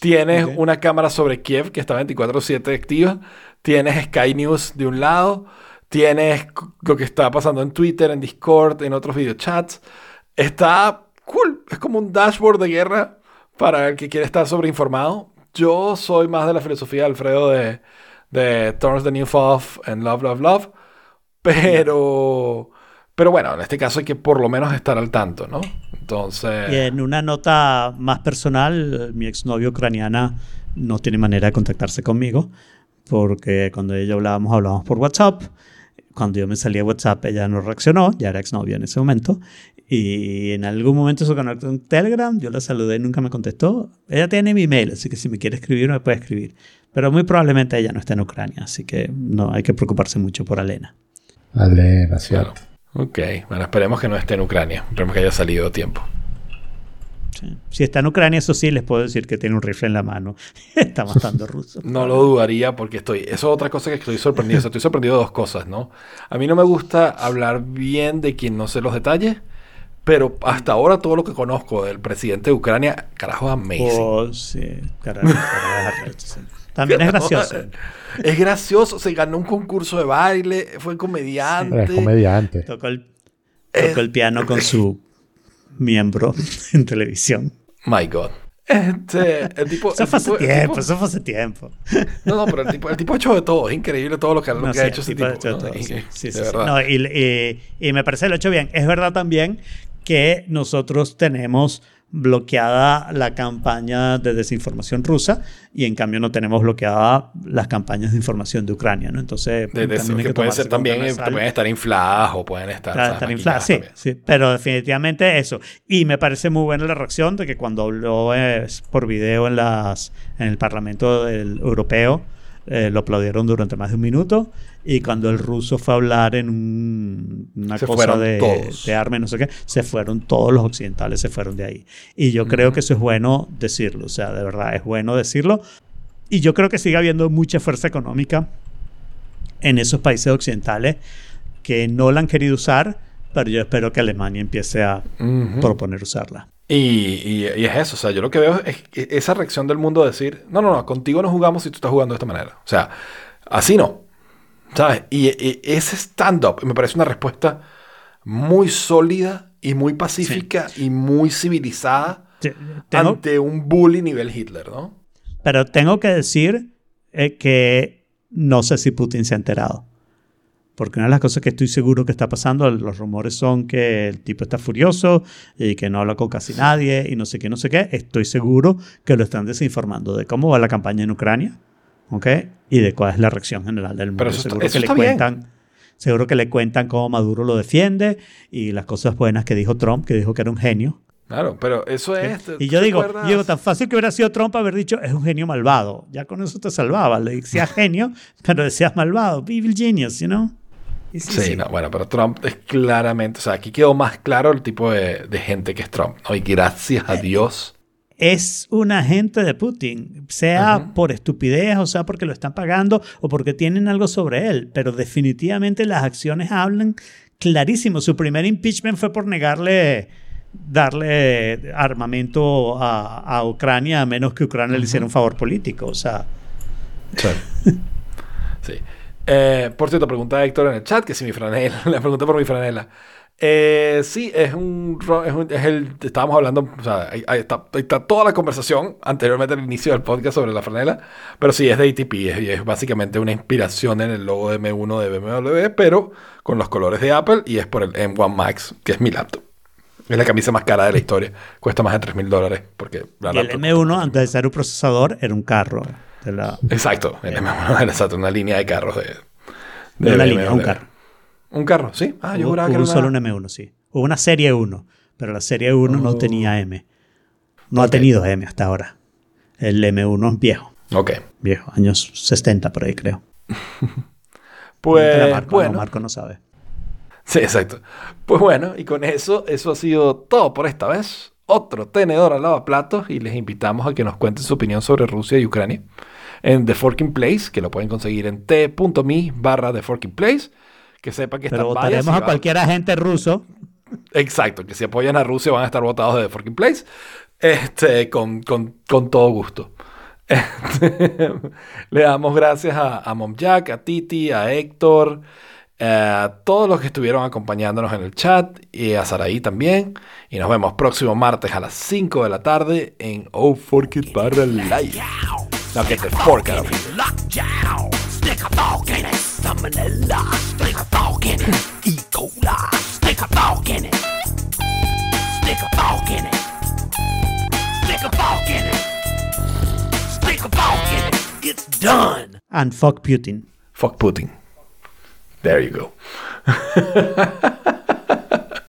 Tienes una cámara sobre Kiev que está 24/7 activa. Tienes Sky News de un lado. Tienes lo que está pasando en Twitter, en Discord, en otros videochats. Está cool. Es como un dashboard de guerra para el que quiere estar sobreinformado. Yo soy más de la filosofía de Alfredo de, de Turns the New Off and Love, Love, Love. Pero, pero bueno, en este caso hay que por lo menos estar al tanto, ¿no? Entonces... Y en una nota más personal, mi exnovia ucraniana no tiene manera de contactarse conmigo, porque cuando ella hablábamos, hablábamos por WhatsApp. Cuando yo me salí de WhatsApp, ella no reaccionó, ya era exnovia en ese momento. Y en algún momento se conectó en Telegram, yo la saludé y nunca me contestó. Ella tiene mi email, así que si me quiere escribir, me puede escribir. Pero muy probablemente ella no está en Ucrania, así que no hay que preocuparse mucho por Elena. Alena, cierto. Claro. Ok, bueno, esperemos que no esté en Ucrania. Esperemos que haya salido a tiempo. Sí. Si está en Ucrania, eso sí, les puedo decir que tiene un rifle en la mano. está matando rusos. No lo dudaría porque estoy... Eso es otra cosa que estoy sorprendido. O sea, estoy sorprendido de dos cosas, ¿no? A mí no me gusta hablar bien de quien no sé los detalles, pero hasta ahora todo lo que conozco del presidente de Ucrania, carajo, es amazing. Oh, sí, carajo, carajo, sí. También es gracioso. Es gracioso, se ganó un concurso de baile, fue comediante. Pero es comediante. Tocó el, tocó el piano con su miembro en televisión. My God. Este, el tipo, Eso fue hace tipo- tiempo, tipo- eso fue hace tiempo. no, no, pero el tipo, el tipo ha hecho de todo. Es increíble todo lo que, lo No, que sí, ha hecho ese el tipo tipo. ha hecho ¿no? todo, Y- sí, sí, sí, sí. verdad. No, y, y- y me parece que lo ha hecho bien. Es verdad también que nosotros tenemos bloqueada la campaña de desinformación rusa y en cambio no tenemos bloqueada las campañas de información de Ucrania, ¿no? Entonces, De- de- también que pueden ser también, eh, pueden estar infladas o pueden estar, Claro, estar inflada, maquilladas sí, sí, pero definitivamente eso. Y me parece muy buena la reacción de que cuando habló eh, por video en, las, en el Parlamento del Europeo, eh, lo aplaudieron durante más de un minuto. Y cuando el ruso fue a hablar en un- una Se cosa de, de armas, no sé qué, se fueron todos los occidentales, se fueron de ahí. Y yo creo que eso es bueno decirlo, o sea, de verdad es bueno decirlo. Y yo creo que sigue habiendo mucha fuerza económica en esos países occidentales que no la han querido usar, pero yo espero que Alemania empiece a proponer usarla. Y, y- y es eso, o sea, yo lo que veo es esa reacción del mundo de decir, no, no, no, contigo no jugamos si tú estás jugando de esta manera. O sea, así no. ¿Sabes? Y, y ese stand-up me parece una respuesta muy sólida y muy pacífica y muy civilizada Te- Tengo, ante un bully nivel Hitler, ¿no? pero tengo que decir eh, que no sé si Putin se ha enterado. Porque una de las cosas que estoy seguro que está pasando, los rumores son que el tipo está furioso y que no habla con casi nadie y no sé qué, no sé qué. Estoy seguro que lo están desinformando de cómo va la campaña en Ucrania, ¿ok? Y de cuál es la reacción general del mundo. Pero eso está- seguro eso que le está bien. cuentan, seguro que le cuentan cómo Maduro lo defiende y las cosas buenas que dijo Trump, que dijo que era un genio. Claro, pero eso es... ¿te- Y yo digo, digo, tan fácil que hubiera sido Trump haber dicho, es un genio malvado. Ya con eso te salvaba. Le decías genio, pero decías malvado. Evil genius, you know? Y sí, Sí, sí. no, bueno, pero Trump es claramente, o sea, aquí quedó más claro el tipo de, de gente que es Trump, ¿no? Y gracias Eh, a Dios. Es un agente de Putin, sea por estupidez, o sea porque lo están pagando, o porque tienen algo sobre él. Pero definitivamente las acciones hablan clarísimo. Su primer impeachment fue por negarle darle armamento a, a Ucrania a menos que Ucrania le hiciera un favor político. O sea, Sí. Sí. Eh, por cierto, pregunta Héctor en el chat que si mi franela, le pregunté por mi franela. Eh, sí, es un, es un- es el, estábamos hablando, o sea, ahí, ahí está, ahí está toda la conversación anteriormente al inicio del podcast sobre la franela, pero sí, es de ATP, es, y es básicamente una inspiración en el logo de M1 de BMW, pero con los colores de Apple y es por el M1 Max, que es mi laptop. Es la camisa más cara de la historia. Cuesta más de 3 mil dólares. Porque la Y el laptop- M1, antes de ser un procesador, era un carro. De la, Exacto, el M1 era una línea de carros de. de una BMW. línea, un carro. Un carro, sí. Ah, yo juraba que hubo era solo una... un M1, sí. Hubo una serie 1, pero la serie 1 no Oh. tenía M. No ha tenido M hasta ahora. El M1 es viejo. Ok. Viejo, años 60 por ahí creo. Pues Marco, bueno. no, Marco no sabe. Sí, exacto. Pues bueno, y con eso, eso ha sido todo por esta vez. Otro tenedor al lavaplatos y les invitamos a que nos cuenten su opinión sobre Rusia y Ucrania en The Forking Place, que lo pueden conseguir en t.me barra The Forking Place. Que sepan que Pero están votaremos a cualquier agente ruso. Exacto, que si apoyan a Rusia van a estar votados de The Forking Place. Este, con, con- con todo gusto. Este, le damos gracias a, a Mom Jack, a Titi, a Héctor, eh, a todos los que estuvieron acompañándonos en el chat y a Saraí también. Y nos vemos próximo martes a las 5 de la tarde en Oh Fork It barra live. No, que te fork out of here. Lockjaw, stick a fork in it. Salmonella, stick a fork in it. E. coli, stick a fork in it. Stick a fork in it. Stick a fork in it. Stick a fork in it. It's done. And fuck Putin. Fuck Putin. There you go.